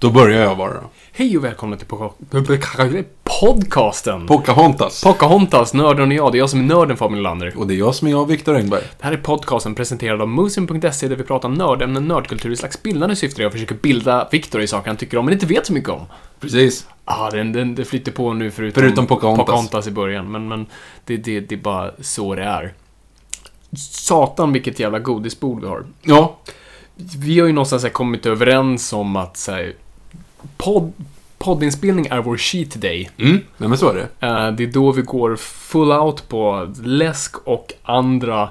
Då börjar jag bara. Hej och välkomna till podcasten! Pocahontas. Pocahontas, Nörden och jag. Det är jag som är nörden Fabian Lander. och det är jag som är jag, Viktor Engberg. Det här är podcasten presenterad av Musin.se där vi pratar nördämnen, nördkultur i slags bildande syfte. Jag försöker bilda Viktor i saker han tycker om men inte vet så mycket om. Precis. Ja, den, den, det flyter på nu förutom, Förutom Pocahontas. i början. Men, men det, det, det är bara så det är. Satan vilket jävla godisbord vi har. Ja, Vi har ju någonstans kommit överens om att så här, podd, poddinspelning är vår cheat day. mm. Nej, men så är det. Eh, det är då vi går full out på läsk och andra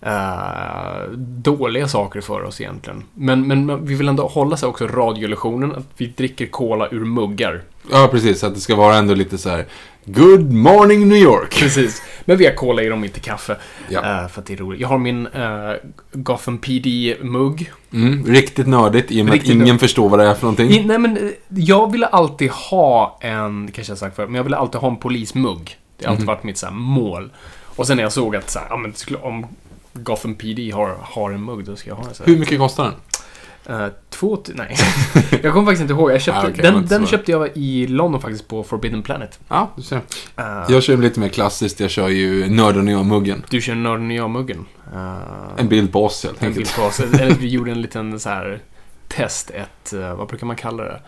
eh, dåliga saker för oss egentligen. Men, men men vi vill ändå hålla sig också radiolektionen, att vi dricker cola ur muggar. Ja, precis. Så att det ska vara ändå lite så här. Good morning New York. Precis. Men vi har cola i dem, inte kaffe. Ja. Eh, för att det är roligt. Jag har min uh, Gotham PD-mugg. Mm. Riktigt nördigt i och med Riktigt att ingen nördigt. förstår vad det är för någonting. I, nej men, eh, jag ville alltid ha en, kanske jag sagt förut, men jag ville alltid ha en polismugg. Det har alltid Mhm. varit mitt så här, mål. Och sen när jag såg att så här, ja, men om Gotham PD har, har en mugg, då ska jag ha en så här. Hur mycket kostar den? Eh, två, nej. jag kommer faktiskt inte ihåg. Jag köpte, Ah, var den den köpte jag i London faktiskt på Forbidden Planet. Ja, du ser. Eh, Jag kör lite mer klassiskt. Jag kör ju Nörden och jag-muggen. Du kör Nörden och jag-muggen. Uh, En bild på oss helt en enkelt. bild på oss. Eller Vi gjorde en liten så här test, ett, eh, vad brukar man kalla det?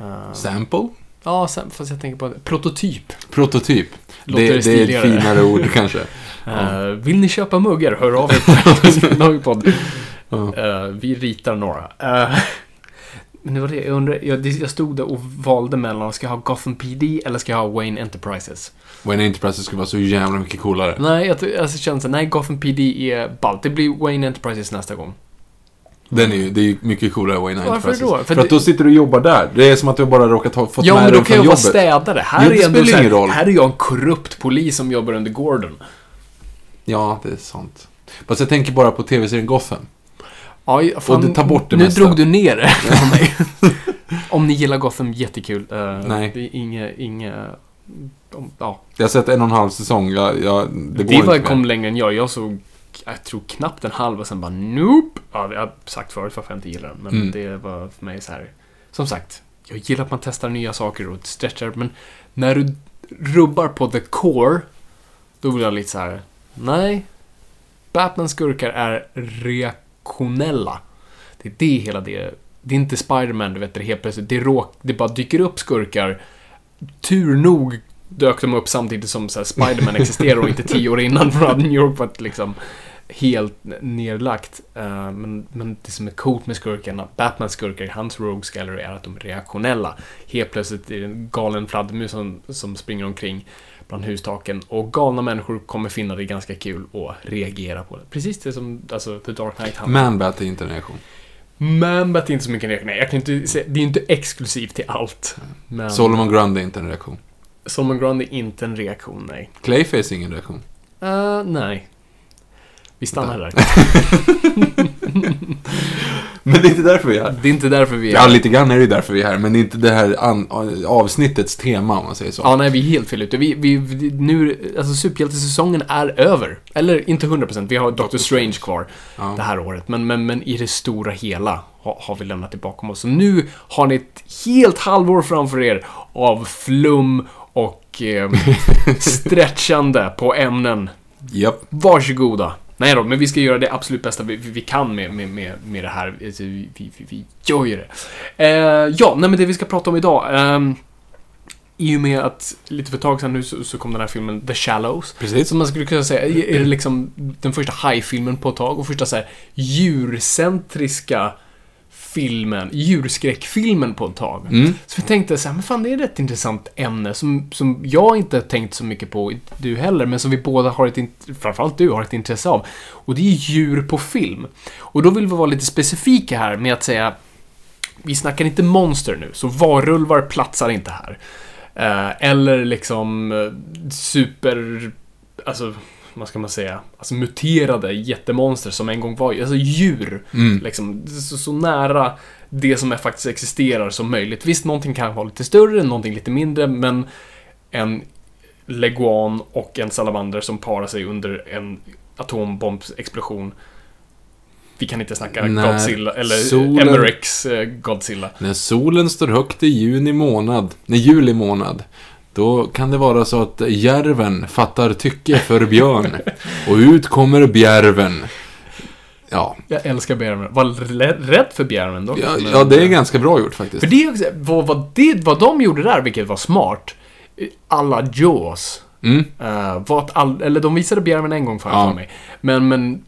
Eh, Sample? Ja, sen, fast jag tänker på. Prototyp. Prototyp. Låter Det, det det är ett finare ord kanske. Eh, vill ni köpa muggar? Hör av er på Logpodd. Ja. Eh, vi ritar några. Eh, men det var det, jag undrar, jag, jag stod där och valde mellan, ska jag ha Gotham PD eller ska jag ha Wayne Enterprises? Wayne Enterprises skulle vara så jävla mycket coolare. Nej, jag, alltså, känns så, nej, Gotham PD är ballt. Det blir Wayne Enterprises nästa gång. Den är ju, det är ju mycket coolare än Wayne Varför Enterprises. då? För, För att det- då sitter du och jobbar där. Det är som att du bara råkat ha, fått Ja, med men dig då kan från jag vara jobbet. städare. Här Jo, är det ändå här, ingen roll. Här är jag en korrupt polis som jobbar under Gordon. Ja, det är sant. Fast jag tänker bara på tv-serien Gotham. Ja, fan, det tar bort det Nu mesta. drog du ner det för mig. Om ni gillar Gotham, jättekul. Eh, Nej. Det är inga, inga... om- Ja. Jag har sett en och en halv säsong. Jag, jag, det går var, inte kom mer. längre än jag. Jag såg, jag tror knappt en halv och sen bara nope. Ja, det har jag sagt förut varför jag inte gillar den. Men Mm. det var för mig så här. Som sagt, jag gillar att man testar nya saker och stretchar. Men när du rubbar på the core, då blir jag lite så här. Nej. Batmans skurkar är reaktionella. Det är det hela det. Det är inte Spiderman, du vet, det helt plötsligt. Det, råk, det bara dyker upp skurkar. Tur nog dök de upp samtidigt som så här, existerar och inte tio år innan för att New York var liksom helt nerlagt. Uh, men, men det som är coolt med skurkarna, Batmans skurkar, hans Rogues Gallery, är att de är reaktionella. Helt plötsligt är det en galen fladdermus som, som springer omkring bland hustaken och galna människor kommer finna det ganska kul och reagera på det. Precis det som alltså, The Dark Knight handlar om. Man-Bat är inte en reaktion. Man-Bat är inte så mycket en reaktion. Nej, jag kan inte säga, det är inte exklusivt till allt. Men Solomon Grundy är inte en reaktion. Solomon Grundy är inte en reaktion, nej. Clayface är ingen reaktion. Uh, nej. Vi stannar där. Men det är inte därför vi är här. Det är inte därför vi är Ja, lite grann är det därför vi är här, men det är inte det här avsnittets tema om man säger så. Ja, nej, vi är helt fel ute. Vi, vi, nu, alltså superhjältesäsongen är över. Eller inte 100%, vi har Doctor Strange kvar Ja. det här året. Men, men, men i det stora hela har, har vi lämnat det bakom oss. Så nu har ni ett helt halvår framför er av flum och eh, stretchande på ämnen. Japp. Varsågoda. Nej då, men vi ska göra det absolut bästa vi, vi kan med, med, med, med det här. Alltså, Vi, vi, vi, gör ju det. Eh, ja, nej men det vi ska prata om idag. ehm, I och med att lite för ett tag sedan nu så, så kom den här filmen The Shallows. Precis. Som man skulle kunna säga är är liksom den första hajfilmen på ett tag och första så här djurcentriska filmen, djurskräckfilmen på ett tag. Mm. Så vi tänkte så här, men fan det är ett rätt intressant ämne som, som jag inte tänkt så mycket på, du heller, men som vi båda har ett, framförallt du har ett intresse av. Och det är djur på film. Och då vill vi vara lite specifika här med att säga, vi snackar inte monster nu, så varulvar platsar inte här. Eh, eller liksom eh, super, alltså vad ska man säga, alltså muterade jättemonster som en gång var, alltså djur. Mm. Liksom, så, så nära det som är faktiskt existerar som möjligt. Visst, någonting kan vara lite större, någonting lite mindre, men en leguan och en salamander som parar sig under en atombombsexplosion. Vi kan inte snacka När Godzilla, eller solen- Emmerichs eh, Godzilla. När solen står högt i juni månad, nej, juli månad, då kan det vara så att järven fattar tycke för björn. Och ut kommer bjärven. Ja, Jag älskar bjärven. Var rädd för bjärven dock. ja, ja det är ganska bra gjort faktiskt. För det, vad, vad, det, vad de gjorde där, vilket var smart, alla Jaws, Mm. uh, var all, eller de visade bjärven en gång för, Ja. mig. Men, men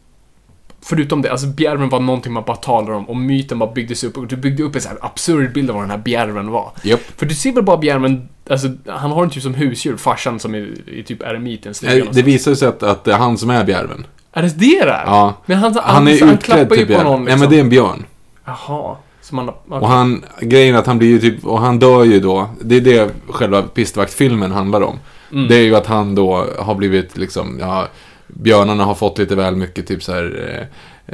förutom det, alltså bjärven var någonting man bara talade om och myten bara byggdes upp och du byggde upp en så här absurd bild av vad den här bjärven var. Japp. För du ser väl bara bjärven, alltså han har den typ som husdjur, farsan som är i typ eremit i en stuga Nej, Det visar sig att, att det är han som är bjärven. Är det det där? Ja. Men han, han, Han är han utklädd till på björn. någon Nej, liksom. men det är en björn. Jaha. Man, okay. Och han, grejen är att han blir ju typ, och han dör ju då. Det är det själva pistvaktfilmen handlar om. Mm. Det är ju att han då har blivit liksom, ja, björnarna har fått lite väl mycket typ så här eh,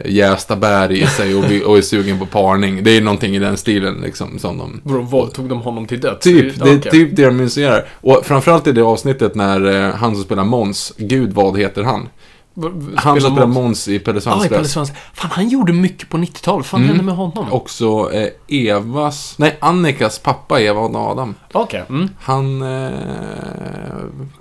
jästa bär i sig och, och är sugen på parning. Det är någonting i den stilen liksom som de... Vadå, våldtog de honom till döds? Typ, det är Okej. typ det de insinuerar. Och framförallt i det avsnittet när eh, han som spelar Måns, gud vad heter han? Han som spelar Måns? I Pelle i Svanslös. Pelle Svans. Fan, han gjorde mycket på 90-talet. Vad fan Mm. hände med honom? Också eh, Evas, nej Annikas pappa Eva och Adam. Okej, mm. Han, eh,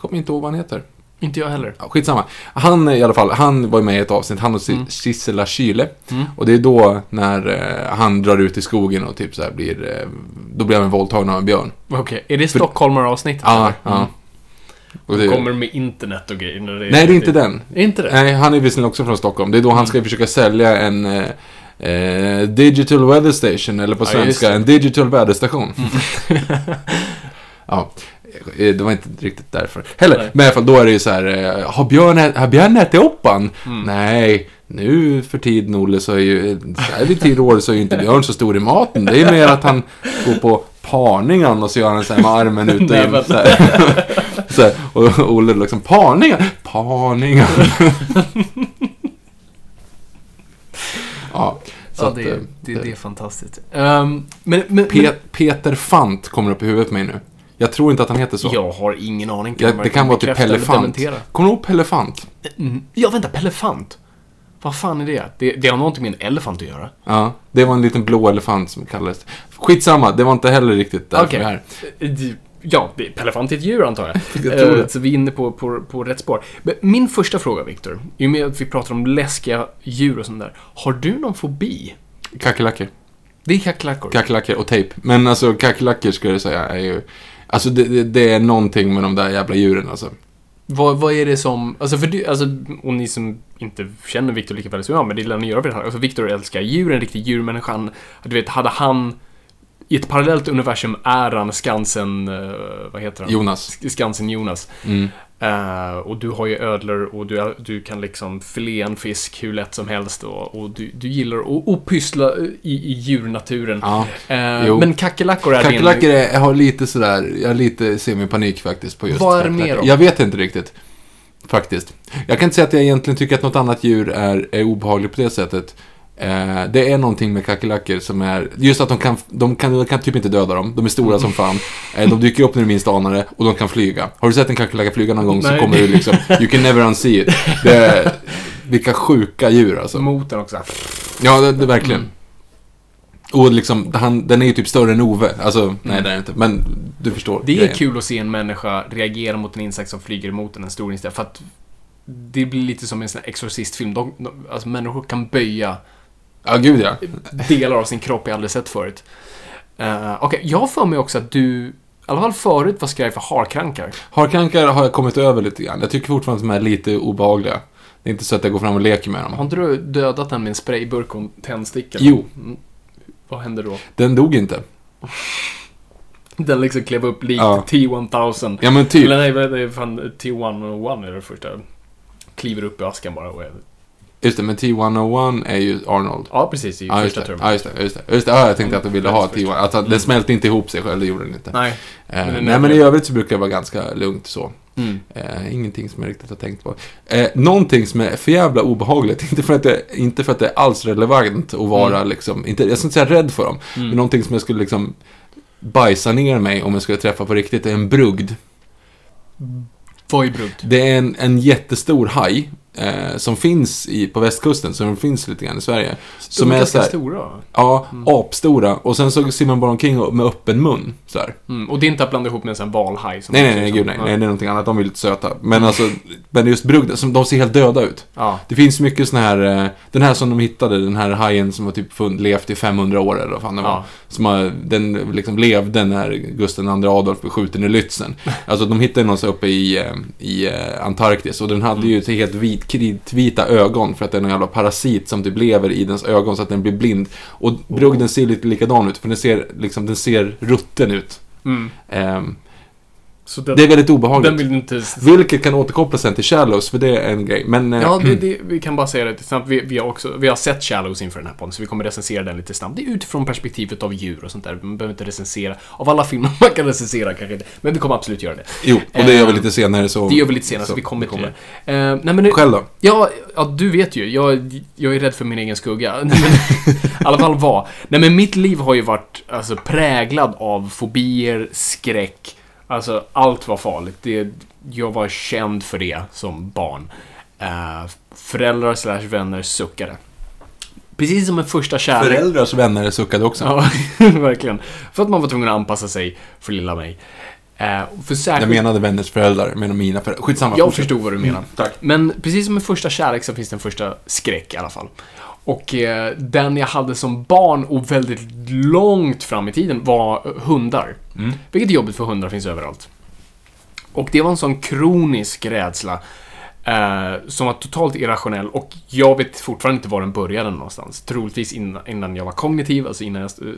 kommer inte ihåg vad han heter. Inte jag heller. Ja, skitsamma. Han i alla fall, han var med i ett avsnitt, han och Mm. mm. Sissela Kyle. Mm. Och det är då när eh, han drar ut i skogen och typ så här blir, eh, då blir han våldtagen av en björn. Okej, är det Stockholmar-avsnittet? Ja, ja. Mm. Och det, Kommer med internet och grejer. när nej, det är inte den. Är inte det? Nej, han är visserligen också från Stockholm. Det är då han ska försöka sälja en eh, eh, Digital Weather Station, eller på Ja, svenska, det. en Digital väderstation. ja, eh, det var inte riktigt därför. Heller, Nej. men i alla fall, då är det ju så här, eh, har Björn, har Björn ätit upp han? Mm. Nej, nu för tiden Olle så är ju, så här vid tid år så är ju inte Björn så stor i maten. Det är mer att han går på parningen och så gör han så här med armen ut och in. Så här. Så här, och Olle liksom, parningar, parningar. ja, så Ja, att, det, eh, det, det är fantastiskt. Ehm, men, men, Pe- Peter Fant kommer upp i huvudet på mig nu. Jag tror inte att han heter så. jag har ingen aning. Ja, man det kan vara typ Pellefant. Kommer du ihåg Pellefant? Mm. Ja, vänta, Pellefant. Vad fan är det? det? Det har någonting med en elefant att göra. Ja, det var en liten blå elefant som kallades. Skitsamma, det var inte heller riktigt därför Okej. vi är här. Eh, Ja, Pellefant är ett djur antar jag. Jag tror Eh, det. Så vi är inne på, på, på rätt spår. Men min första fråga, Viktor. I och med att vi pratar om läskiga djur och sånt där. Har du någon fobi? Kackerlackor. Det är kackerlackor. Kackerlackor och tejp. Men alltså kackerlackor skulle jag säga är ju... Alltså det, det, det är någonting med de där jävla djuren alltså. Vad, vad är det som... Alltså, för du, alltså, och ni som inte känner Viktor lika väl som jag, men det lär ni göra vid det här. Alltså, Viktor älskar djur, en riktig djurmänniskan. Du vet, hade han... I ett parallellt universum är han Skansen... eh, vad heter han? Jonas. Skansen Jonas. Mm. Eh, och du har ju ödlor och du, du kan liksom filé en fisk hur lätt som helst och, och du, du gillar att pyssla i, i djurnaturen. Ja. Jo. men kackerlackor är Kackerlackor din... är, jag har lite sådär, jag har lite semipanik faktiskt på just Vad är det kackerlackor. mer då? Jag vet inte riktigt. Faktiskt. Jag kan inte säga att jag egentligen tycker att något annat djur är, är obehagligt på det sättet. Eh, det är någonting med kackerlackor som är, just att de kan, de kan, de kan typ inte döda dem. De är stora som fan. Eh, de dyker upp när du minst anar det och de kan flyga. Har du sett en kackerlacka flyga någon gång så Nej. kommer du liksom, you can never unsee it. Det är, vilka sjuka djur alltså. Motorn också. Ja, det, det verkligen. Och liksom, han, den är ju typ större än Ove. Alltså, nej det är inte. Men du förstår. Det är grejen. kul att se en människa reagera mot en insekt som flyger emot en, en stor insekt. För att det blir lite som en sån här exorcistfilm. De, de, alltså människor kan böja Ja, gud ja. delar av sin kropp jag aldrig sett förut. Uh, Okej, jag har för mig också att du, i alla fall förut, var skraj för harkrankar. Harkankar har jag kommit över lite grann. Jag tycker fortfarande att de är lite obehagliga. Det är inte så att jag går fram och leker med Har dem. inte du dödat den med en sprayburk och en tändsticka? Jo. Mm. Vad hände då? Den dog inte. Den liksom klev upp likt Ja. T-1000. Ja, men typ. Eller nej, vad är det fan T-101 är det första. Kliver upp i askan bara och är... Just det, men T101 är ju Arnold. Ja, precis. I just första termen. Ja, just det. Just det. Just det. Ja, jag tänkte att du ville ha Världens T1. Alltså, den smälte inte ihop sig själv, det gjorde den inte. Nej. Eh, men nej, men i övrigt så brukar det vara ganska lugnt så. Mm. Eh, ingenting som jag riktigt har tänkt på. Eh, någonting som är för jävla obehagligt, inte för att det, inte för att det är alls relevant att vara Mm. liksom, inte, jag ska inte säga rädd för dem, men någonting som jag skulle liksom bajsa ner mig om jag skulle träffa på riktigt, är en brugd. Vad är brugd? Det är en, en jättestor haj eh, som finns i, på västkusten, som finns lite grann i Sverige. Som De är ganska så här, stora. ja, apstora. Och sen så simmar de bara omkring och- med öppen mun. Så. Mm. Och det är inte att blanda ihop med en sån valhaj. som Nej, nej, nej, gud som- nej. nej. Det är någonting annat. De är lite söta. Men alltså, men just brugden, som, de ser helt döda ut. Ja. Det finns mycket sån här, eh, den här som de hittade, den här hajen som har typ fund, levt i 500 år eller vad fan det var. Ja. Som har, den liksom levde när Gustav II Adolf blev skjuten i Lützen. Alltså de hittade någon så uppe i, eh, i eh, Antarktis och den hade ju till helt vit, kritvita ögon för att det är någon jävla parasit som typ lever i dens ögon så att den blir blind. Och brugden ser lite likadan ut för den ser, liksom, den ser rutten ut. Mm. Så den, det är väldigt obehagligt. den vill inte... Vilket kan återkopplas sen till Shallows, för det är en grej. Men, eh, Ja, det, det, vi kan bara säga det snabbt. Vi, vi, har också, vi har sett Shallows inför den här podden, så vi kommer recensera den lite snabbt. Det är utifrån perspektivet av djur och sånt där. Man behöver inte recensera. Av alla filmer man kan recensera kanske inte. Men vi kommer absolut göra det. jo, och det gör vi eh, lite senare så... Det gör vi lite senare, så, så vi kommer till det. Eh, nej, men det, Själv då? Ja, ja, du vet ju. Jag, jag är rädd för min egen skugga. Nej, men, I alla fall vad. Nej, men mitt liv har ju varit alltså, präglad av fobier, skräck. Alltså, allt var farligt. Det, jag var känd för det som barn. Eh, föräldrar slash vänner suckade. Precis som en första kärlek. Föräldrars vänner suckade också. Ja, verkligen. För att man var tvungen att anpassa sig för lilla mig. Eh, för Jag särskilt... menade vänners föräldrar, men mina föräldrar. Skitsamma. Jag fortsätt. förstod vad du menar. tack. Men precis som en första kärlek så finns det en första skräck i alla fall. Och eh, den jag hade som barn och väldigt långt fram i tiden var hundar. Mm. Vilket är jobbigt för hundar finns överallt. Och det var en sån kronisk rädsla eh, som var totalt irrationell och jag vet fortfarande inte var den började någonstans. Troligtvis innan, innan jag var kognitiv, alltså innan jag uh,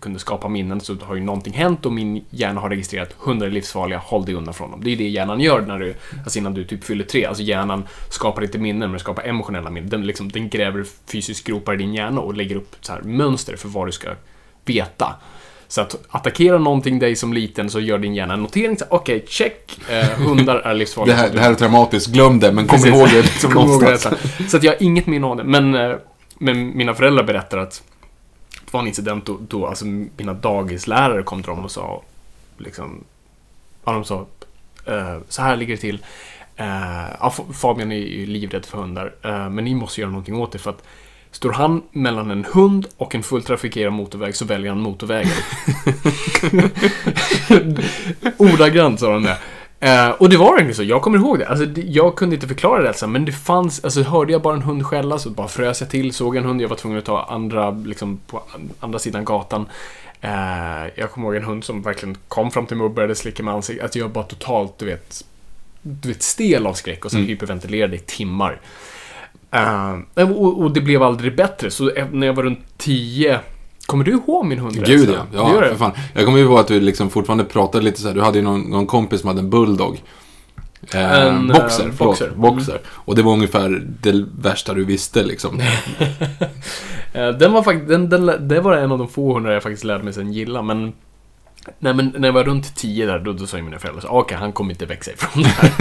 kunde skapa minnen så har ju någonting hänt och min hjärna har registrerat hundar är livsfarliga, håll dig undan från dem. Det är det hjärnan gör när du, alltså innan du typ fyller tre. Alltså hjärnan skapar inte minnen, men den skapar emotionella minnen. Den, liksom, den gräver fysiskt gropar i din hjärna och lägger upp så här mönster för vad du ska veta. Så att attackera någonting dig som liten så gör din hjärna en notering. Okej, check. Eh, hundar är Det livsfarliga. här, det här är traumatiskt, glöm det, men kom Precis. ihåg det liksom Kom ihåg detta. Så att jag har inget minne av det. Men, eh, men mina föräldrar berättar att det var en incident då, då alltså mina dagislärare kom till dem och sa liksom, ja de sa, eh, så här ligger det till. F- Fabian är ju livrädd för hundar, eh, men ni måste göra någonting åt det för att Står han mellan en hund och en fullt trafikerad motorväg så väljer han motorvägen. Ordagrant sa de det. Eh, och det var verkligen så, jag kommer ihåg det. Alltså, det- jag kunde inte förklara det, men det fanns, alltså hörde jag bara en hund skälla så bara frös jag till, såg en hund, jag var tvungen att ta andra, liksom på andra sidan gatan. Eh, jag kommer ihåg en hund som verkligen kom fram till mig och började slicka mig ansiktet. Att jag bara totalt, du vet, du vet, stel av skräck och sen Mm. hyperventilerade i timmar. Eh, och, och det blev aldrig bättre, så eh, när jag var runt 10 Kommer du ihåg min hundrädsla? Gud ja, ja för fan. Jag kommer ju ihåg att du liksom fortfarande pratade lite så här. du hade ju någon, någon kompis som hade en bulldog. Eh, En, eh, boxer, förlåt, boxer. boxer. Och det var ungefär det värsta du visste liksom. Eh, Den var faktiskt, den, den, det var en av de få hundar jag faktiskt lärde mig sen gilla, men Nej, men när jag var runt 10 där, då, då sa ju mina föräldrar så okej, han kommer inte växa ifrån det här.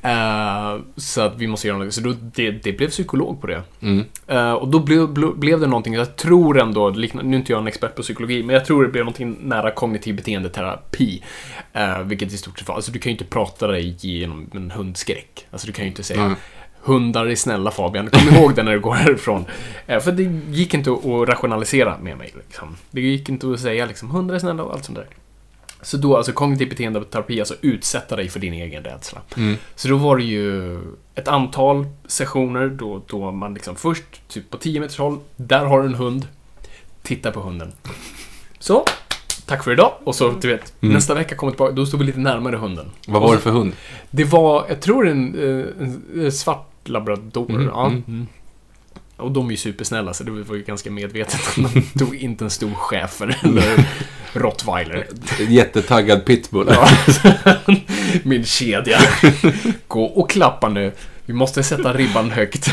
Eh, så att vi måste göra något. Så då, det, det blev psykolog på det. Mm. Eh, och då blev, blev, blev det någonting, jag tror ändå, likna- nu är inte jag en expert på psykologi, men jag tror det blev någonting nära kognitiv beteendeterapi. Uh, vilket i stort sett var, alltså du kan ju inte prata dig genom en hundskräck. Alltså du kan ju inte säga Mm. Hundar är snälla Fabian, kom ihåg det när du går härifrån. Eh, för det gick inte att, rationalisera med mig. Liksom. Det gick inte att säga liksom, hundar är snälla och allt sånt där. Så då, alltså kognitiv beteendeterapi, alltså utsätta dig för din egen rädsla. Mm. Så då var det ju ett antal sessioner då, då man liksom först, typ på 10 meters håll, där har du en hund. Titta på hunden. Så, tack för idag. Och så, du vet, Mm. nästa vecka kommer tillbaka, då står vi lite närmare hunden. Vad var det för hund? Det var, jag tror en, eh, en, en svart labrador. Mm, ja. mm. Mm. Och de är ju supersnälla, så det var ju ganska medvetet att de tog inte en stor schäfer eller rottweiler. Jättetaggad pitbull. Ja. Min kedja. Gå och klappa nu. Vi måste sätta ribban högt.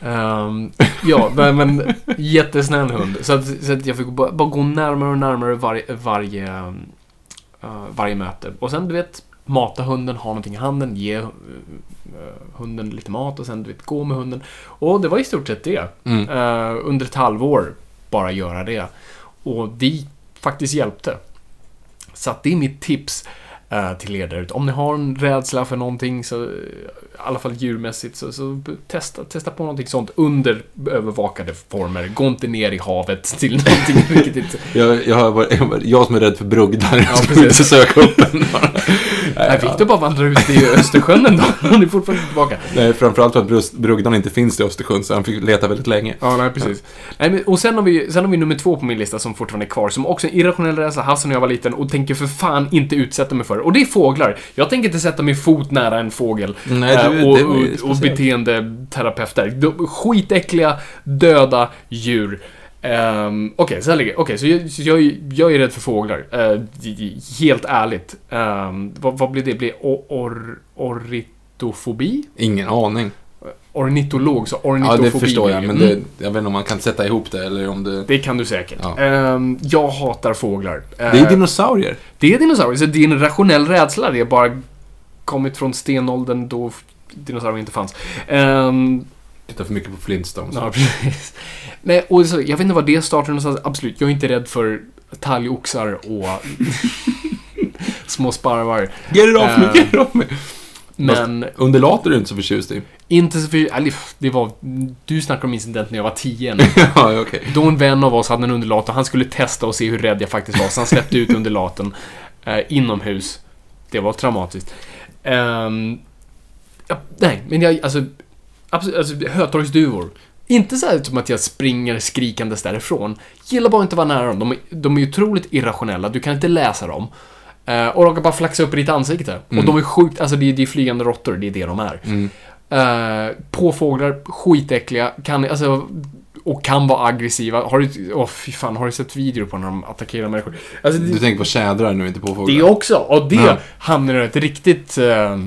Ehm, ja, men, jättesnäll hund. Så att, så att jag fick bara, bara gå närmare och närmare varje, varje, eh, varje möte. Och sen, du vet, mata hunden, ha någonting i handen, ge eh, hunden lite mat och sen, du vet, gå med hunden. Och det var i stort sett det. Mm. Eh, under ett halvår bara göra det. Och det faktiskt hjälpte. Så att det är mitt tips eh, till er där ute. Om ni har en rädsla för någonting, så, i alla fall djurmässigt, så, så testa, testa på någonting sånt under övervakade former. Gå inte ner i havet till någonting vilket inte... Jag, jag, varit, jag, jag som är rädd för brugdar. Jag ska precis. inte söka upp en. Nej, Victor bara vandrar ut i Östersjön ändå. Han är fortfarande tillbaka. Nej, framförallt för att brugdan inte finns i Östersjön, så han fick leta väldigt länge. Ja, nej, precis. Nej, men, och sen har, vi, sen har vi nummer två på min lista som fortfarande är kvar, som också är en irrationell rädsla, sen när jag var liten och tänker för fan inte utsätta mig för. Och det är fåglar. Jag tänker inte sätta min fot nära en fågel. Nej, Eh, och, och, och beteendeterapeuter. De, skitäckliga, döda djur. Um, Okej, ligger Okej, så, jag, så jag, är- jag är rädd för fåglar. Eh, d- helt ärligt. Um, vad, vad blir det? Blir or, or, ornitofobi? Ingen aning. Ornitolog, så Ja, ornitofobi. det förstår jag, men det. det, jag vet inte om man kan sätta ihop det eller om det... Det kan du säkert. Ja. Ehm, jag hatar fåglar. Det är Eh, dinosaurier. det är dinosaurier, så det är en rationell rädsla. Det har bara kommit från stenåldern då dinosaurier inte fanns. Um, Tittar för mycket på Flintstones. ja, precis. Nej, och så, jag vet inte vad det startar någonstans. Absolut, jag är inte rädd för talgoxar och små sparvar. Get it off me, Eh, get it off me. Men Undulater är du inte så förtjust i. inte så för... Eller, det var... Du snackar om incident när jag var 10 ja, okej. Då en vän av oss hade en undulat och han skulle testa och se hur rädd jag faktiskt var. Så han släppte ut undulaten eh, inomhus. Det var traumatiskt. Ehm, ja, nej, men jag, alltså, absolut, alltså hötorgsduvor. Inte så här som att jag springer skrikandes därifrån. Gillar bara inte att vara nära dem. De är, de är otroligt irrationella, du kan inte läsa dem. Eh, och de kan bara flaxa upp i ditt ansikte. Och de är sjukt, alltså det är, det är flygande råttor, det är det de är. Mm. Uh, påfåglar, skitäckliga, kan, alltså, och kan vara aggressiva. Har du, åh fy fan, har du sett videor på när de attackerar människor? Alltså, Du det, tänker på tjädrar nu, inte på fåglar? det också, och det Ja. hamnar i ett riktigt eh,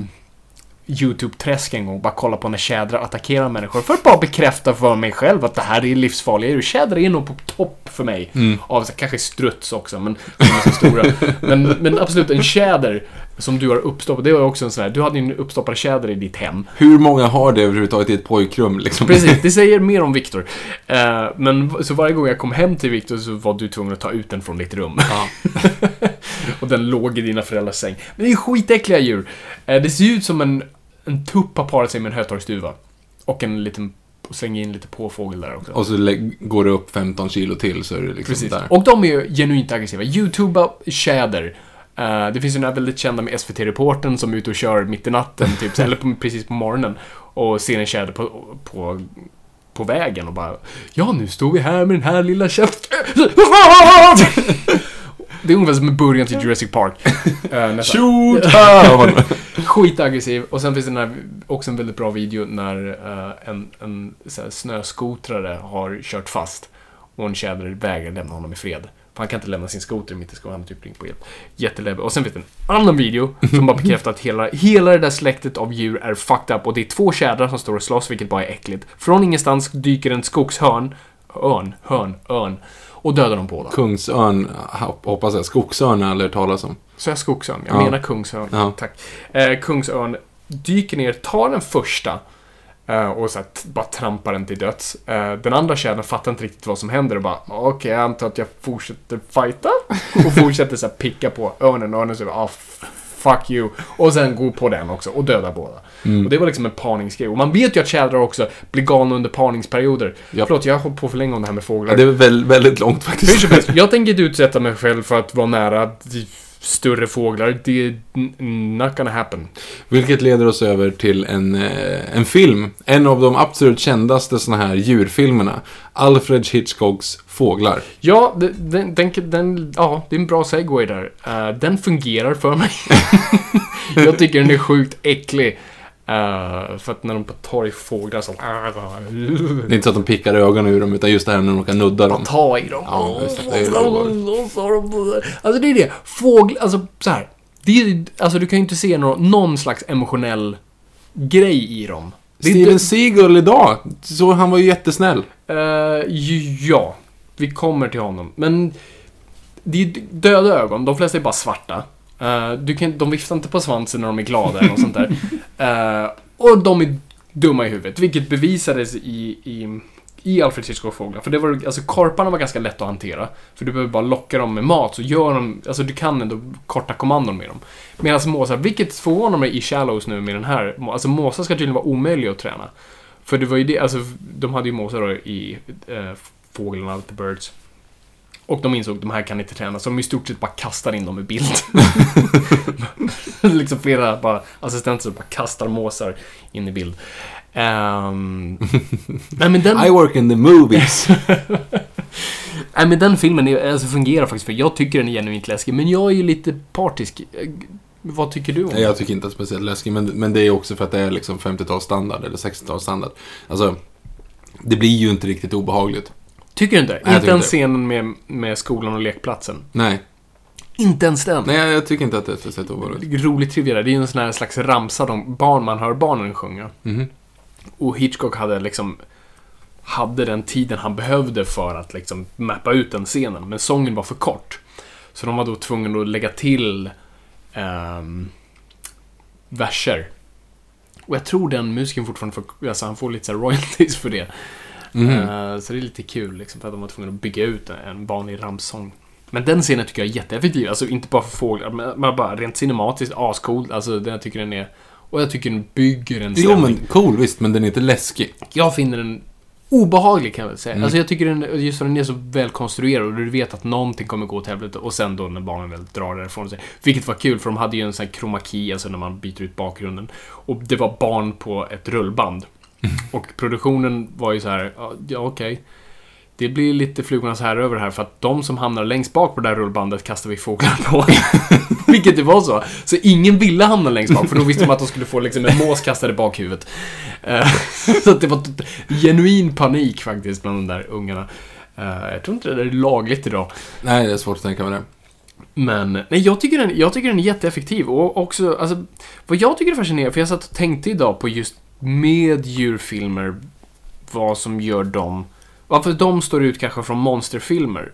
YouTube-träsk en gång. Bara kolla på när tjädrar attackerar människor. För att bara bekräfta för mig själv att det här är livsfarliga djur. Tjädrar är nog på topp för mig. Mm. Av så, kanske struts också, men de är så stora. men, men absolut, en tjäder som du har uppstoppat. Det var också en sån här, du hade ju en uppstoppad tjäder i ditt hem. Hur många har det överhuvudtaget i ett pojkrum liksom? Precis, det säger mer om Viktor. Eh, men så varje gång jag kom hem till Viktor så var du tvungen att ta ut den från ditt rum. Ja. och den låg i dina föräldrars säng. Men det är skitäckliga djur. Eh, det ser ut som en, en tupp har parat sig med en hötorgsduva. Och en liten, och in lite påfågel där också. Och så går det upp 15 kilo till så är det liksom Precis. där. Och de är ju genuint aggressiva. Youtuba tjäder. Eh, det finns ju den här väldigt kända med SVT-reporten som är ute och kör mitt i natten, typ, eller på, precis på morgonen. Och ser en tjäder på, på, på vägen och bara Ja, nu står vi här med den här lilla käften. Det är ungefär som en början till Jurassic Park. Nästan. Shoot! Skitaggressiv. Och sen finns det den här, också en väldigt bra video när eh, en, en så här, snöskotrare har kört fast och en tjäder vägrar lämna honom i fred. För han kan inte lämna sin skoter mitt i skogen, han har typ ringt på hjälp. Jätteläbbig. Och sen finns det en annan video som bara bekräftar att hela, hela det där släktet av djur är fucked up och det är två tjädrar som står och slåss, vilket bara är äckligt. Från ingenstans dyker en skogshörn, örn, hörn, örn och dödar dem båda. Kungsörn, hoppas jag. Skogsörn har hört talas om. Så jag Skogsörn. Jag Ja. menar Kungsörn. Ja. Tack. Eh, Kungsörn dyker ner, tar den första eh, och så här, bara trampar den till döds. Eh, den andra tjädern fattar inte riktigt vad som händer och bara okej, jag antar att jag fortsätter fighta. Och fortsätter så här, picka på örnen och örnen säger ah, fuck you. Och sen går på den också och dödar båda. Och det var liksom en parningsgrej. Och man vet ju att tjädrar också blir galna under parningsperioder. Ja. Förlåt, jag har hållit på för länge om det här med fåglar. Ja, det är väl, väldigt långt faktiskt. jag tänker inte utsätta mig själv för att vara nära större fåglar. Det är not gonna happen. Vilket leder oss över till en, eh, en film. En av de absolut kändaste såna här djurfilmerna. Alfred Hitchcocks Fåglar. Ja, den, den, den, ja, det är en bra segway där. Eh, den fungerar för mig. jag tycker den är sjukt äcklig. Eh, för att när de tar i fåglar så... Det är inte så att de pickar ögonen ur dem, utan just det här när de kan nudda dem. ta i dem. Ja, just det. Det är Alltså det är det. Fåglar, alltså så här. Det är, alltså du kan ju inte se någon, någon slags emotionell grej i dem. Det är Steven inte- Seagal idag, så han var ju jättesnäll. Ju- ja, vi kommer till honom. Men det är döda ögon, de flesta är bara svarta. Eh, du kan, de viftar inte på svansen när de är glada eller något sånt där. Eh, och de är dumma i huvudet, vilket bevisades i, i, i Alfred Hitchcock Fåglar. För det var, alltså korparna var ganska lätt att hantera. För du behöver bara locka dem med mat, så gör de, alltså du kan ändå korta kommandon med dem. Medan måsar, vilket förvånar mig i Shallows nu med den här, alltså måsar ska tydligen vara omöjliga att träna. För det var ju det, alltså de hade ju måsar då i eh, fåglarna, The Birds. Och de insåg att de här kan inte träna, så de i stort sett bara kastar in dem i bild. liksom flera bara, assistenter bara kastar måsar in i bild. Ehm, nej men den... I work in the movies. Nej men den filmen är, alltså, fungerar faktiskt för jag tycker den är genuint läskig. Men jag är ju lite partisk. Eh, Vad tycker du om Nej, jag tycker inte att speciellt läskigt, men, men det är också för att det är liksom 50-talsstandard eller 60-talsstandard. Alltså, det blir ju inte riktigt obehagligt. Tycker du inte? jag inte ens scenen med, med skolan och lekplatsen. Nej, Inte ens den. nej jag, tycker inte att det är speciellt obehagligt. Roligt trivia där. Det är ju en sån här slags ramsa de barn man hör barnen sjunga. Mhm. Och Hitchcock hade liksom hade den tiden han behövde för att liksom mappa ut den scenen. Men sången var för kort. Så de var då tvungna att lägga till ehm, verser. Och jag tror den musiken fortfarande får, alltså han får lite royalties för det. Eh, så det är lite kul liksom, för att de var tvungna att bygga ut en vanlig ramsång. Men den scenen tycker jag är jätteeffektiv. Alltså inte bara för fåglar, men bara rent cinematiskt ascool. Alltså den jag tycker den är... Och jag tycker den bygger en Jo, stämning. men cool visst, men den är inte läskig. Jag finner den obehaglig kan jag väl säga. Mm. Alltså jag tycker den, just för den är så väl konstruerad och du vet att någonting kommer gå åt helvete och sen då när barnen väl drar därifrån sig. Vilket var kul för de hade ju en sån här chroma key, alltså när man byter ut bakgrunden. Och det var barn på ett rullband. Och produktionen var ju så här, ja okej. Det blir lite flugornas här över här för att de som hamnar längst bak på det där rullbandet kastar vi fåglar på. Vilket det var så. Så ingen ville hamna längst bak för då visste de att de skulle få liksom en mås kastad i bakhuvudet. Eh, så det var genuin panik faktiskt bland de där ungarna. Eh, jag tror inte det där är lagligt idag. Nej, det är svårt att tänka mig det. Men, nej, jag tycker, den, jag tycker den är jätteeffektiv. Och också, alltså, vad jag tycker är fascinerande, för jag satt och tänkte idag på just med djurfilmer, vad som gör dem, varför de står ut kanske från monsterfilmer.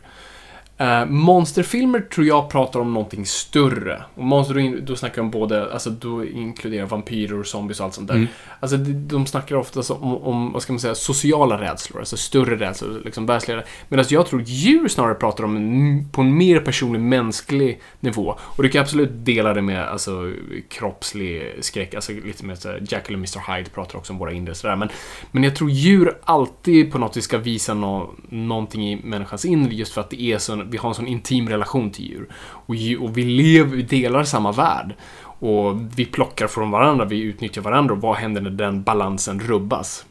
Uh, monsterfilmer tror jag pratar om någonting större. Och monster, då, snackar de både, alltså då inkluderar vampyrer och zombies och allt sånt där. Mm. Alltså de, snackar ofta om, om, vad ska man säga, sociala rädslor, alltså större rädslor, liksom världsliga. Medan jag tror djur snarare pratar om en, på en mer personlig, mänsklig nivå. Och du kan absolut dela det med, alltså kroppslig skräck, alltså lite mer såhär, Jackal och Mr Hyde pratar också om våra inre sådär. Men, men jag tror djur alltid på något vis ska visa nå, någonting i människans inre just för att det är så, vi har en sån intim relation till djur. Och, och vi lever, vi delar samma värld. Och vi plockar från varandra, vi utnyttjar varandra och vad händer när den balansen rubbas?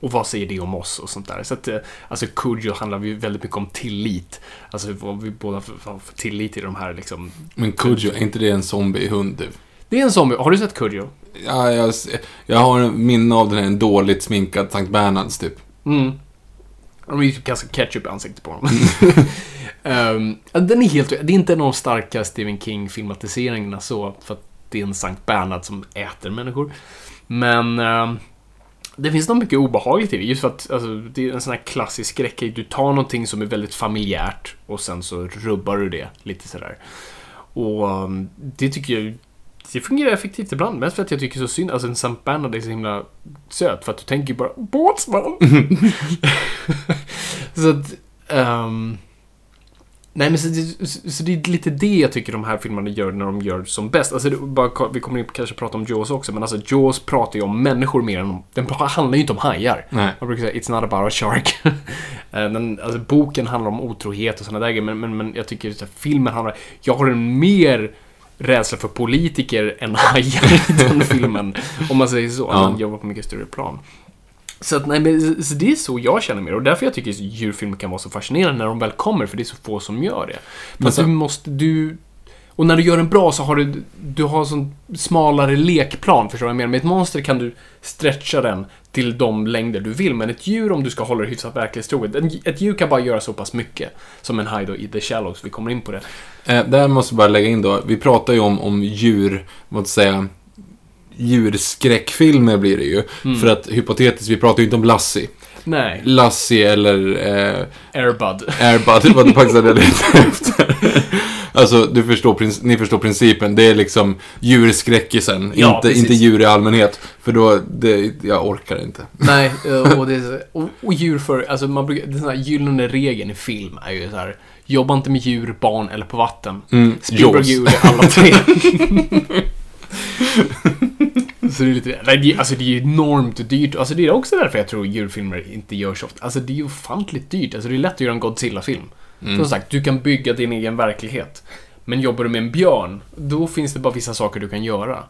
Och vad säger det om oss och sånt där? Så att, eh, alltså Cujo handlar ju väldigt mycket om tillit. Alltså vad vi båda för, för, tillit till de här liksom. Men Kujo, är inte det en zombie-hund? Det är en zombie. Har du sett Cujo? Ja, jag, jag har en minne av den här en dåligt sminkad Sankt Bernhards, typ. Mm. De är ju typ ganska ketchup i ansiktet på dem. Ja, den är helt... Det är inte en av de starka Stephen King-filmatiseringarna så, för att det är en Sankt Bernhard som äter människor. Men... ehm, Det finns nog mycket obehagligt i det, just för att alltså, det är en sån här klassisk skräckgrej. Du tar någonting som är väldigt familjärt och sen så rubbar du det lite sådär. Och um, det tycker jag det fungerar effektivt ibland, mest för att jag tycker så synd. Alltså en St. Bernard är så himla söt, för att du tänker bara båtsman. så att... ehm, nej, men så, det- så, så det är lite det jag tycker de här filmerna gör när de gör som bäst. Alltså, det, bara, vi kommer in kanske prata om Jaws också, men alltså Jaws pratar ju om människor mer än om... Den handlar ju inte om hajar. Nej. Man brukar säga it's not about a shark. Eh, den, alltså, boken handlar om otrohet och sådana där grejer, men, men, men jag tycker att filmen handlar... Jag har en mer rädsla för politiker än hajar i den filmen. Om man säger så. Ja. Man jobbar på mycket större plan. Så, att, nej, men, så det är så jag känner mer och därför jag tycker djurfilmer kan vara så fascinerande när de väl kommer, för det är så få som gör det. Men så- du måste, du... Och när du gör den bra så har du, du har sån smalare lekplan, förstår du vad jag menar? Med ett monster kan du stretcha den till de längder du vill, men ett djur, om du ska hålla det hyfsat verklighetstroget, ett djur kan bara göra så pass mycket. Som en haj då i The Shallows, vi kommer in på det. Eh, där måste jag bara lägga in då. Vi pratar ju om, om djur, vad säga, djurskräckfilmer blir det ju. Mm. För att hypotetiskt, vi pratar ju inte om Lassie. Nej, Lassie eller eh, Airbud. Airbud, det var faktiskt det jag letade efter. Alltså, du förstår, ni förstår principen. Det är liksom djurskräckisen, Ja, inte, precis. inte djur i allmänhet. För då, det, jag orkar inte. Nej, eh, och, det är, och, och djur för, alltså man brukar, den här gyllene regeln i film är ju så här. Jobba inte med djur, barn eller på vatten. Mm, Spielberg gjorde alla tre. så det är lite, nej, det, alltså det är ju enormt dyrt. Alltså det är också därför jag tror djurfilmer inte görs ofta. Alltså det är ju ofantligt dyrt. Alltså det är lätt att göra en Godzilla-film. Som sagt, du kan bygga din egen verklighet. Men jobbar du med en björn, då finns det bara vissa saker du kan göra.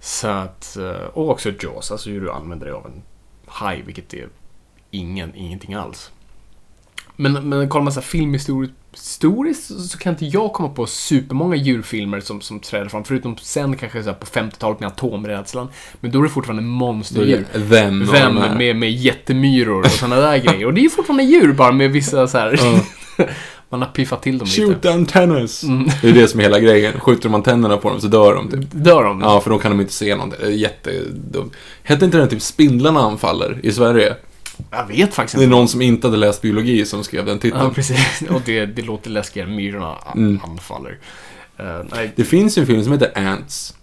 Så att, eh, och också Jaws, alltså hur du använder dig av en haj, vilket är ingen, ingenting alls. Men, men kollar man så här filmhistoriskt historiskt så- så kan inte jag komma på supermånga djurfilmer som, som träder fram, förutom sen kanske så här på 50-talet med atomrädslan. Men då är det fortfarande monsterdjur. Vem Vem här. med, med jättemyror och sådana där grejer. Och det är ju fortfarande djur, bara med vissa så här... man har piffat till dem Shoot lite. antennas! Mm. Det är det som är hela grejen. Skjuter man tänderna på dem så dör de typ. Dör de? Ja, för då kan de inte se någonting. Det är jättedumt. Hette inte den typ Spindlarna anfaller i Sverige? Jag vet faktiskt Det är inte. någon som inte hade läst biologi som skrev den titeln. Ja, precis. Och det, det låter läskigare. Myrorna Mm. anfaller. Eh, nej, Det finns ju en film som heter Ants.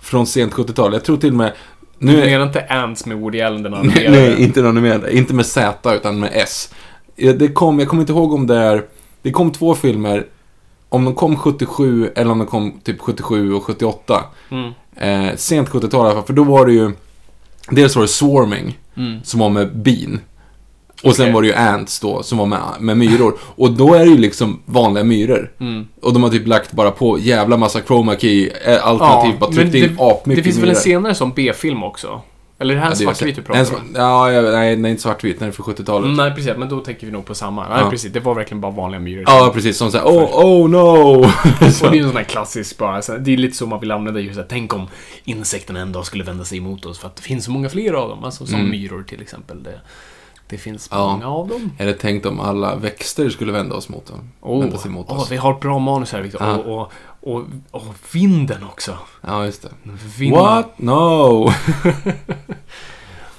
Från sent 70-tal. Jag tror till och med... nu Nu är det inte Ants med Woody Allen den nej, animerade. nej, inte någon med, inte med Z utan med S. Det kom, jag kommer inte ihåg om det är... Det kom två filmer. Om de kom 77 eller om de kom typ 77 och 78. Mm. Eh, sent 70-tal i alla fall, för då var det ju... Dels var det Swarming, Mm. som var med bin. Och sen Okej. var det ju Ants då, som var med, med myror. Och då är det ju liksom vanliga myror. Mm. Och de har typ lagt bara på jävla massa chroma key, eh, alternativt bara men tryckt in det, apmycket det finns väl en myror. senare som B-film också? Eller är det här Ja, är svartvit du en pratar om? Ja, jag, nej, nej, inte svartvit, den är för 70-talet. Mm, nej, precis. Men då tänker vi nog på samma. Nej, Ja. precis. Det var verkligen bara vanliga myror. Ja, precis. Som såhär, oh, oh no! Och det är ju en sån här klassisk bara, så här, det är lite så man vill använda just att tänk om insekterna en dag skulle vända sig emot oss för att det finns så många fler av dem. Alltså som Mm. myror till exempel. Det, det finns Ja. många av dem. Eller tänkt om alla växter skulle vända oss mot dem. Åh, vända sig mot oss. vi har ett bra manus här Victor. Ja. Och, och, och, och vinden också. Ja, just det. Vinden. What? No!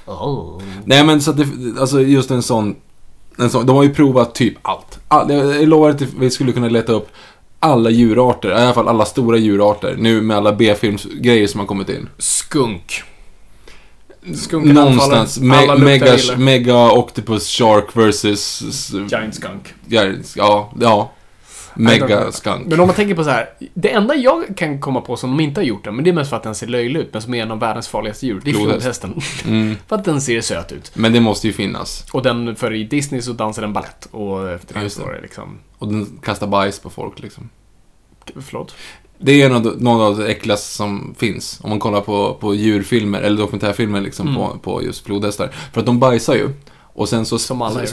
Oh. Nej men så att det, alltså just en sån, en sån, de har ju provat typ allt. All, jag, lovar att vi skulle kunna leta upp alla djurarter, i alla fall alla stora djurarter, nu med alla B-filmsgrejer som har kommit in. Skunk. Skunken Någonstans, me, mega, mega Octopus Shark versus... Giant skunk. Ja, ja, ja. I don't know. Mega skunk. Men om man tänker på så här. Det enda jag kan komma på som de inte har gjort det, men det är mest för att den ser löjlig ut, men som är en av världens farligaste djur. Det är Flodhäst. flodhästen. Mm. för att den ser söt ut. Men det måste ju finnas. Och den, för i Disney så dansar den ballett och efter Ja, det så det. liksom... Och den kastar bajs på folk liksom. Förlåt? Det är de- någon av det äckligaste som finns. Om man kollar på, på djurfilmer, eller dokumentärfilmer liksom, Mm. på, på just flodhästar. För att de bajsar ju. Och sen så,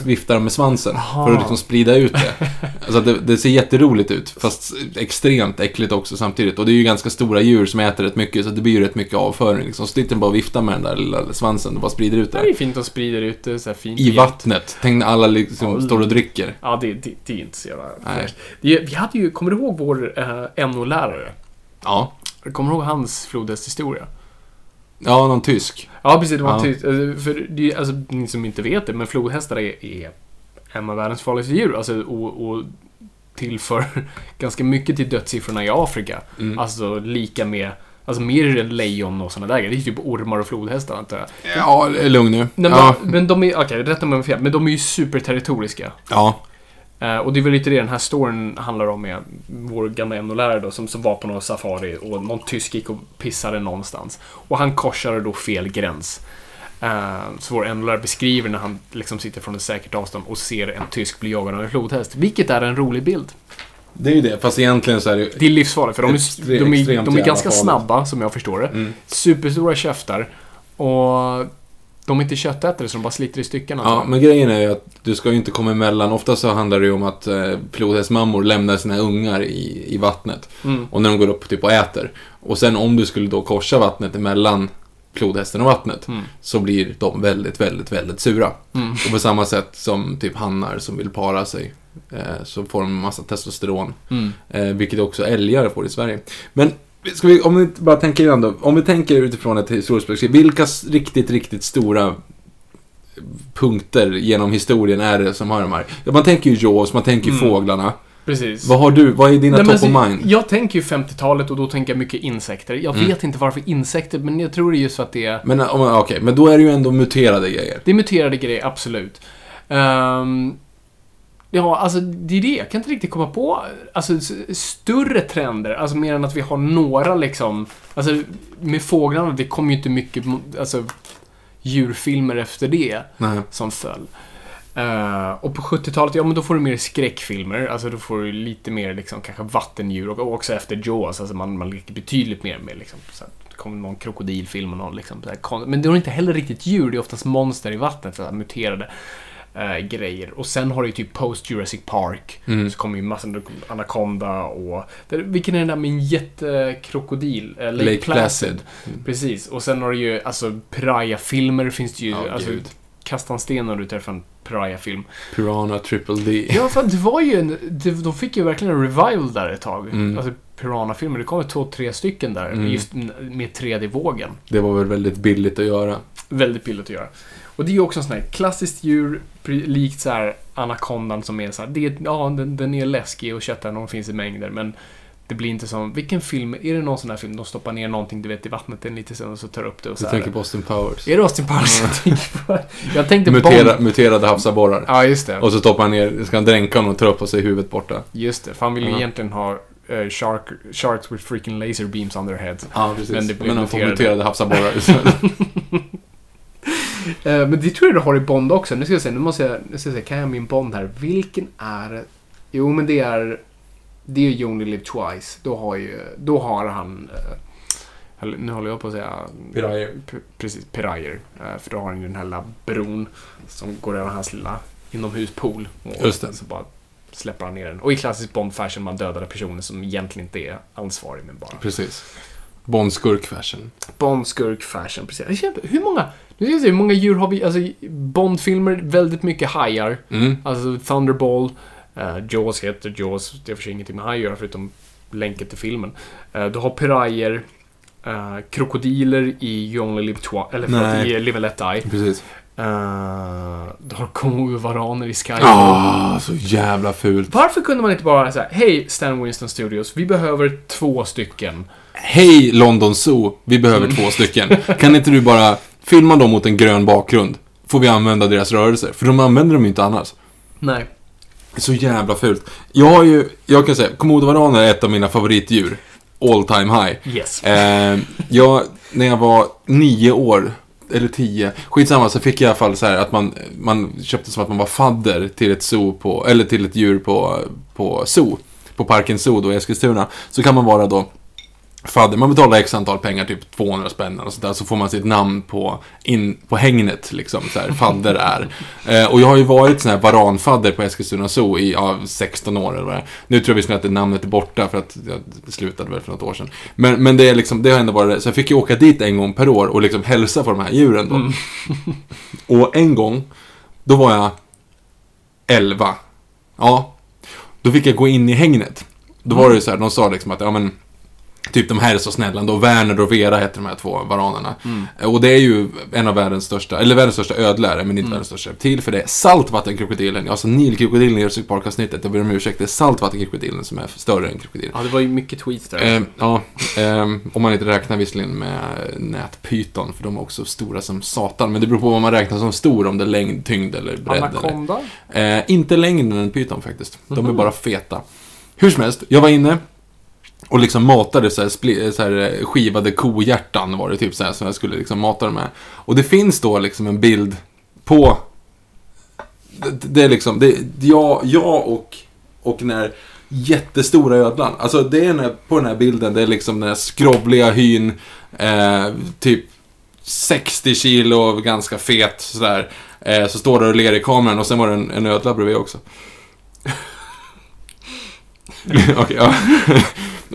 viftar de med svansen. Aha. För att liksom sprida ut det. alltså det, det ser jätteroligt ut. Fast extremt äckligt också samtidigt. Och det är ju ganska stora djur som äter rätt mycket. Så det blir ju rätt mycket avföring. Liksom. Så sitter bara och viftar med den där lilla svansen och bara sprider ut Det är det. ju fint att sprida ut det så här fint. I vattnet. Tänk när alla liksom Ja, står och dricker. Ja, det, det, det är inte så jävla Vi hade ju, kommer du ihåg vår eh, NO-lärare? Ja. Kommer du ihåg hans flodhästhistoria? Ja, någon tysk. Ja, precis. Det var Ja. tyst. Alltså, För det, alltså, ni som inte vet det, men flodhästar är, är en av världens farligaste djur. Alltså, och, och tillför ganska mycket till dödssiffrorna i Afrika. Mm. Alltså lika med, alltså mer än lejon och sådana där grejer. Det är typ ormar och flodhästar antar jag. Ja, lugn nu. Nej, men, ja. men de är, okej, rätta mig om jag fel, men de är ju superterritoriska. ja. Eh, och det är väl lite det den här storyn handlar om med vår gamla NO-lärare då som, som var på någon safari och någon tysk gick och pissade någonstans. Och han korsade då fel gräns. Eh, så vår NO-lärare beskriver när han liksom sitter från ett säkert avstånd och ser en tysk bli jagad av en flodhäst. Vilket är en rolig bild. Det är ju det. Fast egentligen så är det ju... Det är livsfarligt för de är, de är, de är ganska farligt. snabba som jag förstår det. Mm. Superstora käftar. Och de är inte köttätare så de bara sliter i stycken. Ja, alltså. men grejen är ju att du ska ju inte komma emellan. Ofta så handlar det ju om att eh, flodhästmammor lämnar sina ungar i, i vattnet. Mm. Och när de går upp typ och äter. Och sen om du skulle då korsa vattnet emellan flodhästen och vattnet. Mm. Så blir de väldigt, väldigt, väldigt sura. Mm. Och på samma sätt som typ hannar som vill para sig. Eh, så får de en massa testosteron. Mm. Eh, vilket också älgar får i Sverige. Men ska vi, om vi bara tänker igen då. Om vi tänker utifrån ett historiskt perspektiv. Vilka riktigt, riktigt stora punkter genom historien är det som har de här? Ja, man tänker ju Jaws, man tänker ju Mm. fåglarna. Precis. Vad har du? Vad är dina Nej, top of alltså, mind? Jag tänker ju 50-talet och då tänker jag mycket insekter. Jag Mm. vet inte varför insekter, men jag tror det är just för att det är... Men okej, men då är det ju ändå muterade grejer. Det är muterade grejer, absolut. Ehm, ja, alltså det är det. Jag kan inte riktigt komma på alltså, större trender. Alltså mer än att vi har några liksom... Alltså med fåglarna, det kom ju inte mycket alltså, djurfilmer efter det Nej. som föll. Eh, och på 70-talet, ja men då får du mer skräckfilmer. Alltså då får du lite mer liksom kanske vattendjur och och också efter Jaws. Alltså man, man leker betydligt mer med liksom. Så det kommer någon krokodilfilm och någon liksom. Så här, men det är inte heller riktigt djur, det är oftast monster i vattnet. Så här, muterade eh, grejer. Och sen har du ju typ post Jurassic Park. Mm. Så kommer ju massor Anaconda och... Det, vilken är den där med en jättekrokodil? Eh, Lake, Lake Placid. Placid. Precis. Och sen har du ju, alltså, Piraya-filmer finns det ju. Ja, alltså, gud. kasta en sten när du träffar en Piraya-film. Piranha Triple D. Ja, för det var ju en... Det, de fick ju verkligen en revival där ett tag. Mm. Alltså, Piranha-filmer. Det kom ju två, tre stycken där. Mm. Just med 3D-vågen. Det var väl väldigt billigt att göra. Väldigt billigt att göra. Och det är ju också en sån här klassiskt djur, likt så här anakondan som är så här, det är, ja, den, den är läskig och köttar de finns i mängder, men det blir inte som, vilken film, är det någon sån här film, de stoppar ner någonting, du vet, i vattnet en liten stund och så tar upp det och så Du här. tänker på Austin Powers. Är det Austin Powers jag tänker på? Jag tänkte Mutera, Bond. muterade havsabborrar. Ja, just det. Och så stoppar han ner, ska han dränka honom och tar upp på sig huvudet borta. Just det, för han vill ju Ja. egentligen ha eh, shark, sharks with freaking laser beams on their heads. Ja, precis. Men det Men, blir han får muterade. muterade havsabborrar men det tror jag du har i Bond också. Nu ska jag se, nu måste jag, nu ska jag se, kan jag min Bond här? Vilken är... Jo, men det är... Det är ju You Only Live Twice. Då har ju, då har han... eh, nu håller jag på att säga... Pirayer. Precis, Pirayer. Eh, för då har han ju den här lilla bron som går över hans lilla inomhuspool. Och Just det. Så bara släpper han ner den. Och i klassisk Bond-fashion man dödade personer som egentligen inte är ansvarig, men bara... Precis. Bond-skurk-fashion. Bond-skurk-fashion, precis. Hur många... Nu ska jag se, hur många djur har vi? Alltså, Bond-filmer, väldigt mycket hajar. Mm. Alltså Thunderball, uh, Jaws heter Jaws, det har för sig ingenting med haj att göra förutom länken till filmen. Uh, du har pirayer, uh, krokodiler i You Only Live Twice, eller förlåt, i Live and Let Die. Precis. Uh, du har komodo-varaner i Sky. Ah, så jävla fult. Varför kunde man inte bara säga Hej Stan Winston Studios, vi behöver två stycken. Hej London Zoo, vi behöver Mm. två stycken. Kan inte du bara filma dem mot en grön bakgrund? Får vi använda deras rörelser? För de använder dem ju inte annars. Nej. Så jävla fult. Jag har ju, jag kan säga, komodovaraner är ett av mina favoritdjur. All time high. Yes. Eh, jag, när jag var nio år, eller tio, skitsamma, så fick jag i alla fall så här att man, man köpte som att man var fadder till ett zoo på, eller till ett djur på, på zoo. På Parken Zoo då i Eskilstuna. Så kan man vara då fadder. Man betalar x antal pengar, typ 200 spänn och sådär. Så får man sitt namn på, in, på hängnet liksom. Så här, fadder är. Eh, och jag har ju varit sån här varanfadder på Eskilstuna Zoo i ja, 16 år eller vad det är. Nu tror jag visserligen att det namnet är borta för att jag slutade väl för något år sedan. Men, men det, är liksom, det har ändå varit det. Så jag fick ju åka dit en gång per år och liksom hälsa på de här djuren då. och en gång, då var jag 11. Ja. Då fick jag gå in i hängnet. Då var det ju så här, de sa liksom att, ja men Typ de här är så snälla då. Werner och Vera heter de här två varanerna. Mm. Och det är ju en av världens största, eller världens största ödlare, men Mm. inte världens största reptil. För det är saltvattenkrokodilen, alltså Nilkrokodilen i Jurassic Park-avsnittet. Jag ber om ursäkt, det är saltvattenkrokodilen som är större än krokodilen. Ja, det var ju mycket tweets där. Eh, ja, eh, om man inte räknar visserligen med nätpyton, för de är också stora som satan. Men det beror på vad man räknar som stor, om det är längd, tyngd eller bredd. Eller. Anaconda? Eh, inte längden än pyton faktiskt. De är Mhm. bara feta. Hur som helst, jag var inne och liksom matade så här, spli, så här eh, skivade kohjärtan var det typ så här som jag skulle liksom mata dem med. Och det finns då liksom en bild på... Det, det är liksom, det, jag, jag och, och den här jättestora ödlan. Alltså det är när, på den här bilden, det är liksom den här skrovliga hyn, eh, typ 60 kilo, ganska fet sådär. Eh, så står det och ler i kameran och sen var det en, en ödla bredvid också. Okej, ja.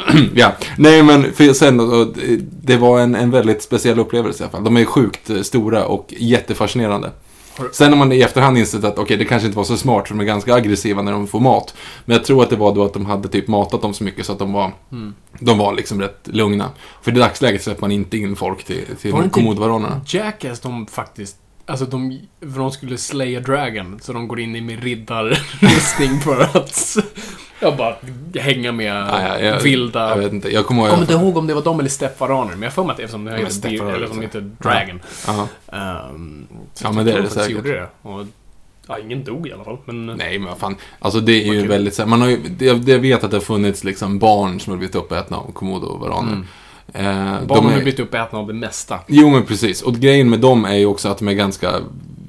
ja. Nej, men för sen, och, det var en, en väldigt speciell upplevelse i alla fall. De är sjukt eh, stora och jättefascinerande. Sen har man i efterhand insett att okej, det kanske inte var så smart för de är ganska aggressiva när de får mat. Men jag tror att det var då att de hade typ matat dem så mycket så att de var, Mm. de var liksom rätt lugna. För i dagsläget släpper man inte in folk till, till kommodovaranerna. Jackass, de faktiskt... Alltså de, för de skulle slaya dragon, så de går in i med riddarrustning för att... Jag bara hänga med Ja, ja, jag- vilda... Jag vet inte, jag kommer ihåg... Jag kommer inte ihåg om det var de eller steppvaraner, men jag för mig att eftersom det men heter steppvaraner eller som heter Dragon. Ja. Um, Ja, men det är det jag säkert. gjorde det. Och, ja, ingen dog i alla fall, men... Nej, men vad fan. Alltså det är ju kul. väldigt man har ju, det- jag vet att det har funnits liksom barn som har blivit uppätna av komodo-varaner. Mm. Eh, de Barnen har är- blivit uppätna av det mesta. Jo, men precis. Och grejen med dem är ju också att de är ganska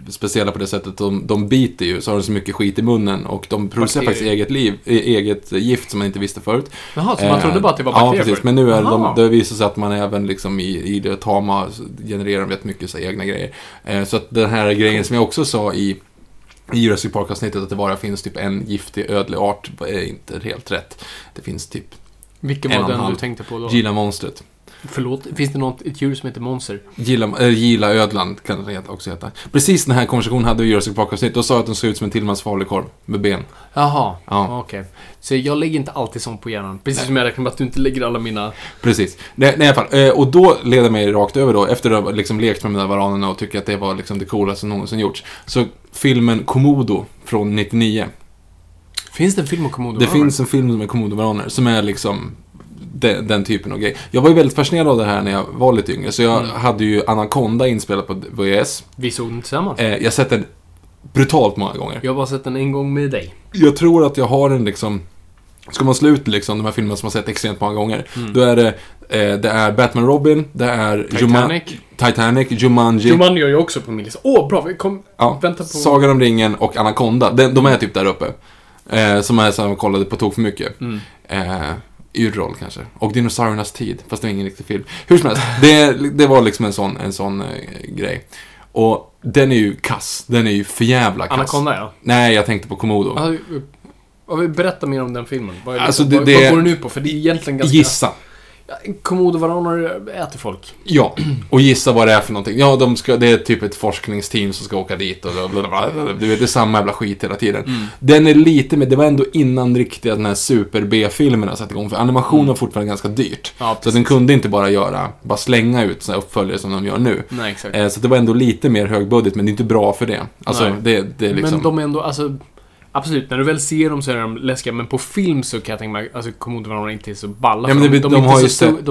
speciella på det sättet de, de biter ju, så har de så mycket skit i munnen och de producerar Bakterier. faktiskt eget liv, e- eget gift som man inte visste förut. Jaha, så man Eh, trodde bara att det var Ja, bakterier precis. förut? Men nu är de, det visar sig att man även liksom i, i det tama genererar de rätt mycket så egna grejer. Eh, så att den här grejen som jag också sa i i Jurassic Park-avsnittet att det bara finns typ en giftig ödlig art är inte helt rätt. Det finns typ Vilken En var den halv. du tänkte på då? Gila-monstret. Förlåt, finns det något, ett djur som heter monster? Gila, äh, Gila-ödlan kan det också heta. Precis den här konversationen hade vi i Jurassic Park-avsnittet och sa att den såg ut som en Tillmans falukorv med ben. Jaha, Ja. okej. Så jag lägger inte alltid sånt på hjärnan. Precis som jag räknar med att du inte lägger alla mina... Precis. Nej, nej, i alla fall. Eh, och då leder mig rakt över då, efter att ha liksom lekt med de där varanerna och tycker att det var liksom det coolaste som någonsin gjorts. Så filmen Komodo från 99. Finns det en film om Komodo? Det finns en film med Komodo-varaner som är liksom den, den typen av grej. Jag var ju väldigt fascinerad av det här när jag var lite yngre, så jag Mm. hade ju Anaconda inspelat på VHS. Vi såg den tillsammans. Eh, jag har sett den brutalt många gånger. Jag har bara sett den en gång med dig. Jag tror att jag har en liksom... Ska man slå ut liksom de här filmerna som man sett extremt många gånger, Mm. då är det, eh, det är Batman Robin, det är Titanic. Juma- Titanic, Jumanji, Jumanji gör jag också på min lista. Åh, bra! Vi kom... ja, vänta på- Sagan om ringen och Anaconda. De, de är typ där uppe. Eh, som är som jag kollade på tok för mycket. Mm. Eh, Yrrol kanske. Och Dinosauriernas tid, fast det var ingen riktig film. Hur som helst, det, det var liksom en sån, en sån eh, grej. Och den är ju kass. Den är ju för jävla kass. Anaconda, ja. Nej, jag tänkte på Komodo. ja, Berätta mer om den filmen. Vad, är Alltså, liksom, det- vad, det- vad går den ut på? För det är egentligen ganska... Gissa. Komodo-varaner äter folk. Ja, och gissa vad det är för någonting. Ja, de ska, det är typ ett forskningsteam som ska åka dit och bla, bla, bla, bla. Du vet, det är samma jävla skit hela tiden. Mm. Den är lite, men det var ändå innan riktiga den här super-B-filmerna satte igång. För animation Mm. var fortfarande ganska dyrt. Ja, Så den kunde inte bara göra, bara slänga ut här uppföljare som de gör nu. Nej, exakt. Eh, så det var ändå lite mer högbudget, men det är inte bra för det. Alltså, Nej. det, det är liksom... Men de är ändå, alltså... Absolut, när du väl ser dem så är de läskiga, men på film så kan jag tänka mig alltså komodovarorna inte är så balla. Ja, men det- de, de, har ju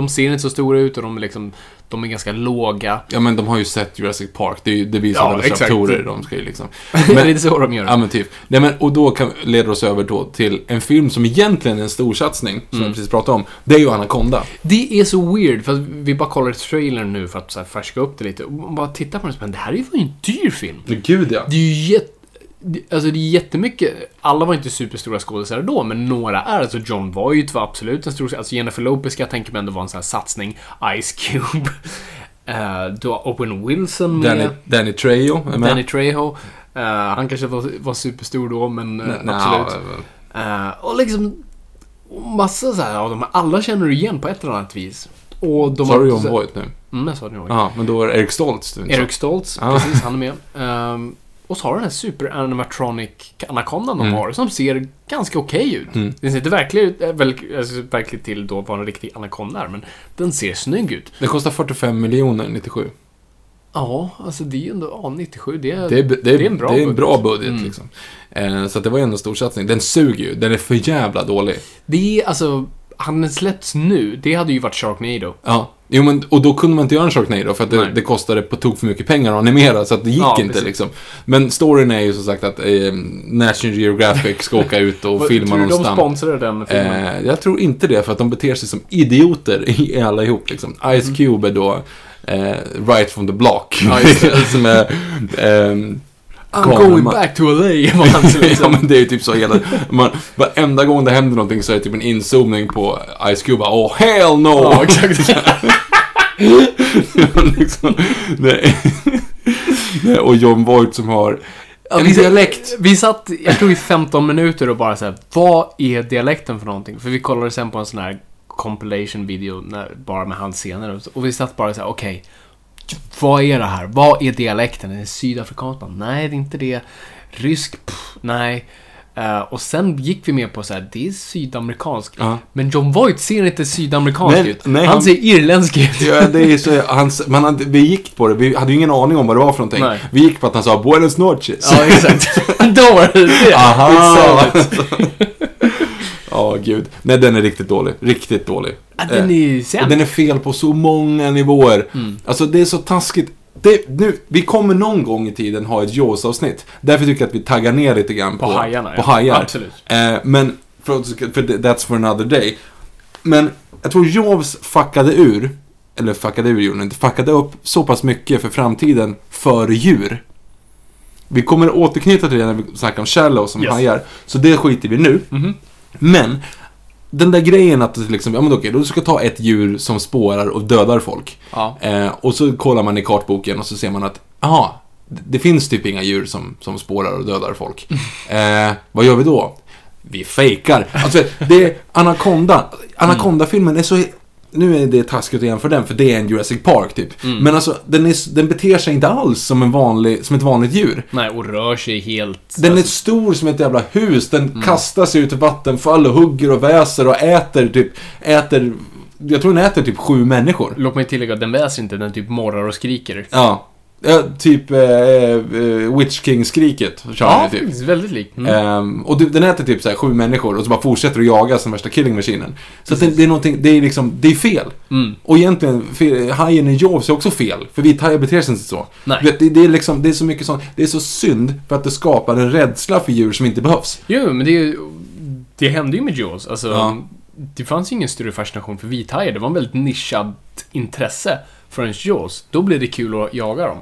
ser inte så stora ut och de är liksom... De är ganska låga. Ja, men de har ju sett Jurassic Park. Det, är det blir ju Ja, raptorer. De ska ju liksom... Men, det är så de gör. Ja, men typ. Nej, men, och då kan, leder oss över då till en film som egentligen är en storsatsning, som Mm. jag precis pratade om. Det är ju Anaconda. Det är så weird, för att vi bara kollar trailern nu för att så här, färska upp det lite. Och bara tittar på den och bara, det här är ju en dyr film. Gud, ja. Det är ju jätte... Alltså det är jättemycket, alla var inte superstora skådespelare då, men några är. Alltså John Voight var absolut en stor, alltså Jennifer Lopez ska jag tänka mig ändå var en sån här satsning. Ice Cube. Uh, du har Owen Wilson med. Danny, Danny Trejo är med. Danny Trejo. Eh, han kanske var, var superstor då, men Nej, absolut. nej, Eh, och liksom massa så här av dem. Alla känner du igen på ett eller annat vis. Och de Sa du John Voight nu? Mm, jag sa det nog. Ja, men då är det Erik Stoltz du inte. Erik Stoltz, precis, han är med. Ehm, och så har den här super animatronic anakondan de Mm. har, som ser ganska okej ut. Mm. Den ser inte verkligt, äh, väl, alltså, verkligt till då vad en riktig anakonda är, men den ser snygg ut. Det kostar 45 miljoner 97. Ja, alltså det är ju ändå, ja, 97, det är, Det är, det är, det är en bra det är en budget. bra budget Mm. liksom. Eh, så det var ju ändå en stor satsning. Den suger ju. Den är för jävla dålig. Det är alltså, hade släppts nu, det hade ju varit Sharknado. Ja. Jo, men, och då kunde man inte göra en Sharknado för att det, det kostade på tok för mycket pengar att animera så att det gick Ja, inte precis. liksom. Men storyn är ju som sagt att eh, National Geographic ska åka ut och filma tror du de sponsrade den filmen? Eh, jag tror inte det, för att de beter sig som idioter i allihop. Liksom. Ice Cube är då eh, right from the block. Ja, som är... I'm galna going back to LA, ja, men det är typ så hela... Man, varenda gång det händer någonting så är det typ en inzoomning på Ice Cube. Oh, hell no! Ja, exakt. liksom, nej. nej, och John Voight som har Ja, en vi, dialekt. vi satt, jag tror i 15 minuter och bara så här, vad är dialekten för någonting? För vi kollade sen på en sån här compilation video när, bara med hans scener och, vi satt bara så här, okej. Vad är det här? Vad är dialekten? Är det sydafrikansk? Nej, det är inte det. Rysk? Pff, nej. Eh, och sen gick vi med på så här, det är sydamerikansk. Ja. Men John Voight ser inte sydamerikansk Nej, ut. nej, han, han- ser irländsk ut. Ja, det är så, hans, man hade, vi gick på det, vi hade ju ingen aning om vad det var för någonting. Nej. Vi gick på att han sa Buenos noches. Ja, exakt. Då var det det. Aha! Ja, gud. Nej, den är riktigt dålig. Riktigt dålig. Ja, den Eh, är och sämst. den är fel på så många nivåer. Mm. Alltså, det är så taskigt. Det, nu, vi kommer någon gång i tiden ha ett Jaws-avsnitt. Därför tycker jag att vi taggar ner lite grann på, På hajarna, På ja. hajar. Absolut. Eh, men, för, för that's for another day. Men jag tror Jaws fuckade ur, eller fuckade ur gjorde inte, fuckade upp så pass mycket för framtiden för djur. Vi kommer återknyta till det när vi snackar om shallow som Yes. hajar. Så det skiter vi nu. Mhm. Men, den där grejen att liksom, ja men okej, då ska ta ett djur som spårar och dödar folk. Ja. Eh, och så kollar man i kartboken och så ser man att, aha, det det finns typ inga djur som, som spårar och dödar folk. Eh, vad gör vi då? Vi fejkar. Alltså, det är Anaconda. Anaconda-filmen är så... Nu är det taskigt att jämföra den, för det är en Jurassic Park, typ. Mm. Men alltså, den, är, den beter sig inte alls som, en vanlig, som ett vanligt djur. Nej, och rör sig helt... Den är alltså, stor som ett jävla hus. Den kastar sig ut i vattenfall och hugger och väser och äter typ... Äter... Jag tror den äter typ sju människor. Låt mig tillägga, den väser inte, den typ morrar och skriker. Ja. Ja typ eh, eh, Witch King-skriket. kör Ja, ju typ. faktiskt väldigt lik. Mm. Ehm, och du- den äter typ så här sju människor och så bara fortsätter att jaga som värsta killing-maskinen. Så att det, det är någonting, det är liksom, det är fel. Mm. Och egentligen, fe- hajen i Jaws är också fel. För vithajar beter sig inte så. Nej. Du vet, Det, det är liksom, det är så mycket sånt, det är så synd för att det skapar en rädsla för djur som inte behövs. Jo, men det är ju... Det hände ju med Jaws. Alltså, Ja. det fanns ju ingen större fascination för vithajar. Det var en väldigt nischad intresse förrän Jaws. Då blev det kul att jaga dem.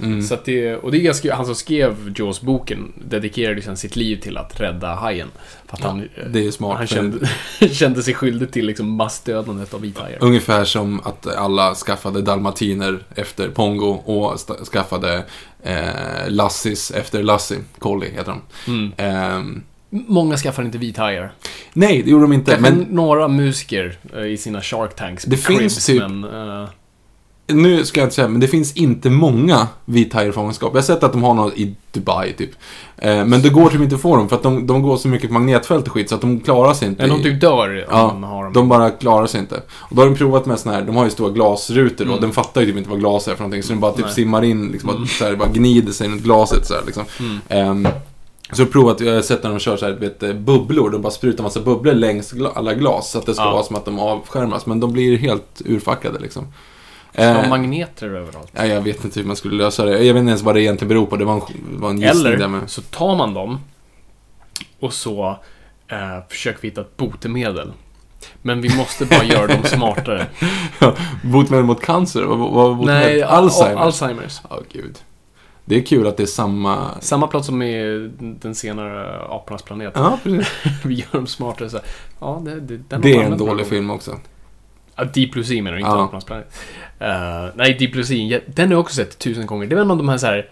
Mm. Så det, och det är ganska, han som skrev Jaws-boken dedikerade liksom sitt liv till att rädda hajen. För att Ja, han, eh, det är smart, han kände, kände sig skyldig till liksom massdödandet av vithajar. Ungefär som att alla skaffade dalmatiner efter Pongo och skaffade eh, Lassis efter Lassie. Collie heter de. Mm. Ehm, Många skaffar inte vithajar. nej, det gjorde de inte. Kanske Men några musiker eh, i sina Shark Tanks. Det finns cribs, typ- Men, eh, nu ska jag inte säga, men det finns inte många vithajarfångenskap. Jag har sett att de har något i Dubai typ. Eh, men det går typ inte att få dem för att de, de går så mycket på magnetfält och skit så att de klarar sig inte. men de typ dör om Ja, man har dem. De bara klarar sig inte. Och då har de provat med såna här, de har ju stora glasrutor Mm. den fattar ju typ inte vad glas är för någonting. Så den bara typ Nej. simmar in, liksom, Mm. så här, bara gnider sig runt glaset så här, liksom. Mm. Ehm, så jag har provat, jag har sett när de kör så här, vet, eh, bubblor, de bara sprutar massa bubblor längs alla glas så att det ska Ja. vara som att de avskärmas. Men de blir helt urfackade liksom. Eh, magneter överallt. ja, jag vet inte hur man skulle lösa det. Jag vet inte ens vad det egentligen beror på. Det var en, var en gissning där Eller med. så tar man dem och så eh, försöker vi hitta ett botemedel. Men vi måste bara göra dem smartare. Botemedel mot cancer? Vad vad- botemedel? Nej, Alzheimer? Alzheimer. Alzheimers. Ja, gud. Det är kul att det är samma... Samma plott som i den senare Apornas planet. Ja, precis. Vi gör dem smartare så här. Ja, det, det, Det är en dålig film också. Ja, Deep Blue Sea menar du, inte Ja. Planet. Eh, nej, Deep Blue Sea, den har jag också sett tusen gånger. Det var en av de här så här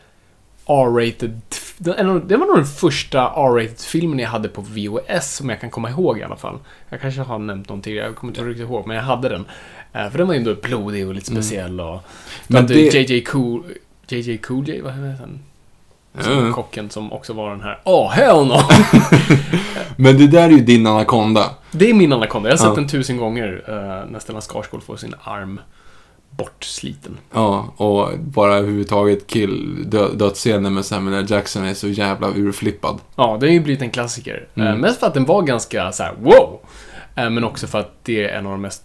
R-rated... Det var nog den första R-rated-filmen jag hade på VHS, som jag kan komma ihåg i alla fall. Jag kanske har nämnt någon tidigare, jag kommer inte riktigt ihåg, men jag hade den. Eh, för den var ju ändå blodig och lite speciell och... Mm. Men det- JJ Cool... JJ Cool J, vad heter han? Som Mm. kocken som också var den här Åh, hell no! Men det där är ju din anakonda. Det är min anakonda. Jag har sett Ja. den tusen gånger uh, när Stellan Skarsgård får sin arm bortsliten. Ja, och bara överhuvudtaget kill, dö, dödsscenen med Samuel L. Jackson är så jävla urflippad. Ja, det har ju blivit en klassiker. Eh, Mm. mest för att den var ganska så här: wow! Eh, men också för att det är en av de mest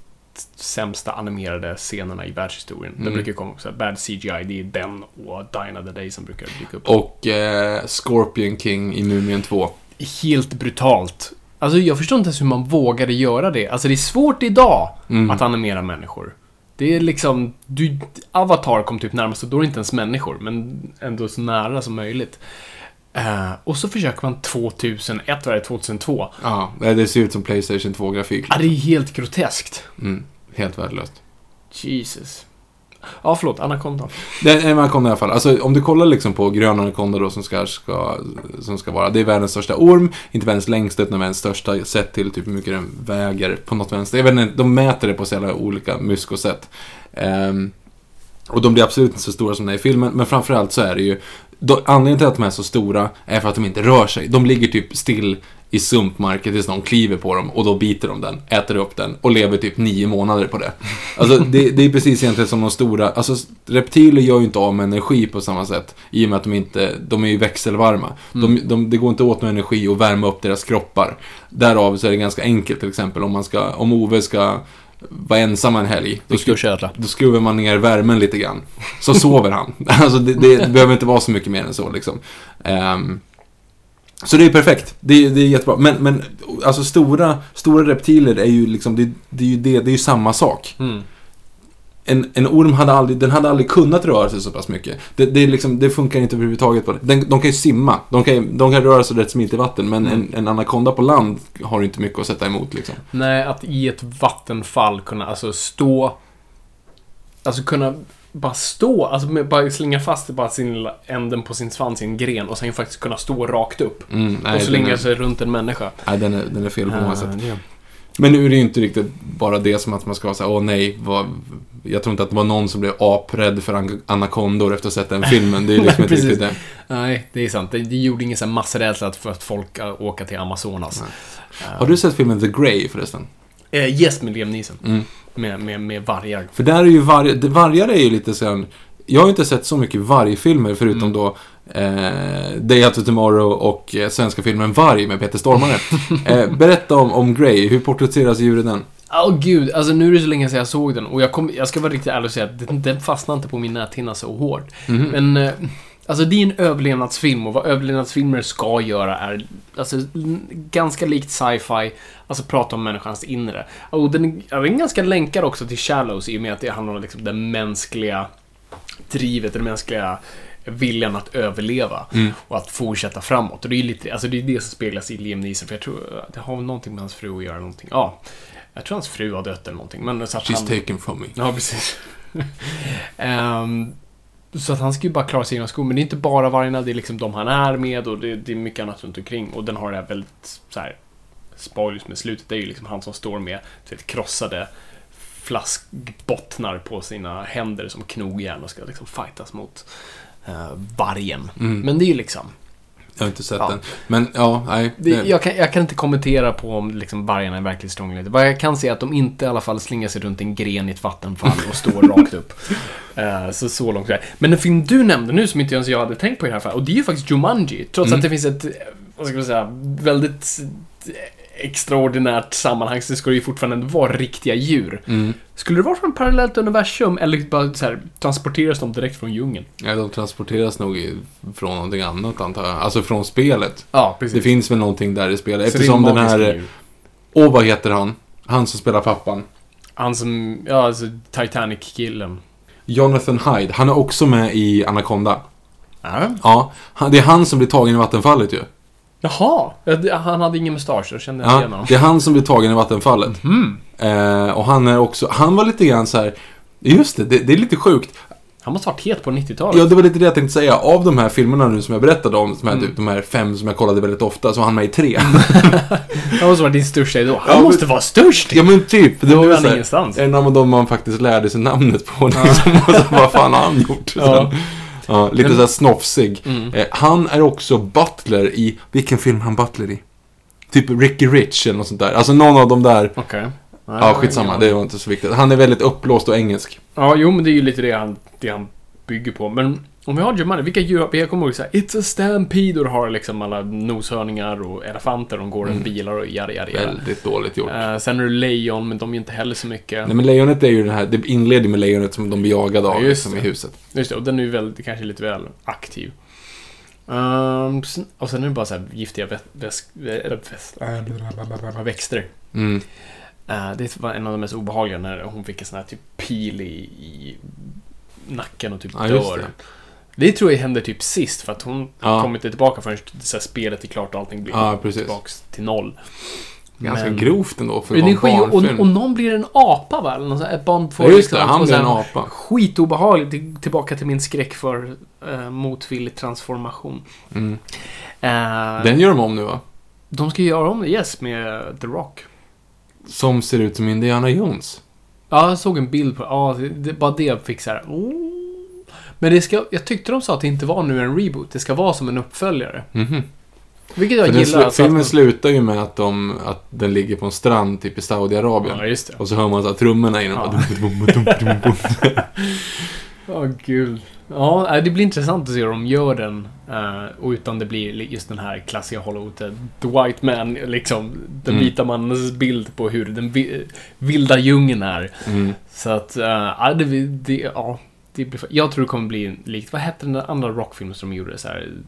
sämsta animerade scenerna i världshistorien. Den Mm. brukar komma också. Bad CGI, det är den och Die Another Day som brukar dyka upp. Och eh, Scorpion King i Mumien 2. Helt brutalt. Alltså jag förstår inte ens hur man vågade göra det. Alltså det är svårt idag Mm. att animera människor. Det är liksom, du, Avatar kom typ närmast och då är det inte ens människor, men ändå så nära som möjligt. Eh, och så försöker man 2001, vad är det, 2002? Ja, det ser ut som Playstation 2-grafik. Ja, det är helt groteskt. Mm, helt värdelöst. Jesus. Ja, förlåt, Anaconda. Det är en anakonda i alla fall. Alltså om du kollar liksom på grön anakonda då som ska, ska, som ska vara. Det är världens största orm. Inte världens längsta utan världens största sett till typ hur mycket den väger på något vänster. Jag vet inte, de mäter det på så jävla olika myskosätt. Ehm, och de blir absolut inte så stora som det är i filmen. Men framförallt så är det ju då, Anledningen till att de är så stora är för att de inte rör sig. De ligger typ still i sumpmarken tills någon kliver på dem och då biter de den, äter upp den och lever typ nio månader på det. Alltså det, det är precis egentligen som de stora, alltså reptiler gör ju inte av med energi på samma sätt i och med att de inte, de är ju växelvarma. De, de, det går inte åt någon energi att värma upp deras kroppar. Därav så är det ganska enkelt till exempel om man ska, om Ove ska vara ensam en helg. Då, skru, då skruvar man ner värmen lite grann. Så sover han. Alltså det, det behöver inte vara så mycket mer än så liksom. Ehm, så det är perfekt. Det, det är jättebra. Men, men alltså stora, stora reptiler är ju liksom, det, det är ju det, det är ju samma sak. Mm. En, en orm hade aldrig, den hade aldrig kunnat röra sig så pass mycket. Det, det, liksom, det funkar inte överhuvudtaget på det. Den, de kan ju simma, de kan, de kan röra sig rätt smidigt i vatten, men en, en anakonda på land har inte mycket att sätta emot liksom. Nej, att i ett vattenfall kunna alltså stå... Alltså kunna bara stå, alltså bara slänga fast bara sin lilla änden på sin svans i en gren och sen faktiskt kunna stå rakt upp. Mm, nej, och slänga sig runt en människa. nej, den är, den är fel på många sätt. Men nu är det ju inte riktigt bara det som att man ska vara såhär, åh nej, vad, jag tror inte att det var någon som blev aprädd för an- anakondor efter att ha sett den filmen. Det är liksom Nej, inte riktigt det. Nej, det är sant. Det, det gjorde ingen sån massrädsla för att folk åka till Amazonas. Har du sett filmen The Grey förresten? Eh, yes, med Liam Neeson. Mm. Med, med, med vargar. För där är ju varg, det- vargar är ju lite sen, jag har inte sett så mycket vargfilmer förutom Mm. då eh, Day After Tomorrow och eh, svenska filmen Varg med Peter Stormare. eh, berätta om, om Grey, hur porträtteras djuren den? Åh gud, alltså nu är det så länge sedan jag såg den och jag, kom, jag ska vara riktigt ärlig och säga att den, den fastnade inte på min näthinna så hårt. Mhm. Men, eh, alltså det är en överlevnadsfilm och vad överlevnadsfilmer ska göra är, alltså ganska likt sci-fi, alltså prata om människans inre. Och den, är- den är ganska länkad också till Shallows i och med att det handlar om liksom det mänskliga drivet, den mänskliga viljan att överleva Mm. och att fortsätta framåt. Och det är lite, alltså det är det som speglas i Liam Neeson, för jag tror det har väl någonting med hans fru att göra, någonting. Ja, jag tror hans fru har dött eller någonting. Men så att She's han, taken from me. Ja, precis. Ehm, så att han ska ju bara klara sig genom skolan. Men det är inte bara vargarna, det är liksom de han är med och det, det är mycket annat runt omkring. Och den har det här väldigt så här spoilers med slutet. Det är ju liksom han som står med vet, krossade flaskbottnar på sina händer som knogjärn och ska liksom fightas mot uh, vargen. Mm. Men det är ju liksom... Jag har inte sett Ja. den. Men ja, nej. Det, jag, kan, jag kan inte kommentera på om liksom vargarna är verkligen strong eller inte. Vad jag kan se är att de inte i alla fall slingar sig runt en gren i ett vattenfall och står rakt upp. Eh, så så långt är det. Men den film du nämnde nu som inte ens jag hade tänkt på i det här fallet, och det är ju faktiskt Jumanji. Trots Mm. att det finns ett, eh, vad ska man säga, väldigt eh, extraordinärt sammanhang så ska det ju fortfarande vara riktiga djur. Mm. Skulle det vara från parallellt universum eller bara så här, transporteras de direkt från djungeln? Ja, de transporteras nog från någonting annat antar jag. Alltså från spelet. Ja, precis. Det finns väl någonting där i spelet. Eftersom den här... Åh, vad heter han? Han som spelar pappan. Han som, ja alltså Titanic-killen. Jonathan Hyde. Han är också med i Anaconda. Ja. Ja, det är han som blir tagen i vattenfallet ju. Jaha, han hade ingen mustasch, då kände jag igen Ja, honom. det är han som blir tagen i vattenfallet. Mm. Eh, och han är också, han var lite grann så här. Just det, det, det är lite sjukt. Han måste ha varit het på 90-talet. Ja, det var lite det jag tänkte säga. Av de här filmerna nu som jag berättade om, som Mm. typ, de här fem som jag kollade väldigt ofta, så var han med i tre. Han måste varit din största idol. Han Ja, men- måste vara störst! ja men typ. Det Nu var är han här, ingenstans. en av de man faktiskt lärde sig namnet på. Liksom, och så, vad fan har han gjort? Ja. Ja, lite såhär snofsig. Mm. Eh, han är också butler i, vilken film han butler i? Typ Ricky Rich eller något sånt där. Alltså någon av de där, Okej. ja skitsamma, det var inte så viktigt. Han är väldigt uppblåst och engelsk. Ja, jo men det är ju lite det han, det han bygger på. Men om vi har Jumanji, vilka djur har Jag kommer ihåg såhär, It's a stampede och har liksom alla noshörningar och elefanter, de går mm. bilar och jada jada jada. Väldigt dåligt gjort. Eh, sen är det lejon, men de är inte heller så mycket. Nej men lejonet är ju den här, det inleder med lejonet som de blir jagade av Ja, just liksom, i det. huset. Just det, och den är ju väl, kanske lite väl aktiv. Sen, och sen är det bara så här giftiga vä växter. Mm. Det var en av de mest obehagliga när hon fick en sån här typ pil i, i nacken och typ Ja, dör. Det. Det. tror jag händer typ sist för att hon Ja. kommer inte tillbaka förrän så här, spelet är klart och allting blir Ja, tillbaks till noll. Ganska Men- grovt ändå för att det vara en skit, och, barnfilm. och någon blir en apa va? Eller något sånt här, barn får Ja, just det, liksom- han får blir en apa. Skitobehagligt. Till- Tillbaka till min skräck för uh, motvillig transformation. Mm. Eh, Den gör de om nu va? De ska göra om det, yes, med The Rock. Som ser ut som Indiana Jones. Ja, jag såg en bild på Ja, det, det, bara det fick så här. Oh. Men det ska, jag tyckte de sa att det inte var nu en reboot. Det ska vara som en uppföljare. Mhm. Vilket jag För gillar. slu- filmen att, slutar ju med att, de, att den ligger på en strand typ i Saudiarabien. Ja, just det. Och så hör man så här trummorna in och Ja. Ja, gud. Ja, det blir intressant att se hur de gör den. eh, och utan det blir li- just den här klassiska Hollywood, the white man, liksom. Den Mm. vita mannens bild på hur den vi, vilda djungeln är. Mm. Så att, uh, ja, det, det, ja, det jag tror det kommer bli likt, vad hette den där andra rockfilmen som de gjorde? Så här, mm,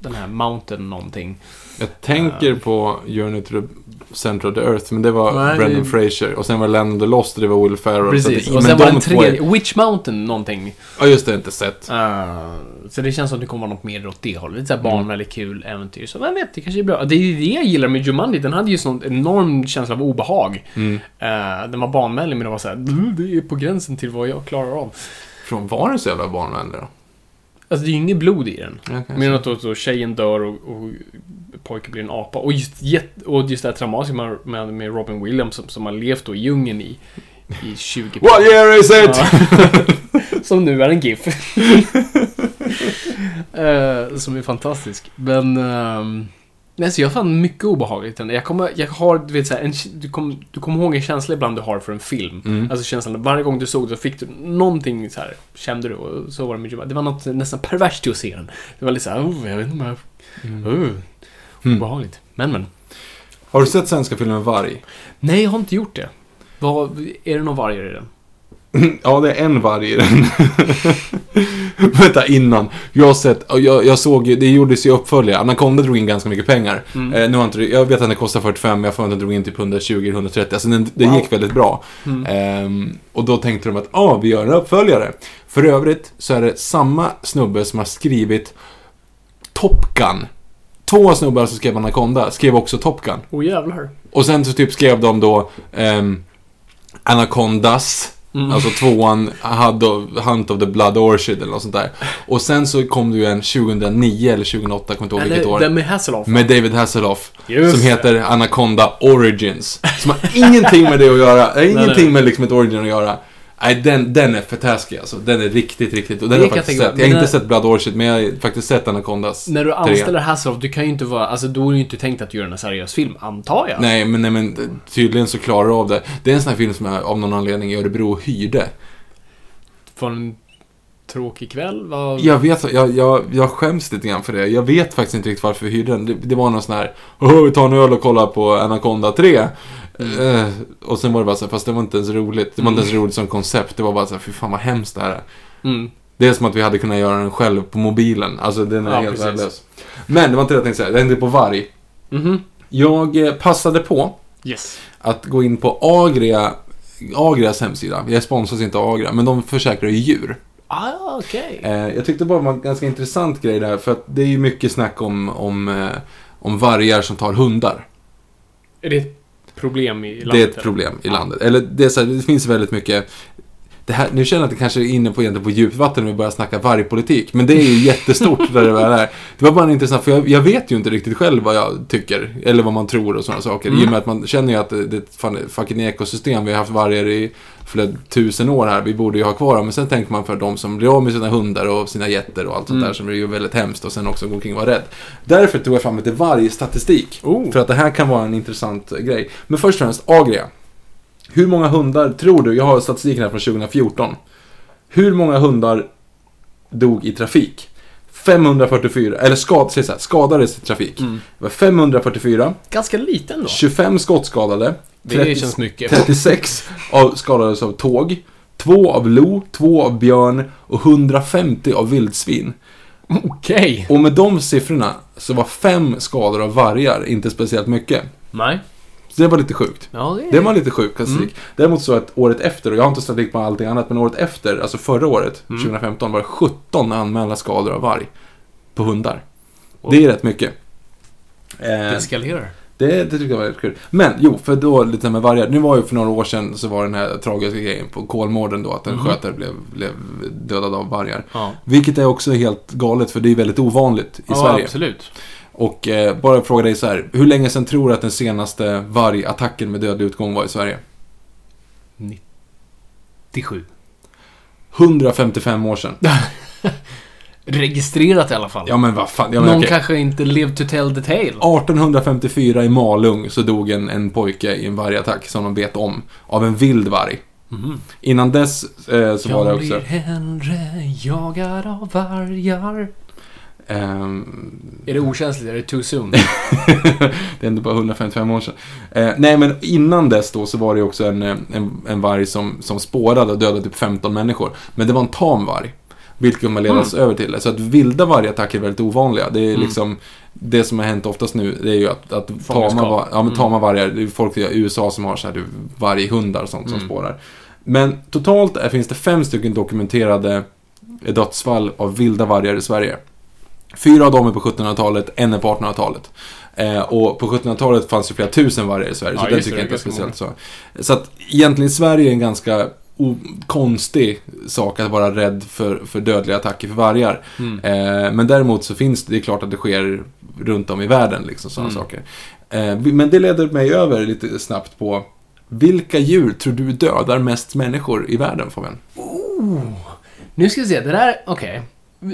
den här Mountain någonting. Jag tänker på Journey to the Center of the Earth, men det var Nej, Brendan det- Fraser. Och sen var Land of the Lost och det var Will Ferrell. Precis, Så det, och men sen var de den två tredje, är- Witch Mountain någonting. Ja, just det, jag har inte sett. Uh, så det känns som att det kommer vara något mer åt det hållet. Lite såhär Mm. barnvänligt kul äventyr. Så vem vet, det kanske är bra. Det är ju det jag gillar med Jumanji. Den hade ju sån enorm känsla av obehag. Mm. Uh, den var barnvänlig men det var såhär, "Mm, det är på gränsen till vad jag klarar av. Från var den så jävla barnvänlig då? Alltså det är ju inget blod i den. Kanske. Men att då, då tjejen dör och, och pojken blir en apa. Och just, och just det här traumatiska med, med, med Robin Williams som, som har levt då i djungeln i, i 20 What year is it? Ja. som nu är en GIF. Eh, som är fantastisk. Men... ehm, nej, så jag fann mycket obehagligt den. Jag, kommer, jag har, du vet såhär, en, du, kom, du kommer ihåg en känsla ibland du har för en film. Mm. Alltså känslan, varje gång du såg så fick du någonting så här kände du och så var det med. Det var något nästan perverst i att se den. Det var lite såhär, oh, jag vet inte om jag... Oh, Mm. obehagligt. Men men. Har du sett svenska filmen Varg? Nej, jag har inte gjort det. Vad, är det någon vargar i den? Ja, det är en varg i den. Vänta, innan. Jag har sett, jag, jag såg ju, det gjordes ju uppföljare. Anaconda drog in ganska mycket pengar. Mm. Eh, nu har inte, jag vet att den kostar 45, men jag får att den drog in typ 120-130. Alltså den, det Wow. gick väldigt bra. Mm. Ehm, och då tänkte de att, ja, ah, vi gör en uppföljare. För övrigt så är det samma snubbe som har skrivit Top Gun. Två snubbar som skrev Anaconda skrev också Top Gun. Åh jävlar. Och sen så typ skrev de då ehm, Anacondas. Mm. Alltså tvåan, Hunt of, Hunt of the Blood Orchid eller något sånt där. Och sen så kom det ju en 2009 eller 2008, kommer inte ihåg vilket år. den med Hasselhoff. Med David Hasselhoff. Just som heter Anaconda Origins. Som har ingenting med det att göra. Ingenting med liksom ett origin att göra. Nej, den, den är för taskig alltså. Den är riktigt, riktigt. Och den har jag faktiskt sett. Jag har inte när- sett Blood Orchid, men jag har faktiskt sett Anacondas. När du anställer Hasselhoff, du kan ju inte vara... Alltså, då är ju inte tänkt att du gör en seriös film, antar jag. Nej, men, nej, men tydligen så klarar du av det. Det är en sån här film som jag av någon anledning i Örebro hyrde. För en tråkig kväll? Vad... Jag vet, jag, jag, jag skäms lite grann för det. Jag vet faktiskt inte riktigt varför vi hyrde den. Det, det var någon sån här, Åh, vi tar en öl och kollar på Anaconda 3. Eh, och sen var det bara så här, fast det var inte ens roligt. Det var inte ens roligt som koncept. Det var bara så här, fy fan vad hemskt det här är. Mm. Det är som att vi hade kunnat göra den själv på mobilen. Alltså den är Ja, helt värdelös. Men det var inte det jag tänkte säga. Jag tänkte på varg. Mhm. Jag eh, passade på Yes. att gå in på Agria, Agrias hemsida. Jag sponsras inte av Agria, men de försäkrar ju djur. Ah, okej. Eh, jag tyckte bara det var en ganska intressant grej där, för att det är ju mycket snack om, om, eh, om vargar som tar hundar. Är det ett problem i landet? det är ett eller? problem i Ja. landet. Eller det, är så här, det finns väldigt mycket det här, nu känner jag att det kanske är inne på, egentligen på djupt vatten när vi börjar snacka vargpolitik. Men det är ju jättestort där det väl är. Det var bara intressant, för jag, jag vet ju inte riktigt själv vad jag tycker. Eller vad man tror och sådana saker. I och Mm. med att man känner ju att det, det är ett fucking ekosystem. Vi har haft vargar i flera tusen år här, vi borde ju ha kvar dem. Men sen tänker man för de som blir av med sina hundar och sina getter och allt sånt Mm. där som är ju väldigt hemskt och sen också gå omkring och vara rädd. Därför tog jag fram lite vargstatistik. Oh. För att det här kan vara en intressant eh, grej. Men först och främst, Agria. Hur många hundar tror du, jag har statistiken här från 2014. Hur många hundar dog i trafik? 544, eller skad, så här, skadades i trafik. Mm. Det var 544, Ganska liten då. 25 skottskadade, Det 30 känns mycket. 36 av, skadades av tåg, 2 av lo, 2 av björn och 150 av vildsvin. Okej. Och med de siffrorna så var 5 skador av vargar inte speciellt mycket. Nej. Så det var lite sjukt. Ja, det är... Det var lite sjuk statistik. Däremot så att året efter, och jag har inte statistik på allting annat, men året efter, alltså förra året, 2015, var det 17 anmälda skador av varg på hundar. Det är rätt mycket. Det Eh, eskalerar. det, det tycker jag var rätt kul. Men jo, för då lite med vargar. Nu var ju för några år sedan så var den här tragiska grejen på Kolmården då, att en Mhm. skötare blev, blev dödad av vargar. Ja. Vilket är också helt galet, för det är väldigt ovanligt i ja, Sverige. absolut. Och eh, bara fråga dig så här, hur länge sedan tror du att den senaste vargattacken med dödlig utgång var i Sverige? 97. 155 år sedan. Registrerat i alla fall. Ja men vad fan. Ja, men, Någon okej. kanske inte live to tell the tale. 1854 i Malung så dog en, en pojke i en vargattack som de vet om. Av en vild varg. Mhm. Innan dess eh, så var det Jag också... blir hellre jagad av vargar. Ehm, Är det okänsligt? Är det too soon? det är ändå bara 155 år sedan. Eh, nej men innan dess då så var det också en, eh, en, en varg som, som spårade och dödade typ 15 människor. Men det var en tam varg. Vilket man ledas över till. Så att vilda vargattacker är väldigt ovanliga. Det är Mm. liksom Det som har hänt oftast nu det är ju att, att tama, var, ja, men Mm. tama vargar, det är folk i USA som har så här, varghundar och sånt som Mm. spårar. Men totalt finns det fem stycken dokumenterade dödsfall av vilda vargar i Sverige. Fyra av dem är på 1700-talet, en är på 1800-talet. Eh, och på 1700-talet fanns det flera tusen vargar i Sverige, Ja, så den tycker jag inte är speciellt så. Så att egentligen Sverige är en ganska konstig sak att vara rädd för, för dödliga attacker för vargar. Mm. Eh, men däremot så finns det, det är klart att det sker runt om i världen, liksom sådana Mm. saker. Eh, men det leder mig över lite snabbt på vilka djur tror du dödar mest människor i världen, Fabian? Nu ska vi se, det där, okej.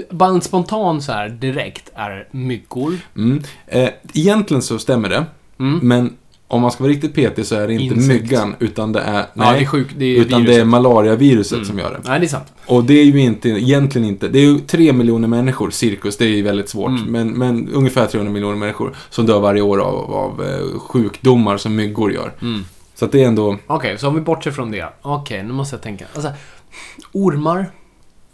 Bara en spontan så här direkt är myggor. Mm. Eh, egentligen så stämmer det, Mm. men om man ska vara riktigt petig så är det inte Insekt. myggan, utan det är... ja, Nej, det är sjuk, det är utan det är viruset. malariaviruset Mm. som gör det. Nej, det är sant. Och det är ju inte, egentligen inte, det är ju tre miljoner människor, cirkus, det är ju väldigt svårt, Mm. men, men ungefär 300 miljoner människor som dör varje år av, av eh, sjukdomar som myggor gör. Mm. Så att det är ändå Okej, så om vi bortser från det. Okej, nu måste jag tänka. Alltså, ormar.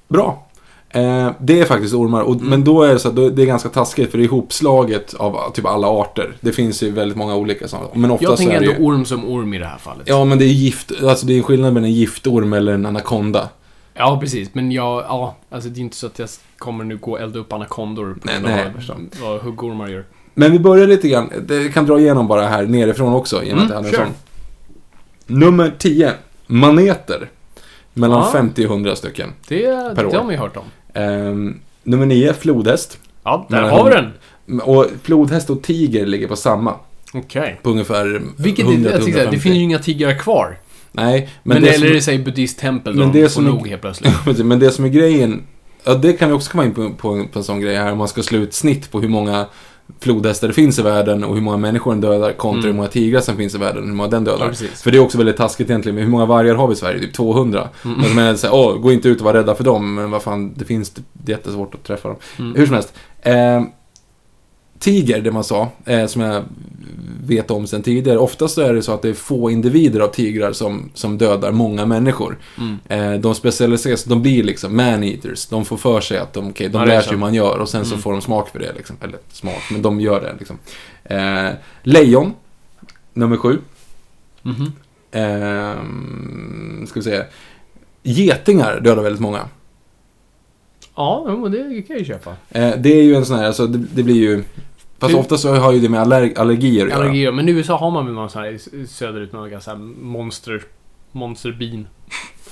bra. Eh, det är faktiskt ormar, och, Mm. men då är det så att det är ganska taskigt för det är ihopslaget av typ alla arter. Det finns ju väldigt många olika sådana. Men ofta Jag så tänker är ändå ju, orm som orm i det här fallet. Ja, men det är gift, alltså det är en skillnad mellan en giftorm eller en anakonda. Ja, precis. Men jag, ja, alltså det är inte så att jag kommer nu gå och elda upp anakondor på Nej, nej, jag vad huggormar gör. Men vi börjar lite grann, det kan dra igenom bara här nerifrån också, Mm, att jag hade en sure. sån. Nummer 10. Maneter. Mellan Ja. 50 och 100 stycken. Det, Per det år. har man ju hört om. Ehm, nummer 9. Flodhäst. Ja, där har vi den! Och flodhäst och tiger ligger på samma. Okej. På ungefär Vilket, 100 jag säga, det 150. finns ju inga tigrar kvar. Nej, Men, men, det eller som, det säger buddhisttempel då, men de det får som nog helt plötsligt. men det som är grejen, ja det kan vi också komma in på, på, en, på en sån grej här, om man ska slå ut snitt på hur många flodhästar det finns i världen och hur många människor den dödar kontra Mm. hur många tigrar som finns i världen och hur många den dödar. Ja. För det är också väldigt taskigt egentligen, men hur många vargar har vi i Sverige? Typ 200. Mm. Men säga, åh, gå inte ut och var rädda för dem, men vad fan, det finns det är jättesvårt att träffa dem. Mm. Hur som helst. Eh, tiger, det man sa, eh, som jag vet om sen tidigare. Oftast så är det så att det är få individer av tigrar som, som dödar många människor. Mm. Eh, de specialiseras, de blir liksom man-eaters. De får för sig att de, okay, de Ja, lär så. sig hur man gör och sen så Mm. får de smak för det. Liksom. Eller smak, men de gör det. Liksom. Eh, lejon, nummer sju. Mhm. Ehm, ska vi se. Getingar dödar väldigt många. Ja, jo, det kan jag ju köpa. Eh, det är ju en sån här, alltså det, det blir ju... Fast Det- ofta så har ju det med aller, allergier att göra. Allergier. Men i USA har man väl någon sån här söderut, några så här monster, monsterbin.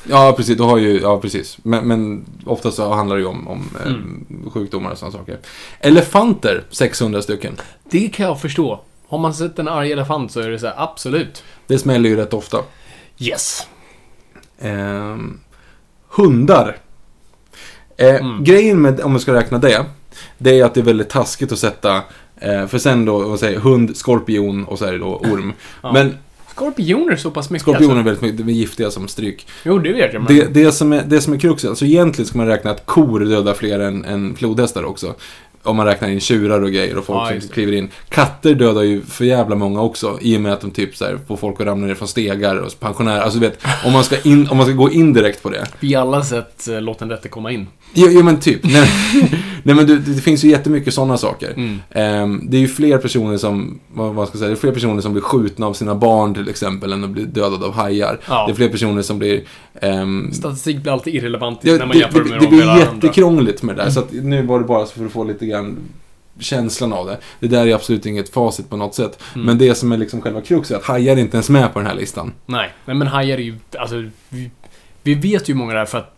Ja, precis. Du har ju, ja precis. Men, men ofta så handlar det ju om, om eh, Mm. sjukdomar och sådana saker. Elefanter, 600 stycken. Det kan jag förstå. Har man sett en arg elefant så är det så här, absolut. Det smäller ju rätt ofta. Yes. Ehm, hundar. Eh, Mm. Grejen med, om man ska räkna det, det är att det är väldigt taskigt att sätta, eh, för sen då, vad säger hund, skorpion och så är det då orm. Ja. Men Skorpioner så pass mycket skorpioner är alltså. väldigt mycket, de är giftiga som stryk. Jo, det vet jag. Men... Det, det, som är, det som är kruxet, alltså egentligen ska man räkna att kor dödar fler än, än flodhästar också. Om man räknar in tjurar och grejer och folk Ja, som det. kliver in. Katter dödar ju för jävla många också. I och med att de typ så här, får folk att ramla ner från stegar och pensionärer. Alltså du vet, om man ska, in, om man ska gå indirekt på det. Vi alla sett uh, Låt den rätte komma in. Jo, jo men typ. Nej, nej men det, det finns ju jättemycket sådana saker. Mm. Ehm, det är ju fler personer som, vad vad ska jag säga, det är fler personer som blir skjutna av sina barn till exempel än att bli dödade av hajar. Ja. Det är fler personer som blir... ehm, Statistik blir alltid irrelevant Ja, när man det, jämför det, med det de blir jättekrångligt med det där. Så att nu var det bara för att få lite grann känslan av det. Det där är absolut inget facit på något sätt. Mm. Men det som är liksom själva kruxet är att hajar är inte ens med på den här listan. Nej, nej men hajar är ju... Alltså, vi, vi vet ju många det är för att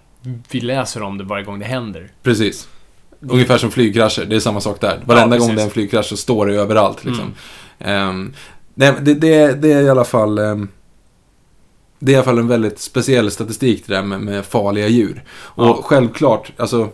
vi läser om det varje gång det händer. Precis. Ungefär som flygkrascher, det är samma sak där. Varenda Ja, gång det är en flygkrasch så står det överallt liksom. Mm. Nej, det, det, det är i alla fall... ehm, det är i alla fall en väldigt speciell statistik det där med, med farliga djur. Och Ja. självklart, alltså...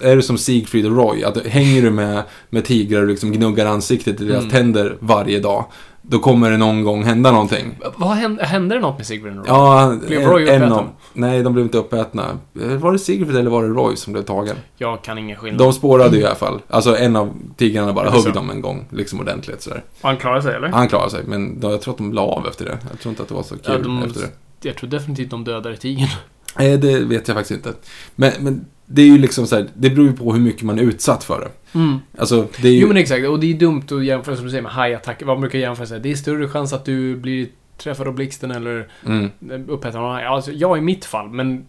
Är du som Siegfried och Roy, att hänger du med, med tigrar och liksom gnuggar ansiktet i deras Mm. tänder varje dag, då kommer det någon gång hända någonting. Vad hände, hände det något med Sigrid och Roy? Ja, Blev en, Roy en uppäten? av, Nej, de blev inte uppätna. Eh, Var det Siegfried eller var det Roy som blev tagen? Jag kan ingen skillnad. De spårade ju i alla fall. Alltså en av tigrarna bara högg dem en gång, liksom ordentligt sådär. Han klarade sig, eller? Han klarade sig, men då, jag tror att de la av efter det. Jag tror inte att det var så kul Ja, de- efter det. Jag tror definitivt de dödade tigern. Nej, det vet jag faktiskt inte. Men, men det är ju liksom så här, det beror ju på hur mycket man är utsatt för det. Mm. Alltså, det är ju... Jo men exakt, och det är dumt att jämföra som du säger med hajattacker. Vad man brukar jämföra här, Det är större chans att du blir träffad av blixten eller mm, upphetsad av en haj. Alltså, jag i mitt fall, men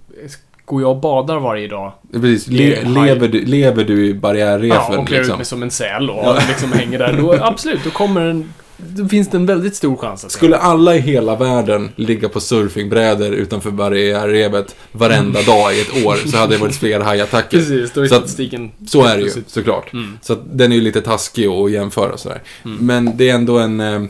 går jag och badar varje dag precis. Le, lever, du, lever du i barriärrefen ja, och klär ut liksom? mig som en säl och Ja. liksom hänger där, då absolut, då kommer en... Då finns det en väldigt stor chans att Skulle alla i hela världen ligga på surfingbrädor utanför barriärrevet varenda dag i ett år så hade det varit fler hajattacker. Precis, då är Så att- statistiken... Så är det ju, såklart. Mm. Så att den är ju lite taskig att jämföra sådär. Mm. Men det är ändå en... Eh,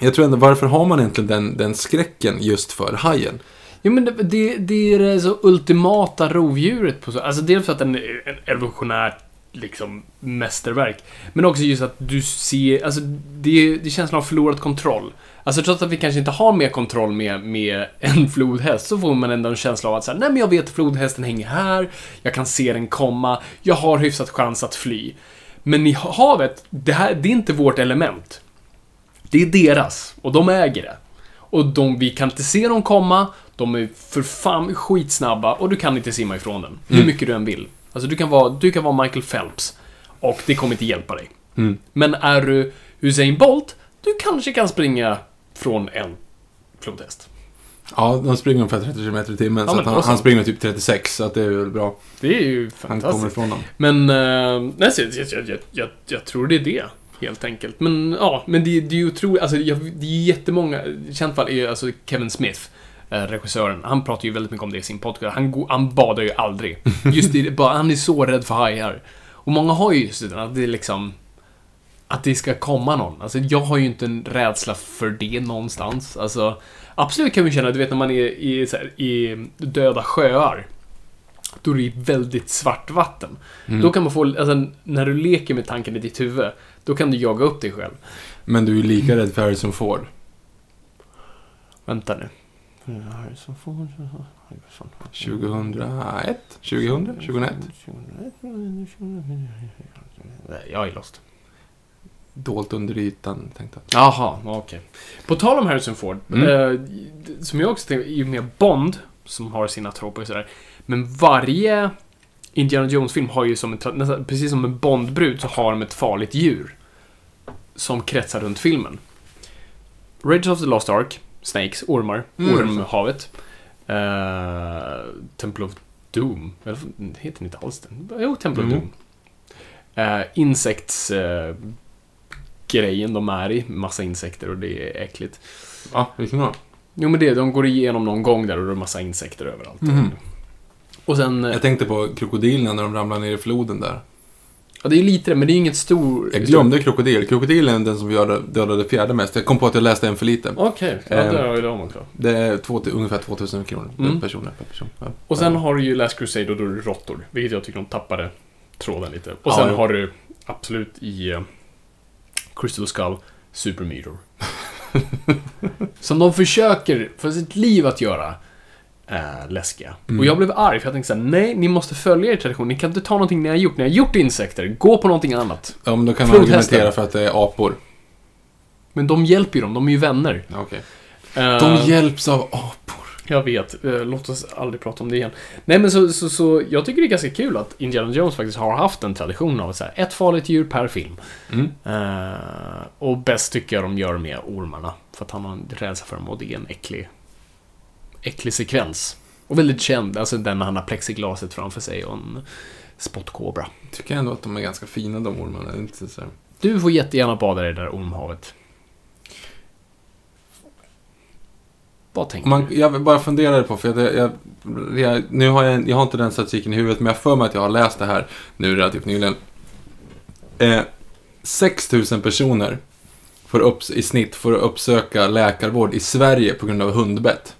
jag tror ändå, varför har man egentligen den, den skräcken just för hajen? Jo men det, det, det är det så ultimata rovdjuret på så... Alltså dels för att den är evolutionärt liksom mästerverk. Men också just att du ser, alltså det, det är känslan av förlorat kontroll. Alltså trots att vi kanske inte har mer kontroll med, med en flodhäst så får man ändå en känsla av att säga, nej men jag vet att flodhästen hänger här, jag kan se den komma, jag har hyfsat chans att fly. Men i havet, det här, det är inte vårt element. Det är deras, och de äger det. Och de, vi kan inte se dem komma, de är för fan skitsnabba och du kan inte simma ifrån den. Hur Mm. mycket du än vill. Alltså du kan, vara, du kan vara Michael Phelps och det kommer inte hjälpa dig. Mm. Men är du Usain Bolt, du kanske kan springa från en flodhäst. Ja, de springer ungefär 30 km i timmen. Ja, så han, han springer typ 36, så att det är väl bra. Det är ju Han kommer fantastiskt. ifrån dem. Men, eh, nej, jag, jag, jag, jag, tror det är det. Helt enkelt. Men ja, men det, det är ju otroligt, alltså det är jättemånga, känt fall är ju alltså Kevin Smith, regissören, han pratar ju väldigt mycket om det i sin podcast. Han, han badar ju aldrig. Just det, bara, han är så rädd för hajar. Och många har ju just det, att det är liksom, att det ska komma någon. Alltså jag har ju inte en rädsla för det någonstans. Alltså, absolut kan vi känna, du vet när man är i, här, i döda sjöar. Då är det väldigt svart vatten. Mm. Då kan man få, alltså när du leker med tanken i ditt huvud, då kan du jaga upp dig själv. Men du är lika rädd för Harrison Ford. Vänta nu. 2001? 2000? 2001? Nej, Jag är lost. Dolt under ytan, tänkte jag. Jaha, okej. På tal om Harrison Ford, Mm. eh, som jag också tänkte, i och med Bond, som har sina troper och sådär, men varje Indiana Jones-film har ju som en, nästan, precis som en Bond-brud, så har de ett farligt djur som kretsar runt filmen. Raiders of the Lost Ark, Snakes, ormar, Mm. ormhavet. Uh, Temple of Doom, eller heter den inte alls den. Jo, Temple of Mm. Doom. Uh, Insekts... eh, grejen de är i. Massa insekter och det är äckligt. Ja, vilken då? Jo men det, de går igenom någon gång där och det är massa insekter överallt. Mhm. Och sen... Jag tänkte på krokodilerna när de ramlar ner i floden där. Ja, det är ju lite det, men det är ju inget stor... Jag glömde krokodil. Krokodilen är den som dödade, fjärde mest. Jag kom på att jag läste en för lite. Okej, ja, Ehm. där har dem också. Det är två, ungefär 2000 kronor per Mm. person. Per person. Ja. Och sen har du ju Last Crusade och då är det råttor. Vilket jag tycker de tappade tråden lite. Och Ja, sen jo. har du absolut i eh, Crystal Skull Super Meteor. Som de försöker för sitt liv att göra eh, läskiga. Mm. Och jag blev arg för jag tänkte såhär, nej, ni måste följa er tradition. Ni kan inte ta någonting ni har gjort. Ni har gjort insekter. Gå på någonting annat. Ja, men då kan man argumentera för att det är apor. Men de hjälper ju dem. De är ju vänner. Ja, Okej. Eh, De hjälps av apor. Jag vet, eh, låt oss aldrig prata om det igen. Nej men så, så, så, jag tycker det är ganska kul att Indiana Jones faktiskt har haft en tradition av så här, ett farligt djur per film. Mm. Eh, och bäst tycker jag de gör med ormarna. För att han har en rädsla för dem och det är en äcklig, äcklig sekvens. Och väldigt känd, alltså den när han har plexiglaset framför sig och en spottkobra. Tycker ändå att de är ganska fina de ormarna. Inte så här. Du får jättegärna bada i det där ormhavet. Vad tänker Man, du? jag bara funderade på, för jag, jag, jag, nu har jag, jag har inte den statistiken i huvudet, men jag för mig att jag har läst det här nu relativt nyligen. Eh, 6 000 personer får upp, i snitt får uppsöka läkarvård i Sverige på grund av hundbett.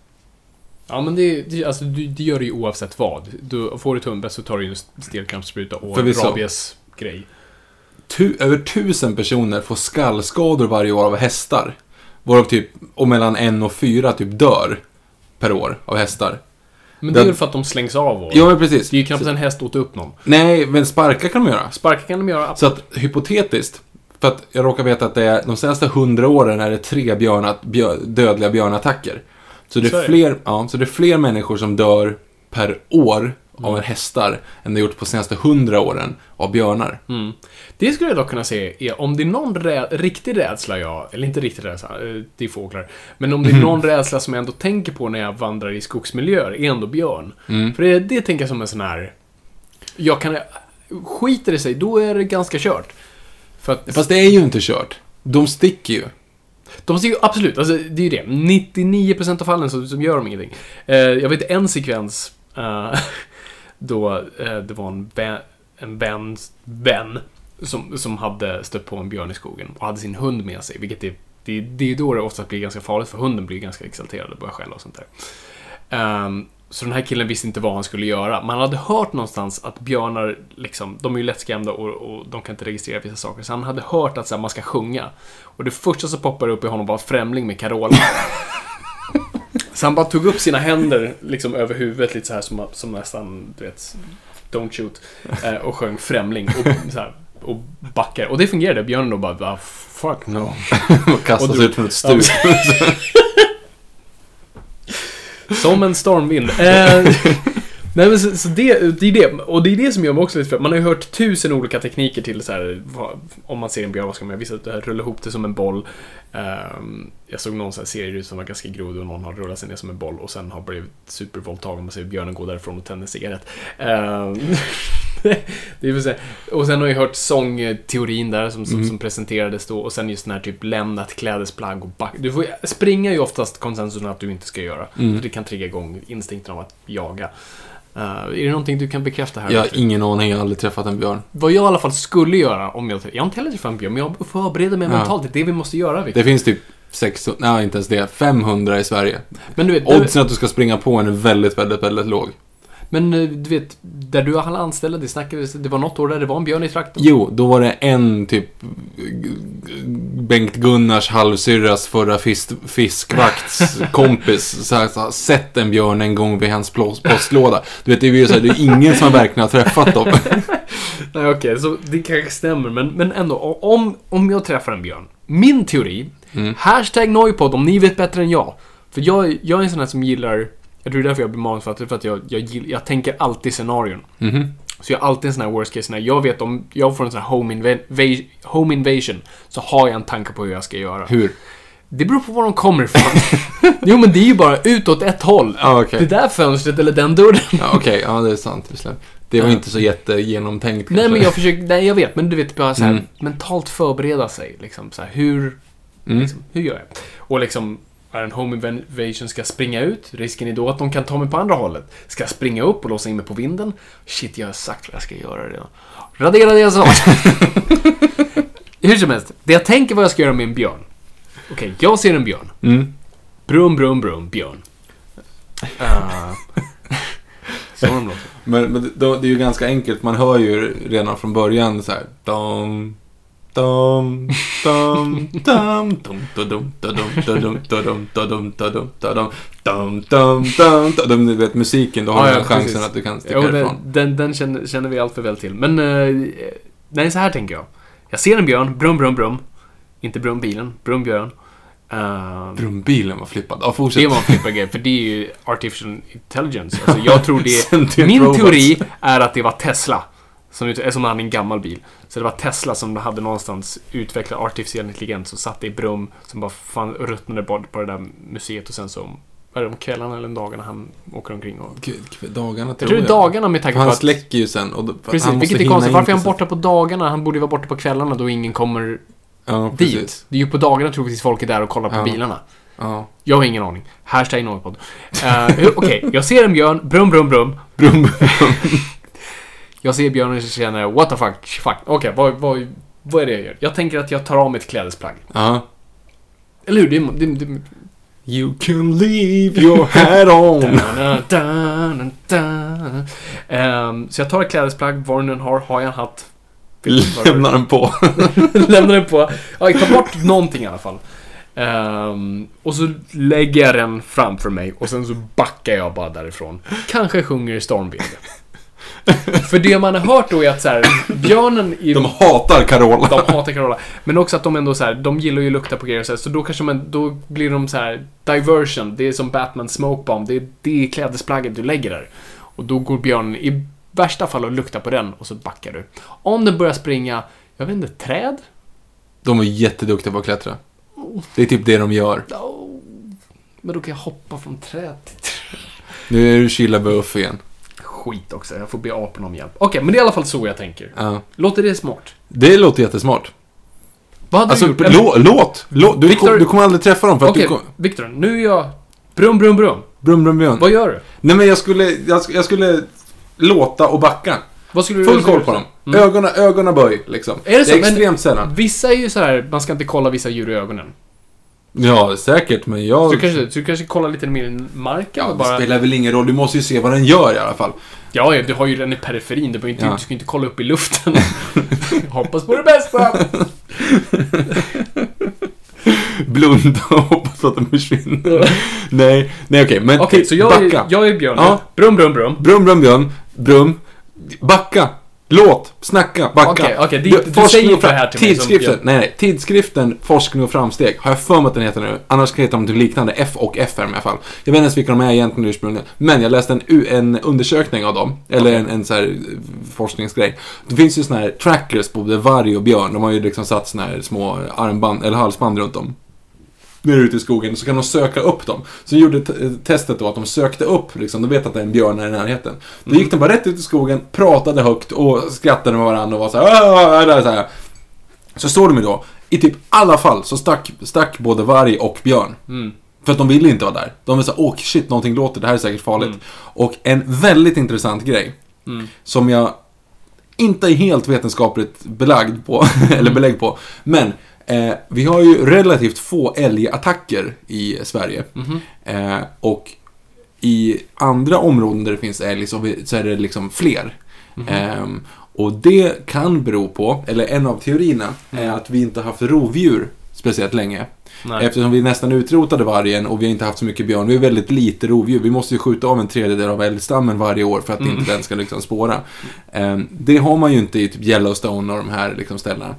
Ja men det, det, alltså, du, det gör du ju oavsett vad. Du, får du hundbett så tar du ju en stelkrampsspruta och Förvisso. rabiesgrej. Tu, över tusen personer får skallskador varje år av hästar. Varav typ, och mellan en och fyra typ dör per år av hästar. Men det är väl för att de slängs av och... Ja, men precis. Det är ju knappt en häst åt upp någon. Nej, men sparka kan de göra. Sparka kan de göra. Så att hypotetiskt, för att jag råkar veta att det är de senaste hundra åren är det tre björnat, björ, dödliga björnattacker. Så det, är fler, ja, så det är fler människor som dör per år Mm. av en hästar än det gjort på senaste hundra åren av björnar. Mm. Det skulle jag dock kunna se om det är någon rä- riktig rädsla jag, eller inte riktig rädsla, eh, det är fåglar. Men om det är någon rädsla som jag ändå tänker på när jag vandrar i skogsmiljöer, är ändå björn. Mm. För det, det tänker jag som en sån här... Jag kan... Skiter det sig, då är det ganska kört. Att... Fast det är ju inte kört. De sticker ju. De ser ju absolut, alltså det är ju det. 99% av fallen så, så gör de ingenting. Eh, jag vet en sekvens eh, då eh, det var en, vän, en väns vän som, som hade stött på en björn i skogen och hade sin hund med sig. Vilket är, det, det är då det ofta blir ganska farligt för hunden blir ganska exalterad och börjar skälla och sånt där. Ehm, så den här killen visste inte vad han skulle göra. Man hade hört någonstans att björnar, liksom, de är ju lättskrämda och, och de kan inte registrera vissa saker. Så han hade hört att så här, man ska sjunga. Och det första som poppade upp i honom var Främling med Carola. så han bara tog upp sina händer liksom över huvudet lite så här som, som nästan, du vet, Don't shoot. Eh, och sjöng Främling och, så här, och backade. Och det fungerade. Björnen då bara, ah, fuck no. Och kastas Och ut från ett stup. Som en stormvind. Eh, nej men så, så det, det är det. Och det är det som gör mig också lite för Man har ju hört tusen olika tekniker till så här, vad, om man ser en björn, vad ska man göra? Vissa det här, rulla ihop det som en boll. Ehm, jag såg någon sån här serie som var ganska grodd och någon har rullat sig ner som en boll och sen har blivit supervåldtagen. Man ser björnen gå därifrån och tända cigarett. Ehm, det är så här. Och sen har jag hört sångteorin där som, som, Mm. som presenterades då och sen just den här typ lämna ett klädesplagg och back. Du får springa är ju oftast konsensusen att du inte ska göra. Mm. För det kan trigga igång instinkten av att jaga. Eh, är det någonting du kan bekräfta här? Jag har ingen aning, jag har aldrig träffat en björn. Vad jag i alla fall skulle göra om jag... Jag har inte heller träffat en björn, men jag förbereder mig Ja. mentalt. Det är det vi måste göra, Victor. Det finns typ 600, nej inte ens det, 500 i Sverige. Men du vet, Oddsen att du ska springa på en är väldigt, väldigt, väldigt låg. Men eh, du vet, där du har anställda, det snackades, det var något år där det var en björn i trakten. Jo, då var det en typ Bengt Gunnars halvsyrras förra fisk, fiskvakts kompis så här, så här, sett en björn en gång vid hans postlåda. Du vet, det är ju så här, det är ingen som verkligen har träffat dem. Nej, okej, så det kanske stämmer, men, men ändå, om, om jag träffar en björn. Min teori, Mm. hashtag Noipod om ni vet bättre än jag. För jag, jag är en sån här som gillar, jag tror det är därför jag blir manusförfattare, för att jag, jag, jag tänker alltid scenarion. Mhm. Så jag har alltid en sån här worst case scenario. Jag vet om jag får en sån här home, inva- home invasion, så har jag en tanke på hur jag ska göra. Hur? Det beror på var de kommer ifrån. jo men det är ju bara utåt ett håll. Ja, okej. Det där fönstret eller den dörren. Ja, okej, ja det är sant. Det var inte så jättegenomtänkt Nej kanske. men jag försöker, nej jag vet, men du vet bara så här, Mm. mentalt förbereda sig. Liksom, så här, hur, Mm. liksom, hur gör jag? Och liksom, är en home invasion, ska springa ut? Risken är då att de kan ta mig på andra hållet. Ska jag springa upp och låsa in mig på vinden? Shit, jag har sagt vad jag ska göra redan. Radera det jag sa. Hur som helst, det jag tänker vad jag ska göra med en björn. Okej, jag ser en björn. Mm. Brum, brum, brum, björn. Uh, så de låter. Men, men det, det är ju ganska enkelt. Man hör ju redan från början så här. Dum, dum, dum, dum, dum, dum, dum, dum, dum, dum, dum, dum, dum, dum, dum, dum. Du vet musiken, då har Ja, du ja, chansen precis. att du kan sticka Jo, ifrån. den, den känner, känner vi allt för väl till. Men, eh, nej, så här tänker jag. Jag ser en björn, brum, brum, brum. Inte brumbilen, brumbjörn. Uh, Brumbilen var flippad. Ja, fortsätt. det var en flippergrej, för det är ju artificial intelligence. Alltså, jag tror det... Min teori är att det var Tesla. Som, som hade en gammal bil. Så det var Tesla som hade någonstans utvecklat artificiell intelligens och satte i brum som bara fan ruttnade bort på det där museet och sen så... Är det om kvällarna eller dagarna han åker omkring och... Gud, dagarna Jag tror är dagarna med tanke på han att... släcker ju sen. Och då, Precis, han vilket är konstigt. Varför är han borta på dagarna? Han borde ju vara borta på kvällarna då ingen kommer Ja, dit. precis. Det är ju på dagarna troligtvis folk är där och kollar på Ja. bilarna. Ja. Jag har ingen aning. Hashtag Noipod. Uh, Okej, jag ser en björn. Brum, brum, brum. Brum, Jag ser björnen och känner what the fuck. fuck. Okej, vad, vad, vad är det jag gör? Jag tänker att jag tar av mig ett klädesplagg. ja. Eller hur? Det, det, det, You can leave your hat on. Da, da, da. Ehm, så jag tar ett klädesplagg, vad den har. Har jag en hatt? Lämnar den på. Lämnar den på. Ja, jag tar bort någonting i alla fall. Ehm, och så lägger jag den framför mig och sen så backar jag bara därifrån. Kanske sjunger Stormbeard. För det man har hört då är att så här, björnen i... De hatar Carola. De hatar Carola. Men också att de ändå så här, de gillar ju att lukta på grejer så, här, så då kanske man, då blir de så här diversion. Det är som Batman Smoke Bomb. Det är det klädesplagget du lägger där. Och då går björnen i värsta fall och luktar på den och så backar du. Om den börjar springa, jag vet inte, träd? De är jätteduktiga på att klättra. Det är typ det de gör. Oh, men då kan jag hoppa från träd till träd. Nu är du chilla buff igen. Skit också, jag får be aporna om hjälp. Okej, men det är i alla fall så jag tänker. Ja. Låter det smart? Det låter jättesmart. Vad hade Alltså, du gjort? lå, låt! låt. Du, Victor- kom, du kommer aldrig träffa dem för att Okej, du kom... Viktor, nu är jag... Brum, brum, brum. Brum, brum, björn. Vad gör du? Nej men jag skulle, jag, sk- jag skulle låta och backa. Vad skulle du Full koll på dem. Mm. Ögonen, ögonen böj liksom. Är det så? är Men- extremt sällan. Vissa är ju så här, man ska inte kolla vissa djur i ögonen. Ja, säkert, men Så jag... du kanske, så du kanske kollar lite mer i marken Ja, det bara... spelar väl ingen roll. Du måste ju se vad den gör i alla fall. Ja, ja, du har ju den i periferin. Du, inte, Ja. du ska inte kolla upp i luften. Hoppas på det bästa! Blunda och hoppas att den försvinner. nej, nej okej, men Okej, så jag är, backa. jag är björnen. Ja. Brum, brum, brum. Brum, brum, björn. Brum. Backa. Låt. Snacka. Backa. Okej, okej, det- Du- du säger inte det här till mig som Tidskriften, jag- nej, nej. Tidskriften Forskning och framsteg har jag för mig att den heter nu. Annars heter de typ liknande. F och FR i alla fall. Jag vet inte ens vilka de är egentligen ursprungligen. Men jag läste en, en undersökning av dem. Eller en, en så här eh, forskningsgrej. Det finns ju såna här trackers på både varg och björn. De har ju liksom satt såna här små armband, eller halsband runt dem du är ute i skogen så kan de söka upp dem. Så gjorde t- testet då att de sökte upp, liksom, de vet att det är en björn här i närheten. Då gick de bara rätt ut i skogen, pratade högt och skrattade med varandra och var så här, så här. Så såg de ju då, i typ alla fall så stack, stack både varg och björn. Mm. För att de ville inte vara där. De var så här, åh shit, någonting låter, det här är säkert farligt. Mm. Och en väldigt intressant grej, Mm. som jag inte är helt vetenskapligt belagd på, eller belägg på. Men eh, vi har ju relativt få älgattacker i Sverige. Mhm. Eh, och i andra områden där det finns älg så, vi, så är det liksom fler. Mhm. Ehm, och det kan bero på, eller en av teorierna, är att vi inte har haft rovdjur speciellt länge. Nej. Eftersom vi nästan utrotade vargen och vi har inte haft så mycket björn. Vi har väldigt lite rovdjur. Vi måste ju skjuta av en tredjedel av älgstammen varje år för att Mm. inte den ska liksom spåra. Ehm, det har man ju inte i typ Yellowstone och de här liksom ställena.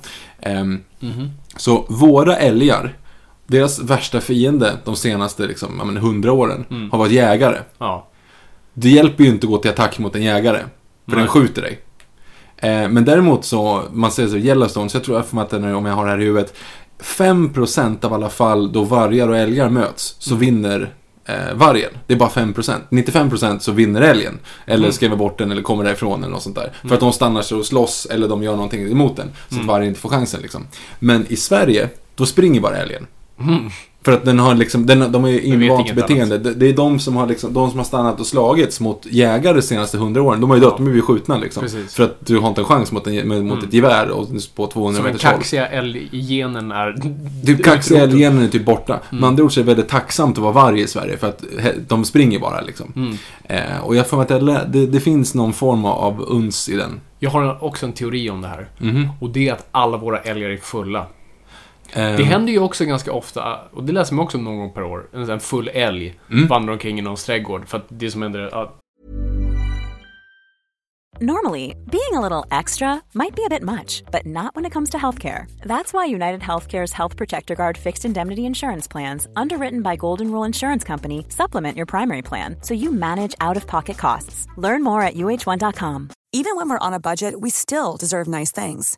Mhm. Så våra älgar, deras värsta fiende de senaste liksom, 100 åren Mm. har varit jägare. Ja. Det hjälper ju inte att gå till attack mot en jägare. För Nej. den skjuter dig. Eh, men däremot så, man säger så, Yellowstone, så jag tror för att den är, om jag har det här i huvudet, 5% av alla fall då vargar och älgar möts, så Mm. vinner eh, vargen. Det är bara 5%. 95% så vinner älgen. Eller Mm. skrämmer bort den eller kommer därifrån eller något sånt där. För att de stannar sig och slåss eller de gör någonting emot den. Så att Mm. vargen inte får chansen liksom. Men i Sverige, då springer bara älgen. För att den har liksom, den, de har ju invant beteende. Det, det är de som har liksom, de som har stannat och slagits mot jägare de senaste hundra åren. De har ju dött, Ja. de är ju skjutna liksom. Precis. För att du har inte en chans mot, en, mot Mm. ett gevär och på 200 Som den meters håll. kaxiga älggenen är... Typ kaxiga utrotat. genen är typ borta. Mm. Med andra ord så är det väldigt tacksamt att vara varg i Sverige för att de springer bara liksom. Mm. Eh, och jag får att det, det, det finns någon form av uns i den. Jag har också en teori om det här. Mhm. Och det är att alla våra älgar är fulla. Det händer ju också ganska ofta, och det läser man också någon gång per år, en full älg Mm. vandrar omkring i någons trädgård. För att det som händer är att Normally, being a little extra might be a bit much, but not when it comes to healthcare. That's why United Healthcare's Health Protector Guard fixed indemnity insurance plans, underwritten by Golden Rule Insurance Company, supplement your primary plan so you manage out of pocket costs. Learn more at uh1.com. Even when we're on a budget, we still deserve nice things.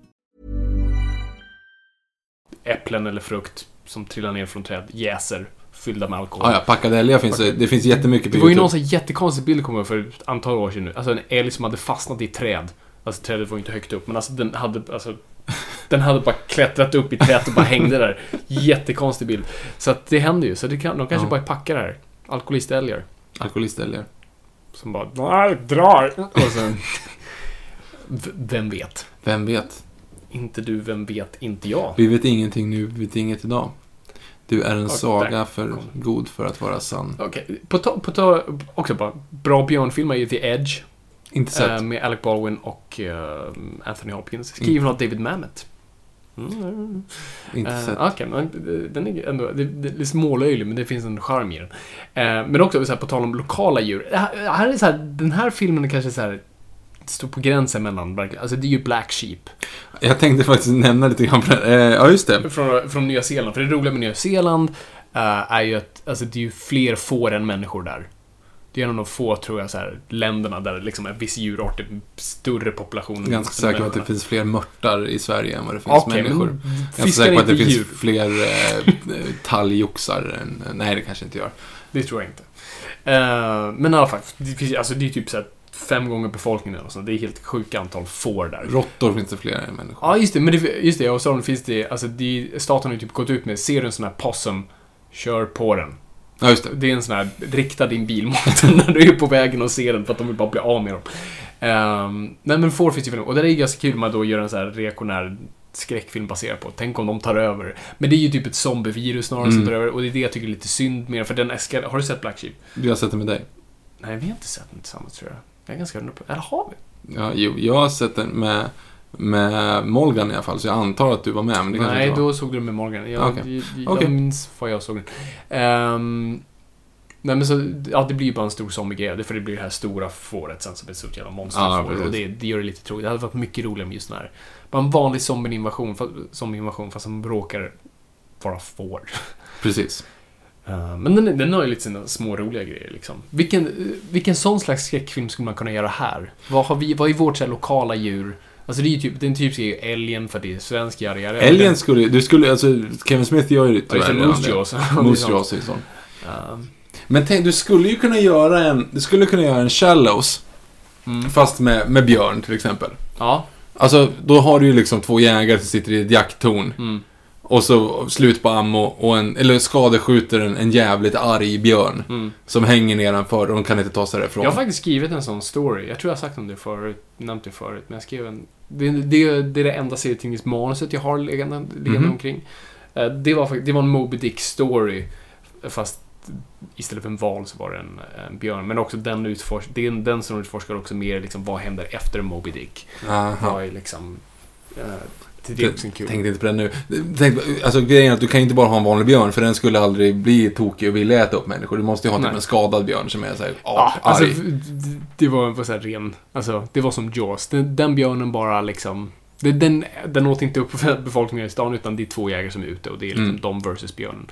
Äpplen eller frukt som trillar ner från träd jäser fyllda med alkohol. Ja, ja, packade älgar finns det. Det finns jättemycket på Det var ju någon sån jättekonstig bild kommer jag för ett antal år sedan nu. Alltså en älg som hade fastnat i ett träd. Alltså trädet var ju inte högt upp, men alltså den hade, alltså, den hade bara klättrat upp i trädet och bara hängde där. Jättekonstig bild. Så att det händer ju. Så det kan, de kanske Ja. bara packar här. Alkoholistälgar. Alkoholistälgar. Som bara drar! Och sen... Vem vet? Vem vet? Inte du, vem vet? Inte jag. Vi vet ingenting nu, vi vet inget idag. Du är en Och saga för god för att vara sann. Okej, på ta, på ta, också bara, bra björnfilm är ju The Edge. Inte sett. Eh, med Alec Baldwin och eh, Anthony Hopkins. Skriven av David Mamet. Mm. inte Eh, sett. Okej, men den är ändå... Det, det är smålöjlig, men det finns en charm i den. Eh, men också så här, på tal om lokala djur. Här, här är så här, den här filmen är kanske så här... Står på gränsen mellan, alltså det är ju Black Sheep. Jag tänkte faktiskt nämna lite grann på det. Eh, ja, just det. Från, från Nya Zeeland. För det roliga med Nya Zeeland eh, är ju att alltså, det är ju fler får än människor där. Det är en av de få, tror jag, så här, länderna där det liksom är viss djurart, är större population. Ganska säker på att det finns fler mörtar i Sverige än vad det finns Okej, människor. fiskar säker på att det finns djur. fler eh, talgoxar än... Nej, det kanske inte gör. Det tror jag inte. Eh, men i alla fall, det, finns, alltså, det är typ så här fem gånger befolkningen och så. Det är helt sjuka antal får där. Råttor finns det fler än människor. Ja, just det. Men det, just det, i Australien finns det, alltså det, staten har ju typ gått ut med, ser du en sån här possum, kör på den. Ja, just det. Det är en sån här, rikta din bil mot den när du är på vägen och ser den för att de vill bara bli av med dem. Um, nej men får finns ju film, och det är ganska kul med att då göra en sån här reaktionär skräckfilm baserad på. Tänk om de tar över. Men det är ju typ ett zombievirus snarare som Mm. tar över, och det är det jag tycker är lite synd med för den eskal- Har du sett Black Sheep? Du har sett det med dig. Nej, vi har inte sett den tillsammans tror jag. Jag är ganska hundra på, eller har vi? Ja, jo, jag har sett den med, med Molgan i alla fall, så jag antar att du var med. Men det Nej, inte var. då såg du den med Morgan. Jag, Okej. jag, jag Okej. minns vad jag såg den. Ehm, nej men så, ja det blir ju bara en stor zombie-grej. För det blir det här stora fåret sen som är ett stort jävla monster. Ja, och det, det gör det lite tråkigt. Det hade varit mycket roligare med just den här. Bara en vanlig zombie-invasion, zombie-invasion fast som råkar vara får. Precis. Eh, men den, den har ju lite sina små roliga grejer liksom. Vilken, eh, vilken sån slags skräckfilm skulle man kunna göra här? Vad, har vi, vad är vårt så här, lokala djur? Alltså det är ju typ, den typiska är ju älgen för det är svensk, yada, yada. Älgen skulle, du skulle, alltså Kevin Smith gör ju det, redan det. Moose Jaws. Ja. Men tänk, du skulle ju kunna göra en, du skulle kunna göra en Shallows, Mm. fast med, med björn till exempel. Ja. Alltså, då har du ju liksom två jägare som sitter i ett jakttorn. Mm. Och så slut på ammo och en, eller skadeskjuter en, en jävligt arg björn. Mm. Som hänger nedanför och de kan inte ta sig därifrån. Jag har faktiskt skrivit en sån story. Jag tror jag har sagt om det förut, nämnt det förut. Men jag skrev en... Det, det, det är det enda serietidningsmanuset jag har liggande, liggande Mhm. omkring. Eh, Det var, det var en Moby Dick-story. Fast istället för en val så var det en, en björn. Men också den, utforsk, är den som utforskar också mer liksom, vad händer efter Moby Dick. Aha. Vad är liksom... eh, det det är också en kul. Tänkte inte på det nu. Tänk, alltså grejen är att du kan inte bara ha en vanlig björn för den skulle aldrig bli tokig och vilja äta upp människor. Du måste ju ha typ en skadad björn som är såhär Ja, arg. alltså, det var, var så här ren... Alltså, det var som Jaws. Den, den björnen bara liksom... Den, den åt inte upp befolkningen i stan, utan det är två jägare som är ute och det är liksom Mm. de versus björnen.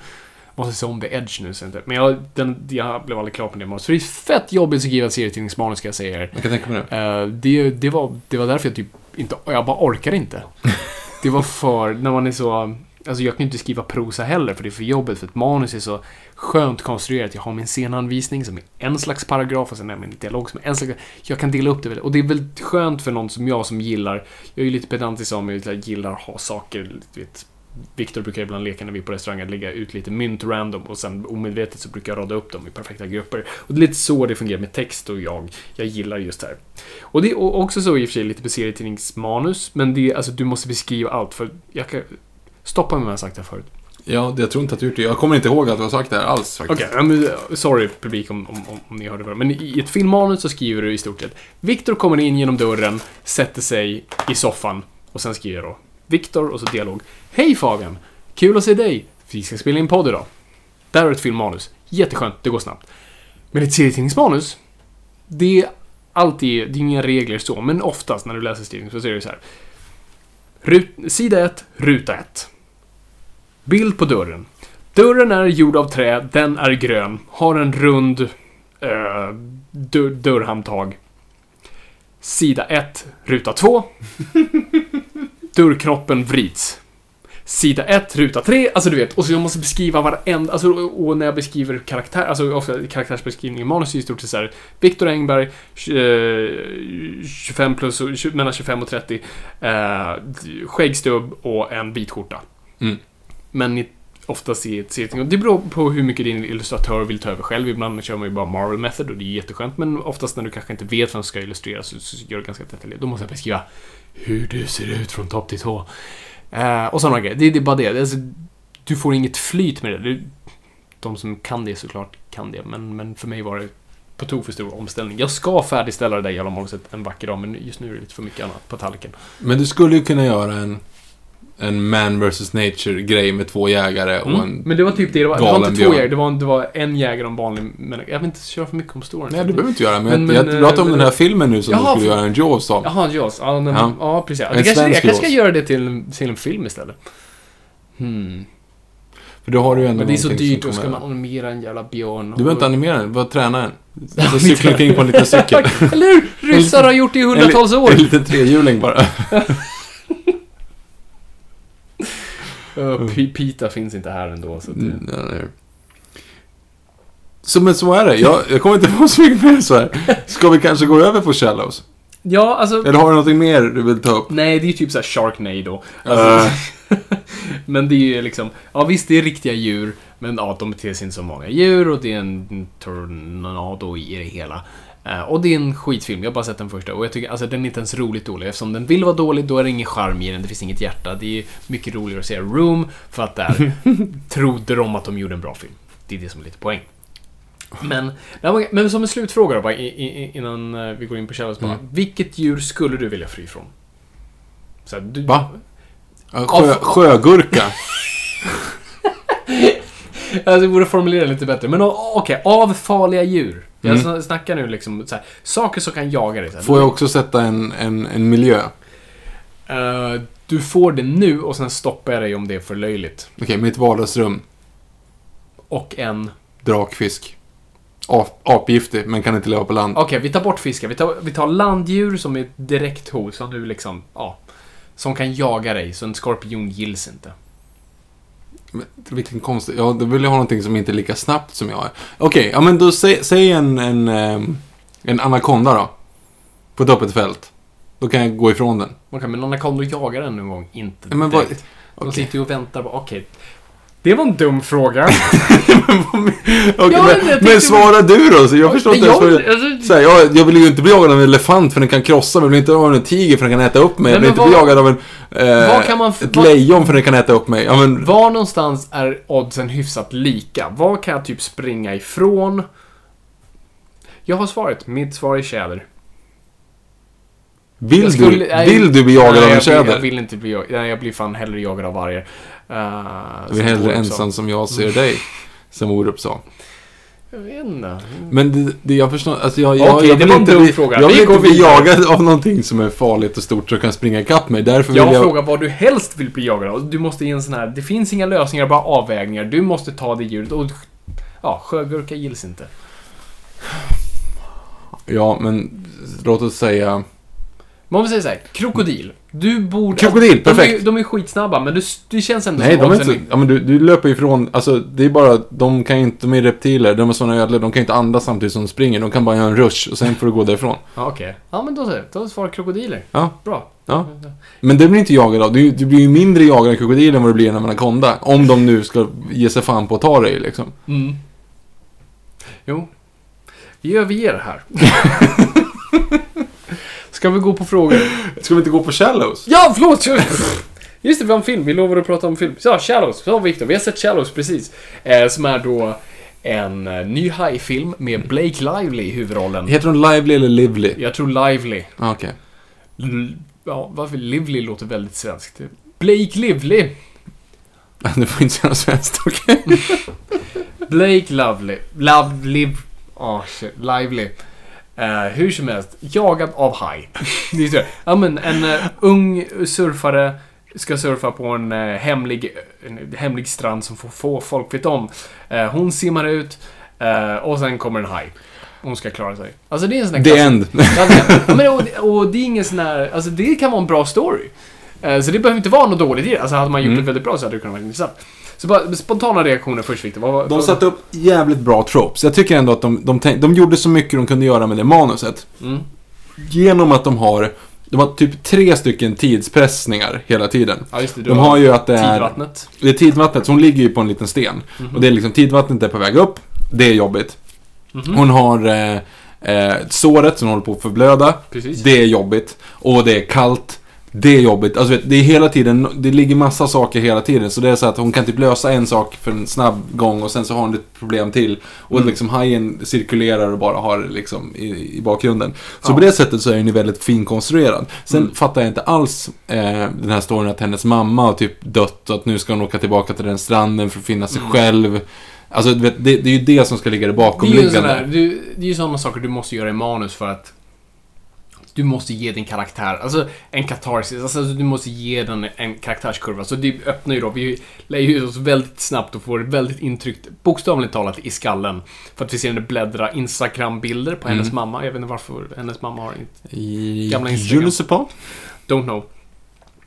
Måste se om The Edge nu, så inte. Men jag, den, jag blev aldrig klar på det manus. För det är fett jobbigt att skriva serietidningsmanus, ska jag säga er. Jag kan tänka mig det. Eh, det, det, var, det var därför jag typ inte... Jag bara orkar inte. Det var för... När man är så... Alltså jag kan ju inte skriva prosa heller, för det är för jobbigt. För ett manus är så skönt konstruerat. Jag har min scenanvisning som är en slags paragraf och sen är min dialog som är en slags... Jag kan dela upp det väldigt. Och det är väldigt skönt för någon som jag som gillar... Jag är ju lite pedantisk av mig, jag gillar att ha saker, du vet... Viktor brukar ibland leka när vi är på restauranger, lägga ut lite mynt random och sen omedvetet så brukar jag rada upp dem i perfekta grupper. Och det är lite så det fungerar med text och jag. Jag gillar just det här. Och det är också så i och för sig lite på serietidningsmanus, men det är, alltså du måste beskriva allt för jag kan... Stoppa mig om jag har sagt det här förut. Ja, det- jag tror inte att du gjort det. Jag kommer inte ihåg att du har sagt det här alls faktiskt. Okej, ja, men, sorry publik om, om, om, om ni hörde det. Men i ett filmmanus så skriver du i stort sett Viktor kommer in genom dörren, sätter sig i soffan och sen skriver jag då Viktor och så dialog. Hej Fabian! Kul att se dig! Vi ska spela in podd idag. Där har du ett filmmanus. Jätteskönt, det går snabbt. Men ett serietidningsmanus, det är alltid, det är inga regler så, men oftast när du läser serietidning så är det så här. Rut, sida 1, ruta 1. Bild på dörren. Dörren är gjord av trä, den är grön, har en rund eh, dörr, dörrhandtag. Sida 1, ruta 2. Dörrknoppen vrids. Sida 1, ruta 3, alltså du vet, och så jag måste beskriva varenda, alltså och när jag beskriver karaktär, alltså ofta karaktärsbeskrivning i manus är i stort sett såhär, Viktor Engberg, eh, 25 plus, tju- mellan 25 och 30, eh, skäggstubb och en vit skjorta. Mm. Men i, oftast i ett serietidning, det beror på hur mycket din illustratör vill ta över själv, ibland kör man ju bara Marvel method och det är jätteskönt, men oftast när du kanske inte vet vem som ska illustrera så, så gör det ganska detaljerat, då måste jag beskriva hur du ser ut från topp till tå. Eh, och sådana grejer. Det, det är bara det. Alltså, du får inget flyt med det. Du, de som kan det såklart kan det, men, men för mig var det på tok för stor omställning. Jag ska färdigställa det där jävla en vacker dag, men just nu är det lite för mycket annat på tallriken. Men du skulle ju kunna göra en, en man vs nature-grej med två jägare och Mm. en... Men det var typ det. Det var, det var inte två jägare, det var, det var en jägare och en vanlig men Jag vill inte köra för mycket om storyn. Nej, du behöver inte göra Men- men, jag, men, jag pratar om eh, den här filmen nu som Jaha, du skulle göra en Jaws av. Jaha, Jaws. Ja, men, Ja. ja. precis. En Det kanske, jag kanske ska göra det till, en- till en film istället. Hmm. För då har du ju ändå Men det är så dyrt, då ska man animera en jävla björn. Du behöver inte animera den, bara träna den. Så cykla omkring på en liten cykel. Eller hur? Ryssar har gjort det i hundratals år. En liten trehjuling bara. Uh, Pita finns inte här ändå. Så det... Mm, ja, nej. Så men så är det. Jag, jag kommer inte på så mycket mer så här. Ska vi kanske gå över på Shallows? Ja, alltså... Eller har du någonting mer du vill ta upp? Nej, det är ju typ såhär Sharknado. Alltså, men det är ju liksom... Ja, visst, det är riktiga djur. Men ja, de beter sig inte som många djur och det är en tornado i det hela. Eh, och det är en skitfilm, jag har bara sett den första och jag tycker alltså den är inte ens roligt dålig. Eftersom den vill vara dålig, då är det ingen charm i den, det finns inget hjärta. Det är mycket roligare att se Room, för att där trodde de att de gjorde en bra film. Det är det som är lite poäng. Men, men- som en slutfråga då, bara, innan eh, vi går in på Shallows. Mm. Vilket djur skulle du vilja fly från? Så här, du, Va? Sjö, sjögurka. Alltså, jag borde formulera det lite bättre. Men okej, av farliga djur. Jag Mm. sn- snackar nu liksom så här, saker som kan jaga dig. Så här. Får jag också sätta en, en, en miljö? Eh, du får det nu och sen stoppar jag dig om det är för löjligt. Okej, mitt vardagsrum. Och en... Drakfisk. Ap, apgiftig, men kan inte leva på land. Okej, vi tar bort fiskar. Vi tar, vi tar landdjur som är ett direkt hot. Som du liksom, ja. Som kan jaga dig, så en skorpion gills inte. Vilken konstig... Ja, då vill jag ha någonting som inte är lika snabbt som jag är. Okej, ja men då säg, säg en, en, ehm, en anakonda då. På ett öppet fält. Då kan jag gå ifrån den. Okej, men anakonda jagar den någon gång? Inte Ja, men vad- direkt. De sitter ju och väntar på, okej. Det var en dum fråga. Ja, men, men svara du då, så jag förstår inte jag, alltså, jag, jag vill ju inte bli jagad av en elefant för den kan krossa mig. Jag vill inte av en tiger för den kan äta upp mig. Jag Nej, vill men inte bli vad- jagad av en, eh, vad kan man ett vad- lejon för den kan äta upp mig. Ja, men, Var någonstans är oddsen hyfsat lika? Var kan jag typ springa ifrån? Jag har svaret. Mitt svar är tjäder. vill, skulle- du, vill du bli jagad nej, av en jag blir- tjäder? Jag vill inte bli jagad. Nej, jag blir fan hellre jagad av vargar. Uh, Du är hellre ensam som jag ser dig. Som Orup sa. Jag vet inte. Men det, det jag förstår, alltså jag, jag, Okej, jag vill inte bli, fråga. jag Vi vill inte bli jagad av någonting som är farligt och stort och kan springa ikapp mig. Därför vill Jag jag... frågar vad du helst vill bli jagad av. Du måste ge en sån här... Det finns inga lösningar, bara avvägningar. Du måste ta det djuret. Och, ja, sjögurka gills inte. Ja, men låt oss säga... Men om vi säger så här, krokodil. Du borde... Krokodil, de, är, perfekt. de är skitsnabba, men du, det känns ändå Nej, som de är inte... Ja, men du, du löper ifrån... Alltså, det är bara... De kan ju inte... De är reptiler. De är såna ödlor. De kan inte andas samtidigt som de springer. De kan bara göra en rush och sen får du gå därifrån. Ja, okej. Ja, men då så. Då svarar krokodiler. Ja, Bra. ja. Men det blir inte jagad av. Du, du blir ju mindre jagad av krokodil än vad du blir av en anakonda. Om de nu ska ge sig fan på att ta dig, liksom. Mm. Jo. Vi överger det här. Ska vi gå på frågor? Ska vi inte gå på Shallows? Ja, förlåt! Just det, vi har en film. Vi lovade att prata om film. Ja, Shallows. Ja, Victor. Vi har sett Shallows precis. Eh, som är då en eh, ny hajfilm med Blake Lively i huvudrollen. Heter hon Lively eller Lively? Jag tror Lively. Ah, Okej. L- ja, varför Lively låter väldigt svenskt. Blake Lively. Du får inte säga något svenskt, okej? Blake Lovely. Love, live... Oh, shit. Lively. Eh, hur som helst, jagad av haj. Det är så. Ja, men en eh, ung surfare ska surfa på en eh, hemlig, en hemlig strand som får få folk vet om. Hon simmar ut och sen kommer en haj. Hon ska klara sig. Alltså det är en sån här The end. Ja, men, och, och det är ingen sån här, alltså det kan vara en bra story. Eh, Så det behöver inte vara något dåligt i det. Alltså hade man gjort det väldigt bra så hade det kunnat vara intressant. Så bara spontana reaktioner först Victor. Vad, De satte upp jävligt bra tropes. Jag tycker ändå att de, de, tänk, de gjorde så mycket de kunde göra med det manuset. Mm. Genom att de har, de har typ tre stycken tidspressningar hela tiden. Ja, just det. De har ju att det är, Tidvattnet. det är tidvattnet, så hon ligger ju på en liten sten. Och det är liksom, tidvattnet är på väg upp, det är jobbigt. Hon har eh, eh, såret som håller på att förblöda, Precis. det är jobbigt. Och det är kallt, det är jobbigt. Alltså vet, det är hela tiden, det ligger massa saker hela tiden. Så det är så att hon kan typ lösa en sak för en snabb gång och sen så har hon ett problem till. Och Mm. liksom hajen cirkulerar och bara har liksom i, i bakgrunden. Så Ja. på det sättet så är den ju väldigt finkonstruerad. Sen Mm. fattar jag inte alls eh, den här storyn att hennes mamma har typ dött och att nu ska hon åka tillbaka till den stranden för att finna sig själv. Alltså det, det är ju det som ska ligga det Mm. Det är ju det är ju sådana saker du måste göra i manus för att du måste ge din karaktär, alltså en katarsis, alltså du måste ge den en karaktärskurva. Så det öppnar ju då, vi lägger ju oss väldigt snabbt och får väldigt intryckt, bokstavligt talat, i skallen. För att vi ser henne bläddra Instagram-bilder på hennes mamma. Jag vet inte varför hennes mamma har inte Gamla Instagram. Pas. Don't know.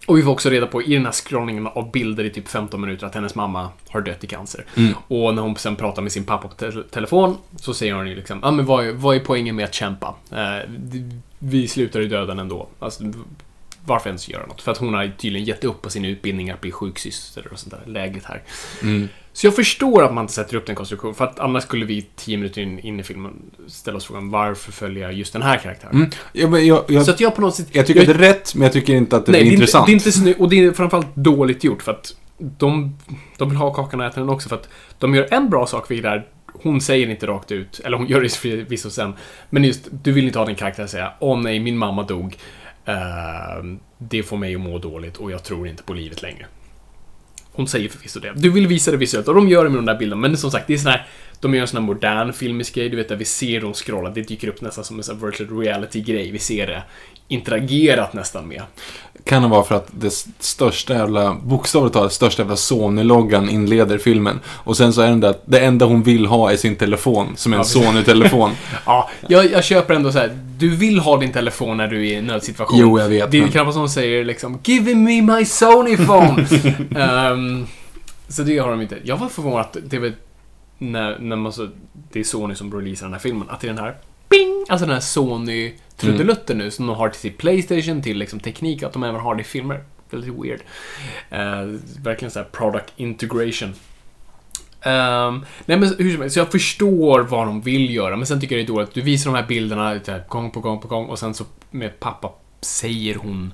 Och vi får också reda på i den här scrollningen av bilder i typ 15 minuter att hennes mamma har dött i cancer. Mm. Och när hon sen pratar med sin pappa på te- telefon så säger hon ju liksom, ja ah, men vad är, vad är poängen med att kämpa? Eh, vi slutar i döden ändå. Alltså, varför ens göra något? För att hon har tydligen gett upp på sin utbildning att bli sjuksyster och sånt där. Läget här. Mm. Så jag förstår att man inte sätter upp den konstruktionen, för att annars skulle vi tio minuter in, in i filmen ställa oss frågan varför följer jag just den här karaktären? Mm. Ja, jag, jag, Så att jag på något sätt... jag tycker att det är rätt, men jag tycker inte att det Nej, är det är, inte, intressant. det är inte snyggt och det är framförallt dåligt gjort för att de, de vill ha kakan och äta den också för att de gör en bra sak vilket är hon säger inte rakt ut, eller hon gör det förvisso sen, men just du vill inte ha din karaktär säga Åh nej, min mamma dog. Ehm, det får mig att må dåligt och jag tror inte på livet längre. Hon säger förvisso det. Du vill visa det visuellt och de gör det med de där bilderna. Men som sagt, det är sån här, de gör en sån här modern filmisk grej. Du vet, där vi ser dem scrolla. Det dyker upp nästan som en sån här virtual reality-grej. Vi ser det interagerat nästan med. Kan det vara för att det största jävla, bokstavligt talat, största jävla Sony-loggan inleder filmen. Och sen så är det där, det enda hon vill ha är sin telefon, som är en. Sony-telefon. Ja, jag, jag köper ändå så här. Du vill ha din telefon när du är i en nödsituation. Jo, jag vet, Det är men- knappast som säger liksom Give me my Sony phone! Ehm, så det har de inte. Jag var förvånad att det var när, när man så, det är Sony som releasar den här filmen, att det är den här Bing! Alltså den här Sony trudelutten nu som de har till sitt Playstation, till liksom teknik, att de även har det i filmer. Väldigt weird. Eh, verkligen så här product integration. Ehm, nej men hur som helst, så jag förstår vad de vill göra, men sen tycker jag det är dåligt. Du visar de här bilderna här, gång på gång på gång och sen så med pappa säger hon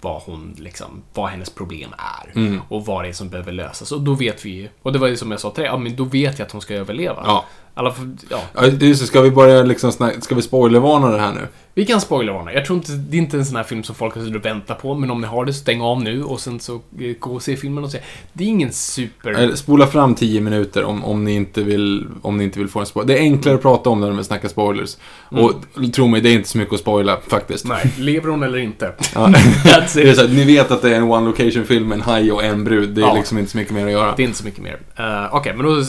vad hon liksom, vad hennes problem är. Mm. Och vad det är som behöver lösas. Och då vet vi ju, och det var ju som jag sa till dig, ja men då vet jag att hon ska överleva. Ja. Alla, ja. Ja, just det, ska vi börja liksom ska vi spoilervarna det här nu? Vi kan spoilervarna. Jag tror inte, det är inte en sån här film som folk har suttit och väntat på, men om ni har det, stäng av nu och sen så eh, gå och se filmen och se. Det är ingen super... Spola fram 10 minuter om, om, ni inte vill, om ni inte vill få en spoiler. Det är enklare att prata om det när vi snackar spoilers. Och tro mig, det är inte så mycket att spoila faktiskt. Mm. Nej, lever hon eller inte? Ja. That's it. här, ni vet att det är en one location film, en haj och en brud. Det är Ja. liksom inte så mycket mer att göra. Det är inte så mycket mer. Uh, Okej, men då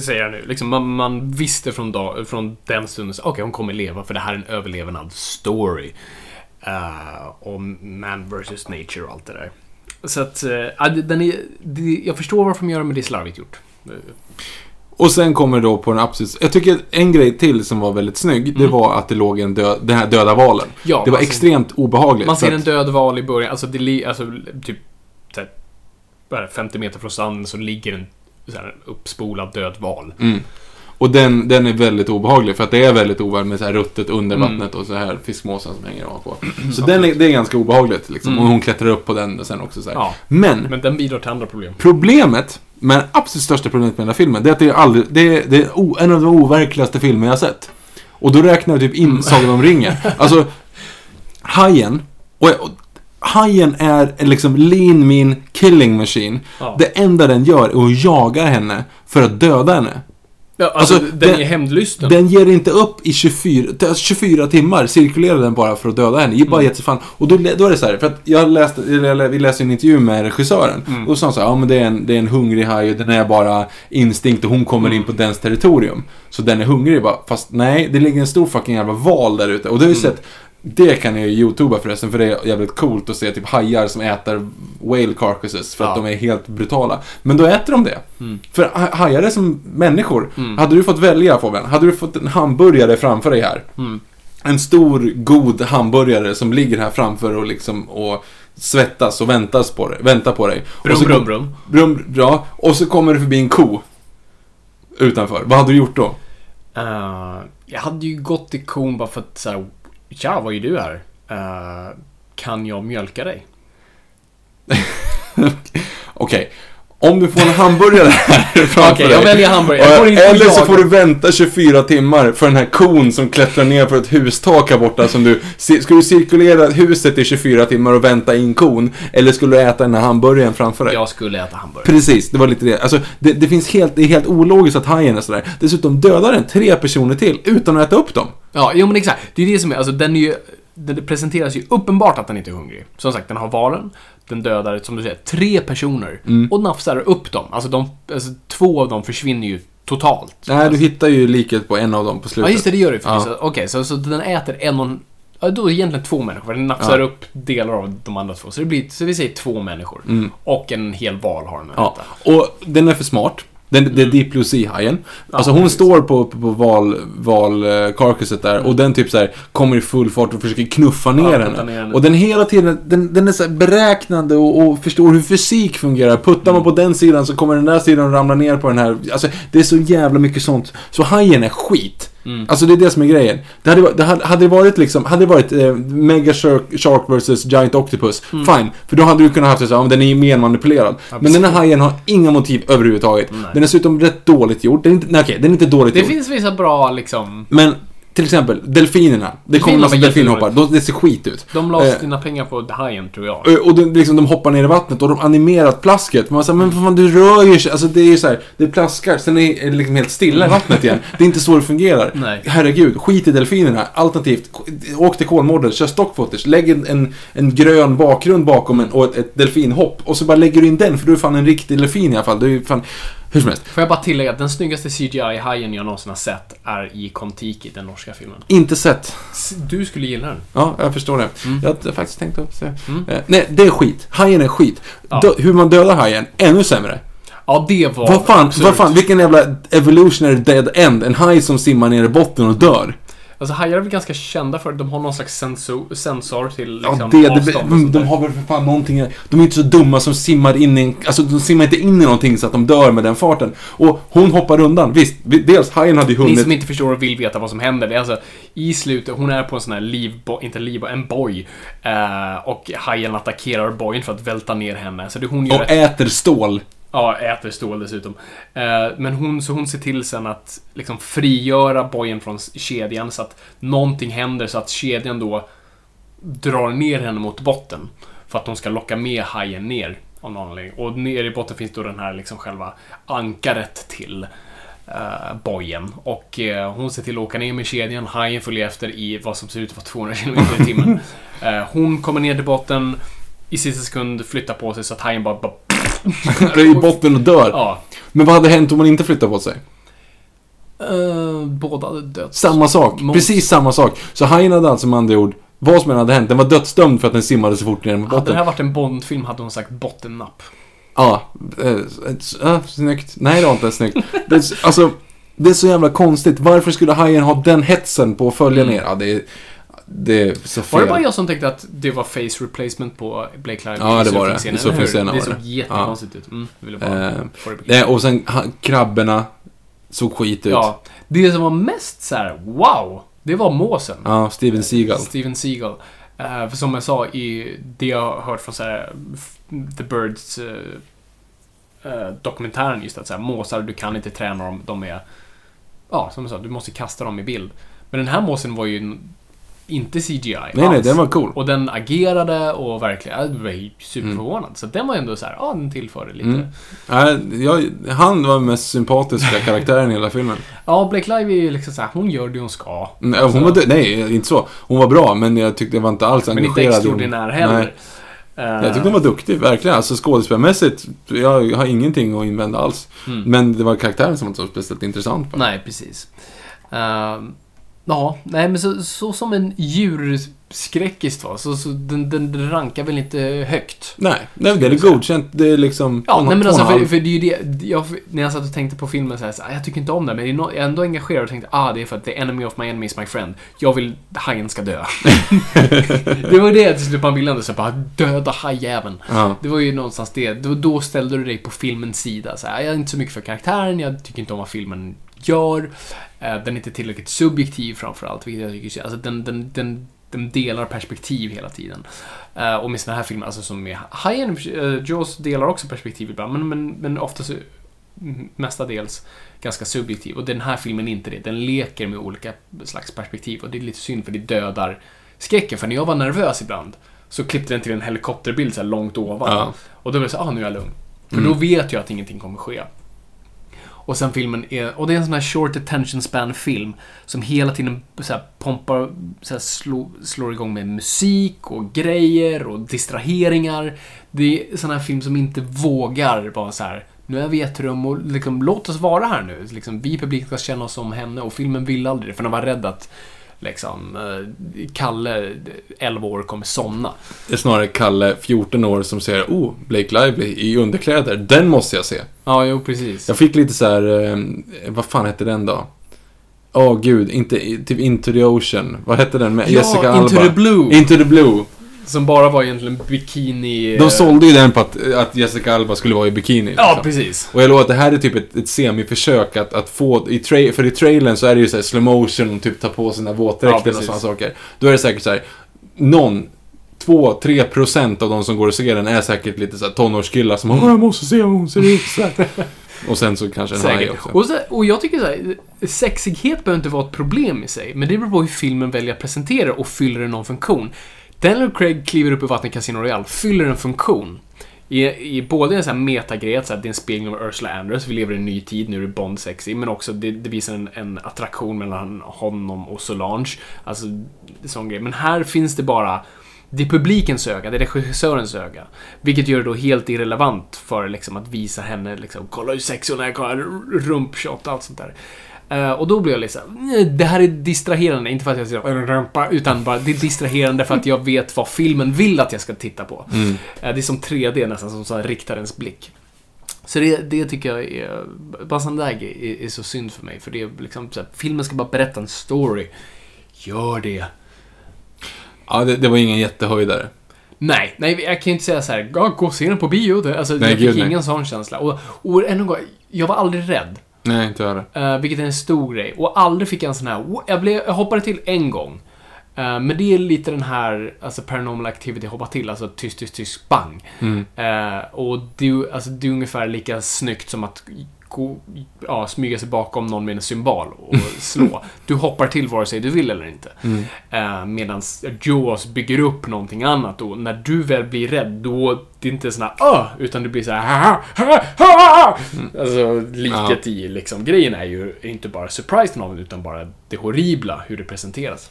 säger jag nu. Liksom, man, man visste från, dag, från den stunden, okej hon kommer leva för det här är en överlevnadsstory. Uh, om man versus nature och allt det där. Så att, uh, den är, det, jag förstår varför de gör det, men det är slarvigt gjort. Eh, Och sen kommer då på den absolut... Jag tycker en grej till som var väldigt snygg, det var att det låg en död, den här döda valen. Mm. Ja, det var man ser- extremt obehagligt. Man ser en död val i början, alltså, det, alltså typ så här, vad är det, 50 meter från stranden så ligger en så här, uppspolad död val. Mm. Och den, den är väldigt obehaglig för att det är väldigt obehagligt med så här ruttet under Mm. vattnet och så här fiskmåsar som hänger ovanpå. Så den är, det är ganska obehagligt liksom. Och hon klättrar upp på den och sen också så här. Mm. Ja. Men, Men den bidrar till andra problem. problemet, men absolut största problemet med den här filmen, det är att det är, aldrig, det är, det är o, en av de overkligaste filmer jag har sett. Och då räknar jag typ Mm. in Sagan om ringen. Alltså, Hajen, och, och Hajen är liksom lean mean killing machine. Ja. Det enda den gör är att jaga henne för att döda henne. Ja, alltså, Alltså, den, den- är hämndlysten. Den ger inte upp i 24, alltså 24 timmar cirkulerar den bara för att döda henne. Ge Mm. fan. Och då, då är det så här, för att jag läste, vi läste en intervju med regissören. Mm. Och då sa han så här, ja men det är en, det är en hungrig haj och den är bara instinkt och hon kommer Mm. in på dens territorium. Så den är hungrig bara, fast nej, det ligger en stor fucking jävla val där ute. Och det har Mm. ju sett, det kan jag ju youtuba förresten, för det är jävligt coolt att se typ hajar som äter whale carcasses för att Ja. de är helt brutala. Men då äter de det. För ha- hajar är som människor. Hade du fått välja Fabian, hade du fått en hamburgare framför dig här. En stor, god hamburgare som ligger här framför och liksom och svettas och väntas på dig, väntar på dig. Brum, och så brum, brum. brum. Ja, och så kommer det förbi en ko. Utanför. Vad hade du gjort då? Eh, jag hade ju gått till kon bara för att såhär, Tja, vad är du här? Uh, kan jag mjölka dig? Okej. Om du får en hamburgare här framför Okej, dig. jag väljer hamburgare. Jag Eller så får du vänta 24 timmar för den här kon som klättrar ner för ett hustak här borta som du... Ska du cirkulera huset i 24 timmar och vänta in kon? Eller skulle du äta den här hamburgaren framför dig? Jag skulle äta hamburgare. Precis, det var lite det. Alltså, det, det finns helt, det är helt ologiskt att hajen är sådär. Dessutom dödar den tre personer till utan att äta upp dem. Ja, jo men exakt. Det är det som är, alltså den är ju, det presenteras ju uppenbart att den inte är hungrig. Som sagt, den har valen, den dödar, som du säger, tre personer. Och nafsar upp dem. Alltså, de, alltså två av dem försvinner ju totalt. Nej, du hittar ju liket på en av dem på Ja, slutet. just det, det gör för Ja. ja. Okej, så, så den äter en och en... Ja, då är det egentligen två människor. för Den nafsar Ja. upp delar av de andra två. Så det blir, så vi säger två människor. Och en hel val har den att Ja, äta. och den är för smart. Den, Det är Deep Blue Sea-hajen. Alltså hon står på, på, på val, val eh, där och den typ så här kommer i full fart och försöker knuffa ner putta henne. ner henne. Och den hela tiden, den, den är så beräknande och, och förstår hur fysik fungerar. Puttar man på den sidan så kommer den där sidan ramla ner på den här. Alltså det är så jävla mycket sånt. Så hajen är skit. Alltså det är det som är grejen. Det hade, det hade, hade det varit liksom, hade det varit eh, Mega Shark, vs Giant Octopus, fine. För då hade du kunnat haft det så här, "Ja, den är ju mer manipulerad. men den här hajen har inga motiv överhuvudtaget. Den är dessutom rätt dåligt gjord. Den är inte, nej, okej, den är inte dåligt Det gjord. finns vissa bra liksom... Men till exempel, delfinerna. Det kommer Delfinerna massa delfinhoppar. De, det ser skit ut. De la Eh, sina pengar på hajen, tror jag. och- Och de, liksom, de hoppar ner i vattnet och de animerat plasket. Man säger men fan du rör ju sig. Alltså det är ju så här, det plaskar, sen är det liksom helt stilla i vattnet igen. Det är inte så det fungerar. Nej. Herregud, skit i delfinerna. Alternativt, åk till Kolmården, kör stock footage. Lägg en, en, en grön bakgrund bakom en, och ett, ett delfinhopp. Och så bara lägger du in den, för du är fan en riktig delfin i alla fall. Du är fan, hur som helst. Får jag bara tillägga att den snyggaste CGI-hajen jag någonsin har sett är i Kon-Tiki, den norska filmen. Inte sett. Du skulle gilla den. Ja, jag förstår det. Mm. Jag hade faktiskt tänkt att säga. Eh, nej, det är skit. Hajen är skit. Ja. Dö, hur man dödar hajen, ännu sämre. Ja, det var Vad fan, vad fan, vilken jävla evolutionary dead end. En haj som simmar ner i botten och dör. Alltså hajar är väl ganska kända för att de har någon slags sensor, sensor till Ja, liksom, det, det, avstånd och de, har väl för fan någonting, de är inte så dumma som simmar in i en, alltså de simmar inte in i någonting så att de dör med den farten. Och hon hoppar undan, visst, vi- dels hajen hade ju Ni hunnit, som inte förstår och vill veta vad som händer, det är alltså i slutet, hon är på en sån här livboj, inte livboj, en boj. Eh, och hajen attackerar bojen för att välta ner henne. Så det hon gör och ett, äter stål. Ja, äter stål dessutom. Eh, men hon, så hon ser till sen att liksom frigöra bojen från kedjan så att någonting händer så att kedjan då drar ner henne mot botten. För att de ska locka med hajen ner av någon anledning. Och ner i botten finns då den här liksom själva ankaret till eh, bojen. Och eh, hon ser till att åka ner med kedjan. Hajen följer efter i vad som ser ut att vara 200 km i timmen. Eh, hon kommer ner till botten. I sista sekund flyttar på sig så att hajen bara, bara i botten och dör. Ja. Men vad hade hänt om hon inte flyttade på sig? Uh, båda hade dött. Samma sak, Mot- precis samma sak. Så hajen hade alltså med andra ord, vad som än hade hänt, den var dödsdömd för att den simmade så fort ner mot Hade det botten. här varit en Bondfilm hade hon sagt bottennapp. Ja, eh, äh, snyggt. Nej, det var inte snyggt. Det är, alltså, det är så jävla konstigt. Varför skulle hajen ha den hetsen på att följa ner? Ja, det är, det är så fel. Var det bara jag som tänkte att det var face replacement på Blake Lively Ja, det var det. surfingscenen, I surfingscenen var Det det. såg jättekonstigt ut. Mm, ville bara Eh, och sen krabborna såg skit ut. Ja. Det som var mest så här: wow, det var måsen. Ja, Steven Seagal. Steven Seagal. Eh, för som jag sa i det jag har hört från så här, The Birds eh, eh, dokumentären just att så här, måsar, du kan inte träna dem, de är... Ja, som jag sa, du måste kasta dem i bild. Men den här måsen var ju inte CGI Nej, nej, alls. den var cool. Och den agerade och verkligen, jag var superförvånad. Så den var ändå så här, ja, den tillförde lite. Mm. Nej, jag, han var den mest sympatiska karaktären i hela filmen. Ja, Blake Lively är ju liksom så här, hon gör det hon ska. Nej, hon var, nej, inte så. Hon var bra, men jag tyckte jag var inte alls Men engagerad. inte i extraordinär heller. Nej. Eh, Jag tyckte hon var duktig, verkligen. Alltså skådespelarmässigt, jag har ingenting att invända alls. Mm. Men det var karaktären som var så speciellt intressant. Bara. Nej, precis. Ehm, ja, nej men så, så som en djurskräckis var, så, så den, den, rankar väl inte högt. Nej, nej, det är godkänt. Det är liksom... Ja, nej men alltså för, för det är ju det, jag, när jag satt och tänkte på filmen så här, så här jag tycker inte om den, men jag är ändå engagerad och tänkte, ah, det är för att the enemy of my enemy is my friend. Jag vill, hajen ska dö. det var det till slut man ville ändå, så bara döda hajjäveln. Ja. Det var ju någonstans det. Då, då ställde du dig på filmens sida. Så här, jag är inte så mycket för karaktären, jag tycker inte om vad filmen gör. Eh, den är inte tillräckligt subjektiv framförallt, vilket jag tycker är alltså, den, den, den, den delar perspektiv hela tiden. Eh, och med såna här filmer, alltså som med Hajen, uh, Jaws delar också perspektiv ibland, men, men, men oftast mestadels ganska subjektiv. Och den här filmen är inte det. Den leker med olika slags perspektiv och det är lite synd för det dödar skräcken. För när jag var nervös ibland så klippte den till en helikopterbild så långt ovan. Ja. Och då blev det så ah nu är jag lugn. För Mm. då vet jag att ingenting kommer ske. Och sen filmen är, och det är en sån här short attention span film som hela tiden så här pompar, så här slå, slår igång med musik och grejer och distraheringar. Det är sån här film som inte vågar vara så här. Nu är vi i ett rum och liksom, låt oss vara här nu. Liksom, vi i publiken ska känna oss som henne och filmen vill aldrig det för den var rädd att liksom, eh, Kalle, 11 år, kommer somna. Det är snarare Kalle, 14 år, som säger oh, Blake Lively i underkläder. Den måste jag se. Ja, jo precis. Jag fick lite så här, eh, vad fan hette den då? Åh gud, inte typ Into the Ocean. Vad hette den med Ja, Jessica Into Alba? the Blue. Into the Blue. Som bara var egentligen bikini... De sålde ju den på att, att Jessica Alba skulle vara i bikini. Ja, liksom. precis. Och jag lovar att det här är typ ett, ett semiförsök att, att få, i tra- för i trailern så är det ju såhär slow motion och typ ta på sina Ja, våtdräkter och precis. sådana saker. Då är det säkert så här. någon, 2-3 procent av de som går och ser den är säkert lite såhär tonårskillar som Åh, jag måste se hur hon ser ut så här. Och sen så kanske en haj också. Och, så, och jag tycker så här, sexighet behöver inte vara ett problem i sig, men det beror på hur filmen väljer att presentera och fyller den någon funktion. Daniel Craig kliver upp i vattnet i Casino Royale, fyller en funktion. I, i både en sån här metagrej, att det är en spegling av Ursula Andress, vi lever i en ny tid, nu är det Bond sexy, men också det, det visar en, en attraktion mellan honom och Solange. Alltså, sån grej. Men här finns det bara det är publikens öga, det är regissörens öga. Vilket gör det då helt irrelevant för liksom, att visa henne, liksom, kolla hur sexig hon är, kolla rumpshot och allt sånt där. Eh, och då blir jag liksom, "Nej, det här är distraherande, inte för att jag säger "En rumpa, utan bara det är distraherande för att jag vet vad filmen vill att jag ska titta på. Mm. Eh, det är som 3D nästan, som så här riktar ens blick. Så det, det tycker jag är, bara sån där grej är, är så synd för mig. För det är liksom så här, filmen ska bara berätta en story. gör det. Ja, det, det var ingen jättehöjdare. Nej, nej, jag kan ju inte säga så här, "Ja, gå och se den på bio. Det- Alltså, Nej, jag fick gud, nej. ingen sån känsla. Och, och ännu en gång, jag var aldrig rädd. Nej, inte jag heller. Uh, vilket är en stor grej. Och aldrig fick jag en sån här... Jag, blev, jag hoppade till en gång. Eh, men det är lite den här, alltså paranormal activity hoppa till, alltså tyst, tyst, tyst, bang. Eh, och det, alltså, det är ungefär lika snyggt som att gå, ja, smyga sig bakom någon med en symbol och slå. Du hoppar till vare sig du vill eller inte. Eh, Medan Jaws bygger upp någonting annat och när du väl blir rädd, då det är inte sån här "Åh", utan det blir så här "Ha, ha, ha, ha." Alltså liket i liksom. Grejen är ju inte bara surprisen av det, utan bara det horribla, hur det presenteras.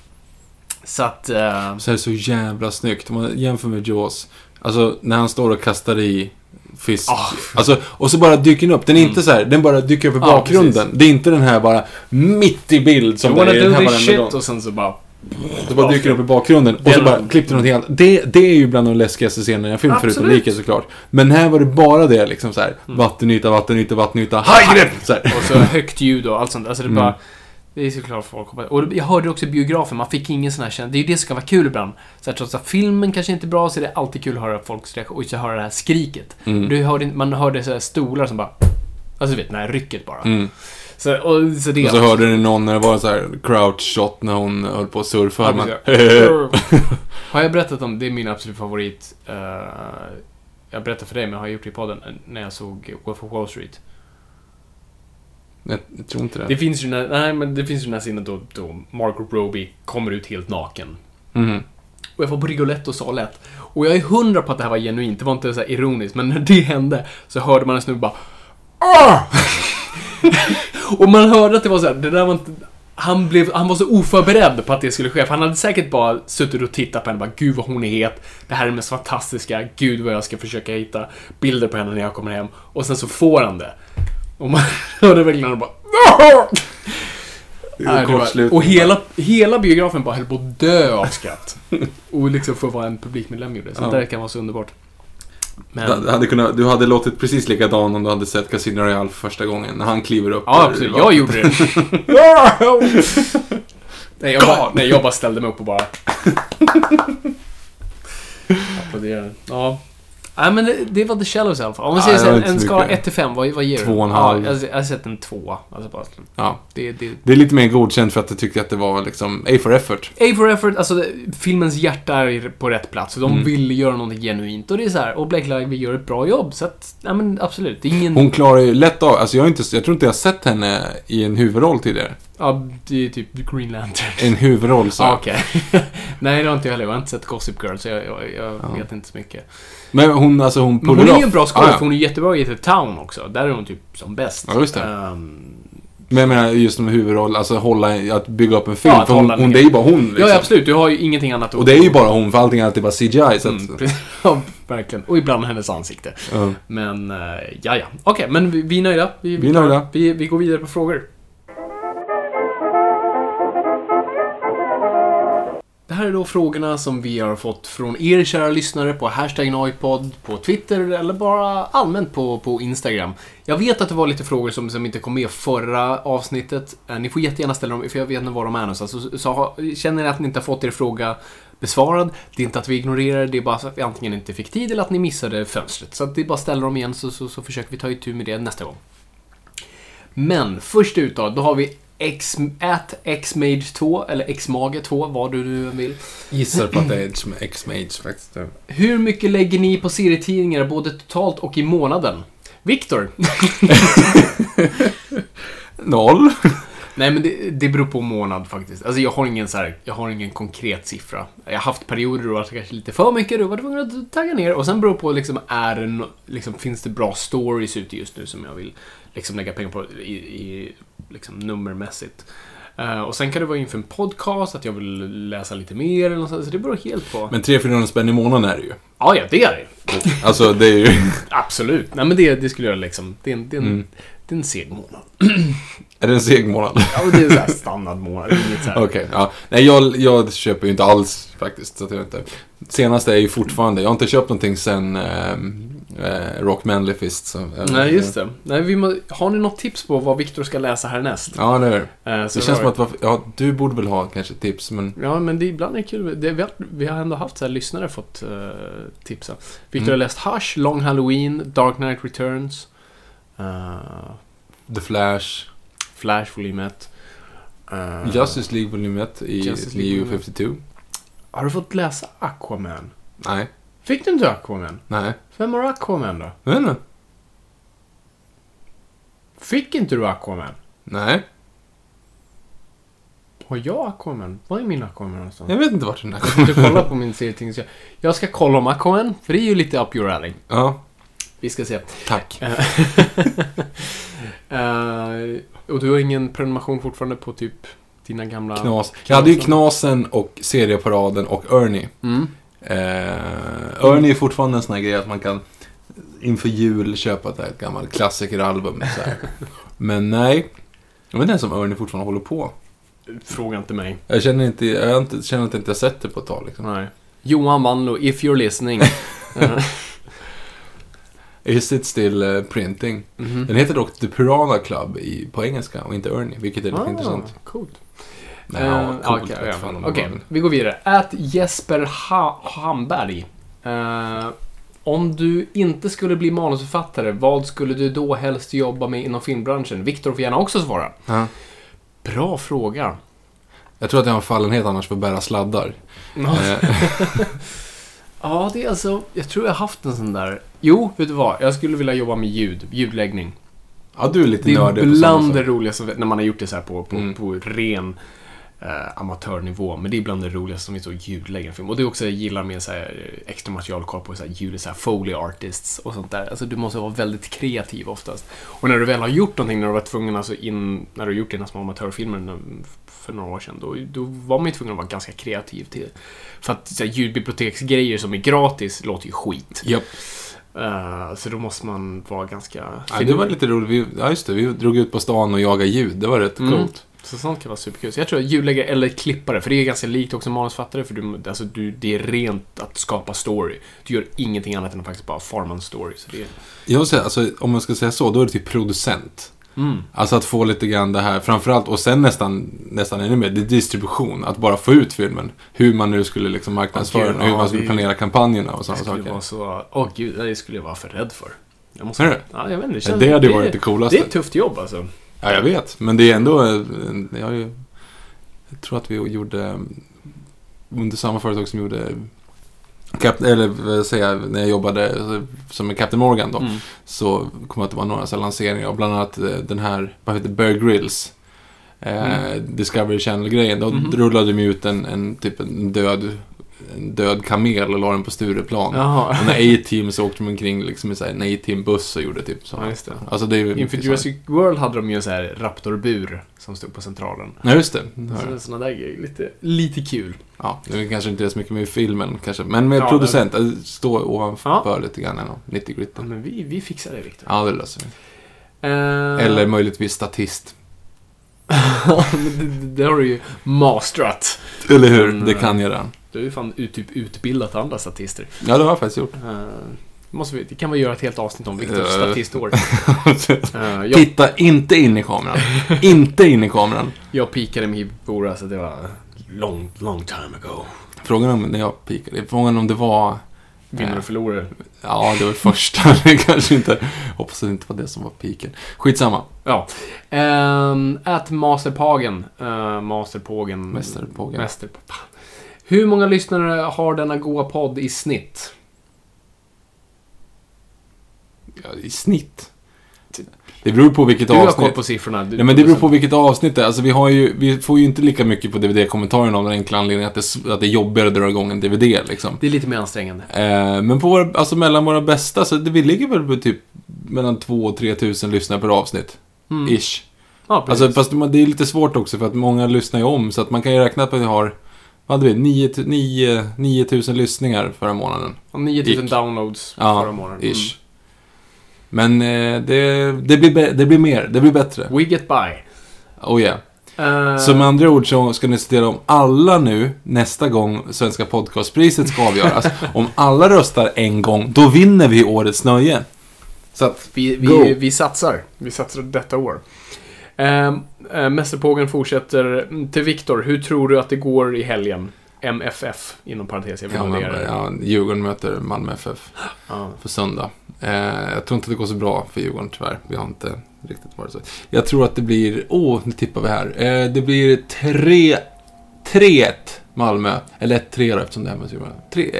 Så att... eh, Så är det så jävla snyggt. Om man jämför med Jaws. Alltså, när han står och kastar i fisk. Ah. Alltså, och så bara dyker den upp. Den är inte så här, den bara dyker upp i bakgrunden. precis. det är inte den här bara mitt i bild som you det är den här varenda shit och sen så bara... Så bara dyker upp i bakgrunden och så bara klipper något helt det, det är ju bland de läskigaste scenerna i en film, förutom Absolut. liket såklart. Men här var det bara det liksom så här. Vattenyta, vattenyta, vattenyta. Hajgrepp! Och så högt ljud och allt sånt. Alltså det är bara... Det är såklart folk hoppar. Och jag hörde också i biografen, man fick ingen sån här känsla. Det är ju det som kan vara kul ibland. Så här, trots att filmen kanske inte är bra så är det alltid kul att höra folks reaktion och höra det här skriket. Du hörde, man hörde så här stolar som bara... Alltså du vet, det här rycket bara. Mm. Så, och, så det Och så hörde ni någon när det var så här crouch shot när hon höll på att surfa. Ja, man. Har jag berättat om, det är min absolut favorit. eh, jag berättade för dig, men jag har gjort det i podden, eh, när jag såg Wolf of Wall Street. Jag, jag tror inte det. Det finns ju den här, nej, men det finns ju den här scenen då, då Margot Robbie kommer ut helt naken. Mhm. Och jag var på Rigoletto och sa lätt. Och jag är hundra på att det här var genuint, det var inte så ironiskt, men när det hände så hörde man en snubbe bara! Och man hörde att det var så här, det där var inte... Han, blev, han var så oförberedd på att det skulle ske, för han hade säkert bara suttit och tittat på henne och bara Gud vad hon är het, det här är det mest fantastiska, Gud vad jag ska försöka hitta bilder på henne när jag kommer hem. Och sen så får han det. Och man hörde verkligen bara "Ah!" Nej, det var, och hela, hela biografen bara höll på att dö av skratt. och liksom få vara en publikmedlem gjorde. Så Ja. det där kan vara så underbart. Men, Du hade, kunnat, du hade låtit precis likadan om du hade sett Casino Royale för första gången. När han kliver upp. ja, absolut. Jag gjorde det. nej, jag bara, nej, jag bara ställde mig upp och bara... Applåderade. Ja. Nej, men det, det var The Shallows i alla fall. Om man Ja, säger så en så skala mycket. 1 till 5, vad, vad ger du? Två och en Ja, halv. jag, jag har sett en 2. Alltså bara, Ja. det, det, Det är lite mer godkänt för att jag tyckte att det var liksom A for effort. A for effort, alltså det- filmens hjärta är på rätt plats. Och de Mm. vill göra något genuint. Och det är så här, och Black Lively gör ett bra jobb. Så att, ja men absolut. Det är ingen... Hon klarar ju lätt av, alltså jag, inte, jag tror inte jag har sett henne i en huvudroll tidigare. Ja, det är typ Green Lantern. En huvudroll så. Ja, Okej. Nej, det har inte jag heller. Jag har inte sett Gossip Girl, så jag, jag, jag Ja. vet inte så mycket. Men hon, alltså hon Men hon är ju en bra Ja, skådespelare, ja. för hon är jättebra i The Town också. Där är hon typ som bäst. Ja, just det. Ehm, Men jag menar just som huvudroll, alltså hålla, att bygga upp en film. Ja, att för hon, hon, det är ju bara hon liksom. Ja, ja, absolut. Du har ju ingenting annat att... Och det är ju bara hon, för allting är alltid bara CGI. Så att, Mm, precis. ja, verkligen. Och ibland hennes ansikte. ja. Men, uh, ja, ja. Okej, men vi, vi är nöjda. Vi, Vi är nöjda. Vi, vi går vidare på frågor. Här är då frågorna som vi har fått från er kära lyssnare på hashtag Noipod, på Twitter eller bara allmänt på, på Instagram. Jag vet att det var lite frågor som, som inte kom med förra avsnittet. Eh, ni får jättegärna ställa dem, för jag vet inte var de är någonstans. Så, så känner ni att ni inte har fått er fråga besvarad, det är inte att vi ignorerar det, är bara att vi antingen inte fick tid eller att ni missade fönstret. Så att det är bara att ställa dem igen så, så, så försöker vi ta itu med det nästa gång. Men först ut då, då har vi X, at xmage2 eller xmage2, vad du nu vill. Gissar på att det är X-Mage faktiskt. Hur mycket lägger ni på serietidningar både totalt och i månaden? Viktor? Noll. Nej men det, det beror på månad faktiskt. Alltså jag har ingen så här, jag har ingen konkret siffra. Jag har haft perioder då det varit kanske lite för mycket, då var tvungen att tagga ner. Och sen beror på liksom, är det no, liksom, finns det bra stories ute just nu som jag vill liksom lägga pengar på i, i liksom nummermässigt. Eh, och sen kan det vara inför en podcast, att jag vill läsa lite mer eller något sånt, så det beror helt på. Men 300-400 spänn i månaden är det ju. ja, ja, det är det. Alltså det är ju... Absolut. Nej men det, det skulle jag liksom, det är en, det är en, Mm. det är en seg månad. är det en seg månad? Ja, men det är så här standardmånad. Okej, ja. Nej, jag, jag köper ju inte alls faktiskt. Så att jag inte... Senaste är ju fortfarande, jag har inte köpt någonting sen ehm, eh, Rock Manly Fist. Så, Nej, just det. Nej, vi må, har ni något tips på vad Viktor ska läsa härnäst? Ja, det är det. Eh, Det känns som att, varför- ja, du borde väl ha kanske tips, men... Ja, men det, ibland är kul. Det, vi, har, vi har ändå haft så här, lyssnare fått uh, tipsa. Viktor Mm. har läst Hush, Long Halloween, Dark Knight Returns, eh, The Flash, Flash volym 1. eh, Justice League volym 1 i volym 52. Har du fått läsa Aquaman? Nej, Fick du inte Aquaman? nej. Vem har Aquaman då? Jag vet inte. Fick inte du Aquaman? Nej, Har jag Aquaman? Var är min Aquaman någonstans? jag vet inte vart den här Jag ska kolla på min serietidning. jag- ska kolla om Aquaman, för det är ju lite up your alley. Ja, Vi ska se. tack. Eh, och du har ingen prenumeration fortfarande på typ dina gamla... Knas. Jag hade ju Knasen och Serieparaden och Ernie. Mm. Eh, Ernie är fortfarande en sån här grej att man kan inför jul köpa ett, ett gammalt klassikeralbum. Så här. Men nej, jag vet inte ens om Ernie fortfarande håller på. Fråga inte mig. Jag känner inte, jag inte, känner att jag inte har sett det på ett tag. Liksom. Nej. Johan Wanlo, if you're listening. Is it still eh, printing? mhm. Den heter dock The Piranha Club i, på engelska och inte Ernie, vilket är lite intressant. Ah, Coolt. Nej, Eh, ja, coolt, Okej, ja, var. vi går vidare. Ät Jesper ha Hamberg. Eh, om du inte skulle bli manusförfattare, vad skulle du då helst jobba med inom filmbranschen? Viktor får gärna också svara. Ja. Bra fråga. Jag tror att jag har en fallenhet annars för att bära sladdar. Eh, Ja, det är alltså... Jag tror jag har haft en sån där... Jo, vet du vad? Jag skulle vilja jobba med ljud, ljudläggning. ja, du är lite Det är nördig bland det roligaste när man har gjort det så här på, på, Mm. på ren eh, amatörnivå. Men det är bland det roligaste som finns att ljudlägga en film. Och det är också jag gillar med så här, eh, extra material, kolla på så här, ljud, så här, foley artists och sånt där. Alltså du måste vara väldigt kreativ oftast. Och när du väl har gjort någonting, när du var tvungen, alltså in, när du gjort dina små amatörfilmer för några år sedan, då, då var man ju tvungen att vara ganska kreativ till För att så här, ljudbiblioteksgrejer som är gratis låter ju skit. Japp. Eh, så då måste man vara ganska... Ja, det var lite roligt. Vi, ja, just det. Vi drog ut på stan och jagade ljud. Det var rätt Mm. coolt. Så sånt kan vara superkul. Så jag tror att ljudläggare eller klippare, för det är ganska likt också manusfattare, för du, alltså du, det är rent att skapa story. Du gör ingenting annat än att faktiskt bara forma en story. Så det är... Jag vill säga, alltså, om man ska säga så, då är det typ producent. Mm. Alltså att få lite grann det här, framförallt, och sen nästan, nästan ännu mer, det är distribution. Att bara få ut filmen. Hur man nu skulle liksom marknadsföra den, och hur man skulle planera kampanjerna och sådana saker. vara så... Åh gud, det skulle jag vara för rädd för. Jag måste... Är det? Ja, jag vet inte. Det, känns... det hade ju varit det coolaste. Det är ett tufft jobb alltså. Ja, jag vet. Men det är ändå, eh, jag, ju, jag tror att vi gjorde, eh, under samma företag som gjorde, Cap, eller jag, när jag jobbade eh, som med Captain Morgan då. Mm. Så kommer jag att det var några så lanseringar av bland annat eh, den här, vad heter det, Bear Grylls. Eh, Discovery Channel-grejen. Då Mm. Rullade de ut en, en typ en död, en död kamel och la den på Stureplan. Jaha. Och när A-Team så åkte de omkring liksom i så här en A-Team-buss och gjorde typ så. Ja, just det. Alltså det är Inför Jurassic World hade de ju en sån här raptorbur som stod på centralen. Ja, just det. det. Så, såna där grejer. Lite, lite kul. Ja, det är kanske inte är så mycket med filmen kanske. Men med Ja, producent, att stå ovanför Ja. lite grann. ändå. 90 gritty. Ja, men vi, vi fixar det, Viktor. Ja, det löser vi. Eh, Eller möjligtvis statist. Det, det har du ju masterat. Eller hur? Det eh, kan jag redan. Du har ju fan ut, typ utbildat andra statister. Ja, det har jag faktiskt gjort. Eh, måste vi, det kan vi göra ett helt avsnitt om Viktors Eh. statistår. Jag, Titta inte in i kameran. inte in i kameran. jag pikade med Hibora så det var long, long time ago. Frågan om när jag pikade. Frågan om det var... Vinner och förlorar. Ja, det var första. kanske inte... Hoppas att det inte var det som var piken. Skitsamma. Ja. Um, ät Masterpagen. Uh, Masterpågen. Mästerpågen. Mäster... Hur många lyssnare har denna goa podd i snitt? Ja, I snitt. Det beror på vilket Du har avsnitt. koll på siffrorna. Du, Nej, men det beror på vilket avsnitt det är. Alltså, vi, har ju, vi får ju inte lika mycket på DVD-kommentarerna av den enkla anledningen att det, att det är jobbigare att dra igång en DVD. Liksom. Det är lite mer ansträngande. Eh, men på våra, alltså mellan våra bästa, så det, vi ligger väl på typ mellan 2 och 3 tusen lyssnare per avsnitt. Mm. Ish. Ja, precis. Alltså, fast det är lite svårt också för att många lyssnar ju om. Så att man kan ju räkna på att vi har, vad hade vi, 9, 9, 9 tusen lyssningar förra månaden. Och 9000 ish. downloads Ja, förra månaden. Ish. Men eh, det, det, blir, det blir mer, det blir bättre. Mm. We get by. Oh yeah. Eh, Så med andra ord så ska ni till om alla nu, nästa gång Svenska podcastpriset ska avgöras, om alla röstar en gång, då vinner vi årets nöje. Så att, vi, Go. vi, vi satsar. Vi satsar detta år. Uh, uh, Mästerpågen fortsätter. Mm, Till Viktor, hur tror du att det går i helgen? MFF, inom parentes. Jag vill ja, det. ja, Djurgården möter Malmö FF Ja. på söndag. Eh, jag tror inte det går så bra för Djurgården tyvärr. Vi har inte riktigt varit så. Jag tror att det blir, åh, nu tippar vi här. Eh, det blir 3 3-1 Malmö. Eller 1-3 då eftersom det är hemma mot Djurgården. 3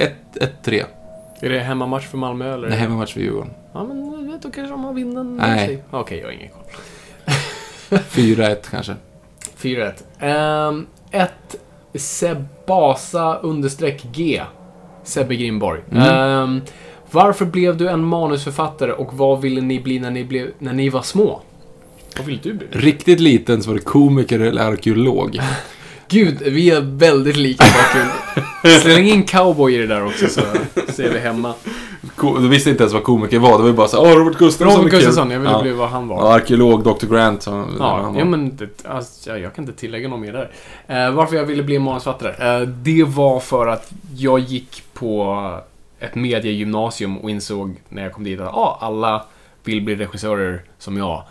1-3. Är det hemmamatch för Malmö eller? Nej, hemmamatch för Djurgården. Ja, men då kanske de har vinden Nej. Okej, jag har ingen koll. 4-1 kanske. 4-1. Um, ett Sebasa understreck G. Sebbe Grimborg. Mm. Ehm, varför blev du en manusförfattare och vad ville ni bli när ni, blev, när ni var små? Vad ville du bli? Riktigt liten så var det komiker eller arkeolog. Gud, vi är väldigt lika bakgrund. Släng in cowboy i det där också så ser vi hemma. Du visste inte ens vad komiker var. Det var ju bara så åh, Robert Gustafsson Robert är kul." Gustafsson, jag ville ja. bli vad han var. Ja, arkeolog, Dr. Grant. Så, Ja, ja men det, alltså, jag kan inte tillägga något mer där. Eh, varför jag ville bli manusförfattare? Eh, det var för att jag gick på ett mediegymnasium och insåg när jag kom dit att ah, alla vill bli regissörer som jag.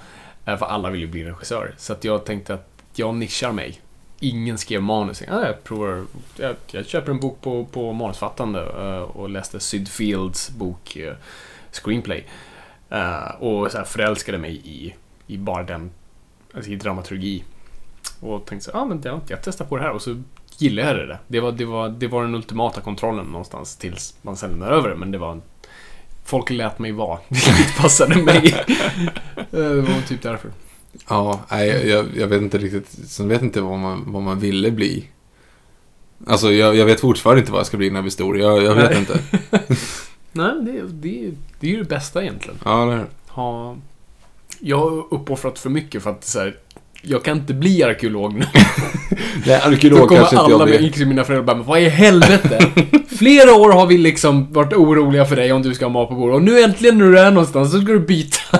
Eh, för alla vill ju bli regissör. Så att jag tänkte att jag nischar mig. Ingen skrev manus. Ah, jag, provar, jag, jag köper en bok på, på manusfattande eh, och läste Syd Fields bok eh, Screenplay. Eh, och så här förälskade mig i, i bara den alltså i dramaturgi. Och tänkte så, ah, men jag, jag testar på det här och så gillade jag det. Det var, det, var, det var den ultimata kontrollen någonstans tills man sen lämnade över det. Men det var... Folk lät mig vara, vilket passade mig. Det var typ därför. Ja, nej, jag, jag vet inte riktigt. Sen vet inte vad man, vad man ville bli. Alltså, jag, jag vet fortfarande inte vad jag ska bli när jag blir stor. Jag, jag vet Nej. inte. Nej, det, det, det är ju det bästa egentligen. Ja, det är. Ha, jag har uppoffrat för mycket för att så här, jag kan inte bli arkeolog nu. Nej, Då arkeolog kommer kanske inte alla, jag blir. inklusive mina föräldrar, bara, men vad i helvete? Flera år har vi liksom varit oroliga för dig om du ska ha mat på bordet. Och nu äntligen när du är någonstans, så ska du byta.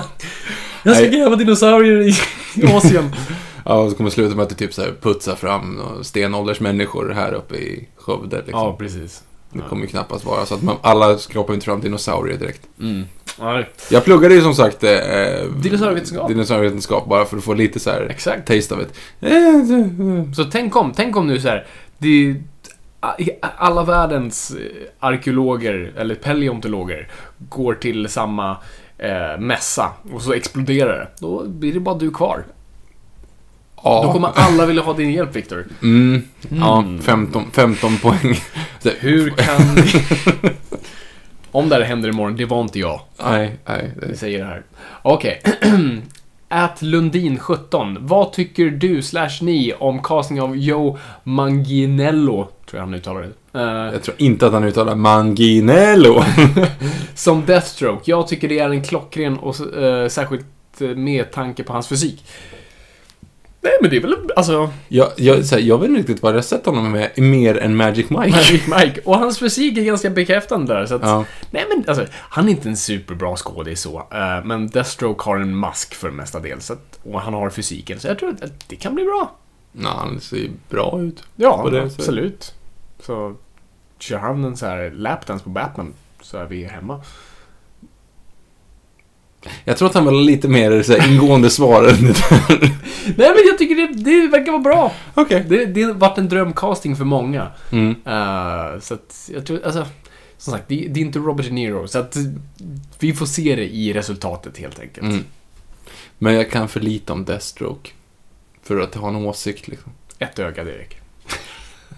Jag ska gräva dinosaurier i Asien. Ja, och så kommer det sluta med att du typ så här putsar fram stenåldersmänniskor här uppe i Skövde. Liksom. Ja, precis. Det kommer ju knappast vara så att man, alla skapar inte fram dinosaurier direkt. Mm. Ja, Jag pluggade ju som sagt eh, Dinosaurievetenskap. dinosaurievetenskap bara för att få lite så här Exakt. taste it. Eh, Så tänk om, tänk om nu så här, det, alla världens eh, arkeologer, eller paleontologer, går till samma eh, mässa och så exploderar det. Då blir det bara du kvar. Ja. Då kommer alla vilja ha din hjälp, Viktor. Mm, ja, 15, 15 poäng. Så, Hur kan. Om det här händer imorgon, det var inte jag. nej, nej. Vi Det, säger det här. Okej. At Lundin17. Vad tycker du slash ni om casting av Joe Manginello? Tror jag han uttalar det. Eh, jag tror inte att han uttalar Manginello. som Deathstroke. Jag tycker det är en klockren och eh, särskilt eh, med tanke på hans fysik. Nej, men det är väl alltså jag, jag, här, jag vet inte riktigt vad jag sett honom med mer än Magic Mike. Magic Mike. Och hans fysik är ganska bekräftande där. Så att, Ja. Nej, men alltså, han är inte en superbra skådis så. eh, men Deathstroke har en mask för det mesta del. Så att, och han har fysiken. Så jag tror att det kan bli bra. Nej, han ser bra ut. Ja, det absolut. Så kör han en så här lapdance på Batman så är vi hemma. Jag tror att han var lite mer så här, ingående svar än det där. Nej, men jag tycker det, det verkar vara bra. Okej. Det, det har varit en drömcasting för många. Mm. Eh, så att jag tror, alltså, som sagt, det, det är inte Robert De Niro. Så att vi får se det i resultatet helt enkelt. Mm. Men jag kan för lite om Deathstroke. För att ha en åsikt liksom. Ett öga, det räcker.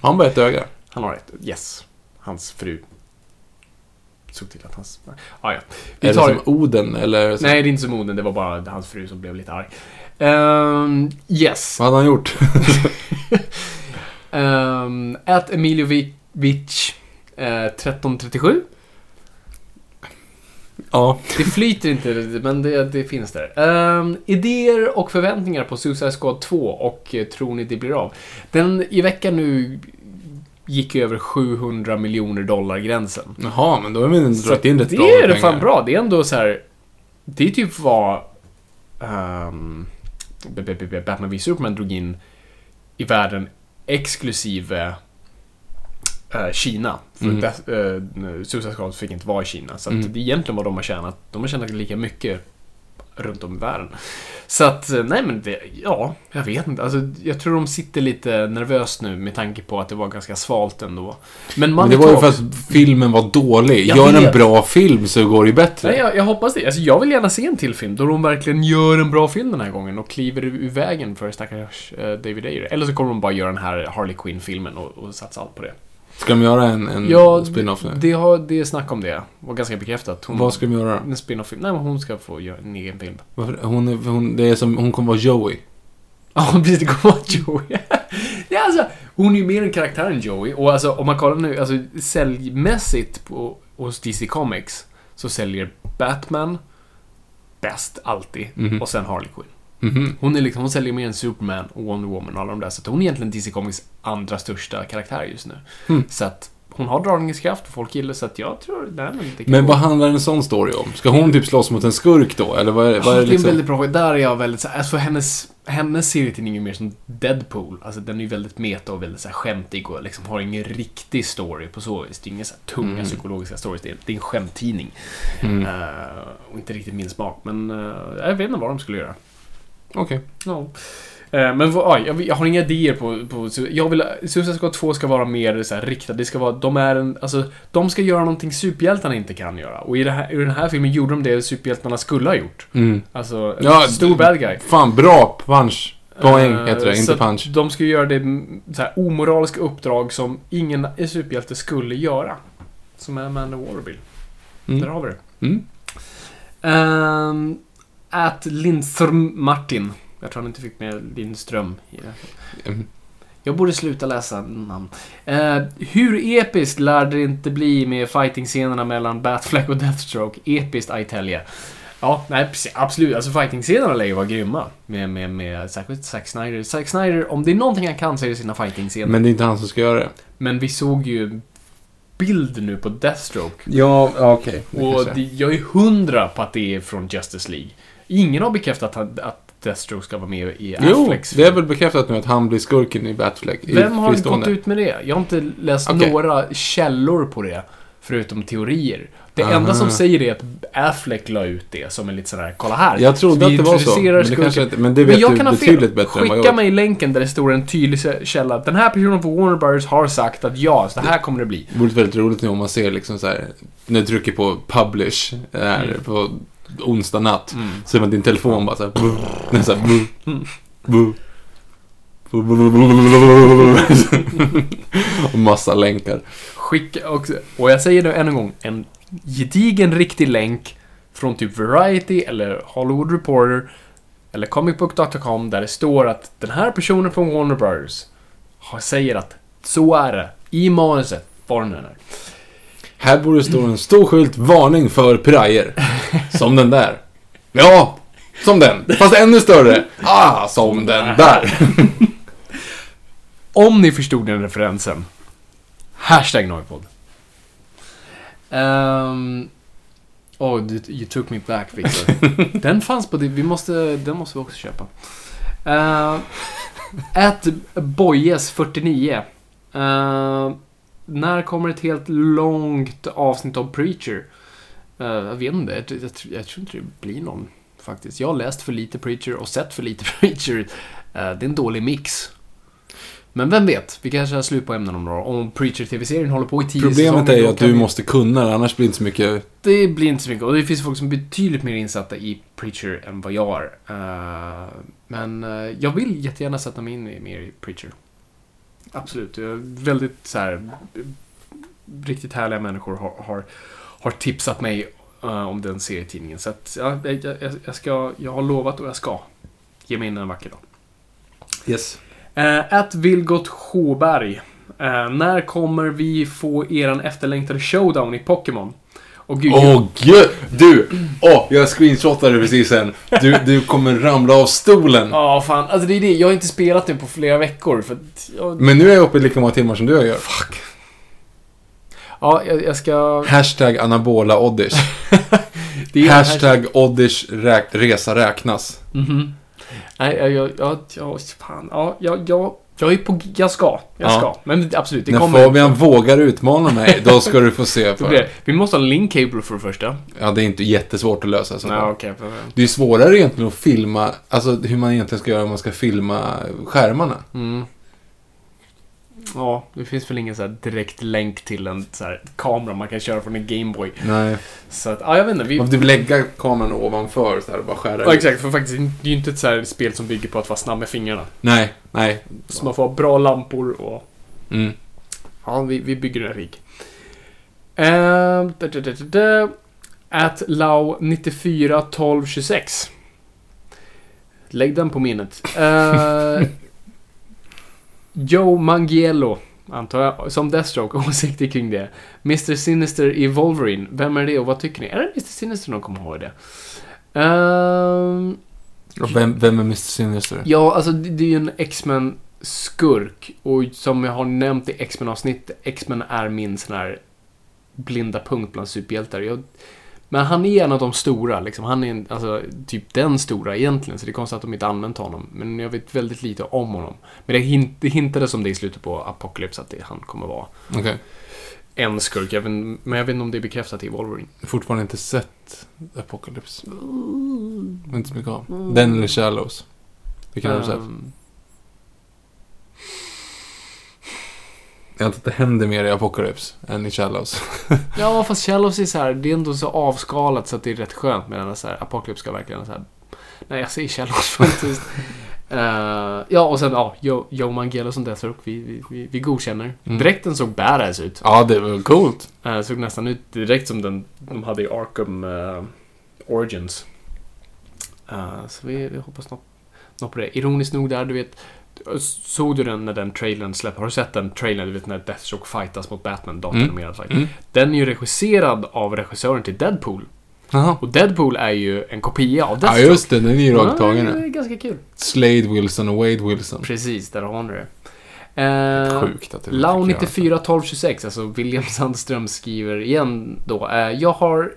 Han bara ett öga. Han har ett, yes. Hans fru såg till att hans... Ah, ja. Vi Är det som Oden eller? Så? Nej, det är inte som moden. Det var bara hans fru som blev lite arg. Ehm, yes. Vad hade han gjort? Um, at Emiljovic uh, 1337. ja. Det flyter inte, men det, det finns där. Ehm, idéer och förväntningar på Suicide Squad 2 och eh, tror ni det blir av? Den i veckan nu gick över 700 miljoner dollar gränsen. Jaha, men då har vi ändå dragit in rätt det bra är det fan bra. Det är ändå så här. Det är typ vad um, Batman v Superman drog in i världen exklusive eh, Kina. För Mm. Death- eh, Suicide Squad fick inte vara i Kina. Så Mm. det är egentligen vad de har tjänat. De har tjänat lika mycket runt om i världen. Så att, eh, nej men det, ja, jag vet inte. Alltså, jag tror de sitter lite nervöst nu med tanke på att det var ganska svalt ändå. Men, Men det var ju för att filmen var dålig. Jag Gör en vet. bra film så går det ju bättre. Nej, jag, jag hoppas det. Alltså, jag vill gärna se en till film då de verkligen gör en bra film den här gången och kliver ur vägen för stackars eh, David Ayer. Eller så kommer de bara göra den här Harley Quinn-filmen och, och satsa allt på det. Ska de göra en, en Ja, spin-off nu? det, har, det är snack om det. Var ganska bekräftat. Hon, Vad ska de göra? En spin-off-film. Nej, men hon ska få göra en egen film. Varför? Hon, är, hon, det är som, hon kommer vara Joey. Ja, precis. Det kommer vara Joey. ja, alltså, hon är ju mer en karaktär än Joey. Och alltså, om man kollar nu, alltså säljmässigt på, hos DC Comics så säljer Batman bäst alltid. Mhm. Och sen Harley Quinn. Mhm. Hon, är liksom, hon säljer mer än Superman och Wonder Woman och alla de där. Så hon är egentligen DC Comics andra största karaktär just nu. Mm. Så att hon har dragningskraft och folk gillar så att jag tror... Nej, men det Men vad handlar en sån story om? Ska hon typ slåss mot en skurk då? Eller vad är, vad är det det är en liksom? väldigt bra fråga. Där är jag väldigt så alltså hennes, hennes serietidning är mer som Deadpool. Alltså den är ju väldigt meta och väldigt så här skämtig och liksom har ingen riktig story på så vis. Det är inga så här tunga Mm. psykologiska stories. Det är, det är en skämttidning. Mm. Eh, och inte riktigt min smak. Men eh, jag vet inte vad de skulle göra. Okej. Ja. Eh, Men jag, jag har inga idéer på... på jag vill... Suicide Squad 2 ska vara mer så här riktad. Det ska vara... De är en... Alltså, de ska göra någonting superhjältarna inte kan göra. Och i, här, i den här filmen gjorde de det superhjältarna skulle ha gjort. Mm. Alltså, Ja, stor bad guy. Fan, bra punch. Poäng Eh, heter det, inte punch. De ska göra det så här, omoraliska uppdrag som ingen superhjälte skulle göra. Som är Amanda Där Mm. har vi det. Mm. Um, at Lindström Martin. Jag tror han inte fick med Lindström. det. Mm. Jag borde sluta läsa namn. Eh, hur episkt lär det inte bli med fighting-scenerna mellan Batfleck och Deathstroke? Episkt, I tell ya. Ja, nej, absolut. Alltså fighting-scenerna lär ju vara grymma. Med, med, med särskilt Zack Snyder. Zack Snyder, om det är någonting han kan så är det sina fighting-scener. Men, Men det är inte han som ska göra det. vi såg ju bild nu på Deathstroke. Ja, okej. Och det, jag är hundra på att det är från Justice League. Ingen har bekräftat att, att Deathstroke ska vara med i Jo, Afflecks det är väl bekräftat nu att han blir skurken i Batfleck. Vem har gått ut med det? Jag har inte läst Okej. några källor på det. Förutom teorier. Det Aha. enda som säger det är att Affleck la ut det som en lite sådär, kolla här. Jag trodde Vi att det var så. Men det, kanske inte, men det Men vet jag du kan ha fel. betydligt bättre än vad jag Skicka mig länken där det står en tydlig källa. Den här personen på Warner Brothers har sagt att ja, så här kommer det bli. Det vore väldigt roligt nu om man ser liksom så här, när du trycker på publish här Mm. på onsdag natt. Mm. Så är man din telefon bara så här, buh, den är så här, Mm. Och massa länkar. Skicka också, och jag säger det än en gång, en gedigen riktig länk från typ Variety eller Hollywood Reporter eller comicbook.com där det står att den här personen från Warner Brothers säger att så är det i manuset, vad nu än är. Här borde stå en stor skylt, varning för pirajer. Som den där. Ja, som den. Fast ännu större. Ah, som den där. Om ni förstod den referensen. Hashtag Noipod. Um, oh, du- you took me back, Victor. den fanns på det. Vi måste, den måste vi också köpa. Uh, at Bojes49. Uh, när kommer ett helt långt avsnitt av Preacher? Uh, jag vet inte. Jag, jag, jag tror inte det blir någon, faktiskt. Jag har läst för lite Preacher och sett för lite Preacher. Uh, det är en dålig mix. Men vem vet? Vi kanske har slut på ämnen om några. Om Preacher-TV-serien håller på i tio Problemet säsonger, är ju att du vi- måste kunna det, annars blir det inte så mycket... Det blir inte så mycket. Och det finns folk som är betydligt mer insatta i Preacher än vad jag är. Eh, men jag vill jättegärna sätta mig in mer i Preacher. Absolut. Jag är väldigt så här, riktigt härliga människor har, har, har tipsat mig eh, om den serietidningen. Så att, ja, jag, jag, ska, jag har lovat och jag ska ge mig in en vacker dag. Yes. Uh, att Vilgot Sjöberg. Eh, när kommer vi få eran efterlängtade showdown i Pokémon? Och gud, Åh gud! Du! Åh, jag screenshotade precis sen. Du, du kommer ramla av stolen. Ja, fan. Alltså det är det. Jag har inte spelat nu på flera veckor. För jag... Men nu är jag uppe i lika många timmar som du gör. Ja, jag, jag ska... Hashtag anabola oddish. Det är Hashtag oddish räk, resa räknas. Mhm. Nej, jag, jag, jag, jag, fan. Ja, jag, jag Jag är på... Jag ska. Jag Ja. ska. Men absolut, det När kommer. Fabian vågar utmana mig, då ska du få se för det. Vi måste ha link cable för det första. Ja, det är inte jättesvårt att lösa. Så Nej, okej. Det är svårare egentligen att filma, alltså hur man egentligen ska göra om man ska filma skärmarna. Mm. Ja, det finns väl ingen så här direkt länk till en så här kamera man kan köra från en Gameboy. Nej. Så att, ja, jag vet inte. Vi... Man får typ lägga kameran ovanför så här och bara skära Ja, ut. exakt. För faktiskt, det är ju inte ett så här spel som bygger på att vara snabb med fingrarna. Nej, nej. Så man får ha bra lampor och... Mm. Ja, vi, vi bygger en rig. Uh, da, da, da, da, da. At Lau 94 12 26. Lägg den på minnet. Eh, Joe Mangiello, antar jag, som Deathstroke. Åsikter kring det. Mr Sinister i Wolverine. Vem är det och vad tycker ni? Är det Mr Sinister någon kommer ihåg det? Och vem, vem är Mr Sinister? Ja, alltså det, det är ju en X-Men skurk. Och som jag har nämnt i X-Men avsnitt, X-Men är min sån här blinda punkt bland superhjältar. Jag, men han är en av de stora, liksom. Han är en, alltså, typ den stora egentligen, så det är konstigt att de inte använt honom. Men jag vet väldigt lite om honom. Men det, hint, det hintades om det i slutet på Apocalypse, att det, han kommer vara Okej. en skurk. Jag vet, men jag vet inte om det är bekräftat i Wolverine. Fortfarande inte sett Apocalypse. Inte så mycket av. Den eller Shallows. Vilken har du sett? Ehm, Jag antar att det händer mer i Apocalypse än i Shallows. Ja, fast Shallows är så här, det är ändå så avskalat så att det är rätt skönt medan så här, Apocalypse ska verkligen så här... Nej, jag säger Shallows faktiskt. Eh, ja, och sen ja, Joe, Mangello som Deathstroke, vi, vi, vi, vi godkänner. Mm. Dräkten såg badass ut. Ja, det var coolt. Uh, såg nästan ut direkt som den de hade i Arkham eh, Origins. Eh, så vi, vi hoppas något, något på det. Ironiskt nog där, du vet, såg du den när den trailern släppte? Har du sett den trailern, du vet när Deathstroke fightas mot Batman, datoranimerad fight? Mm. Den är ju regisserad av regissören till Deadpool. Jaha. Och Deadpool är ju en kopia av Ja, Deathstroke. just det. Den är ju rakt tagen. Ja, det nu. är ganska kul. Slade Wilson och Wade Wilson. Precis, där har ni det. Eh, Sjukt att det Lau fick göra. 94 12 26, alltså William Sandström skriver igen då. Eh, jag har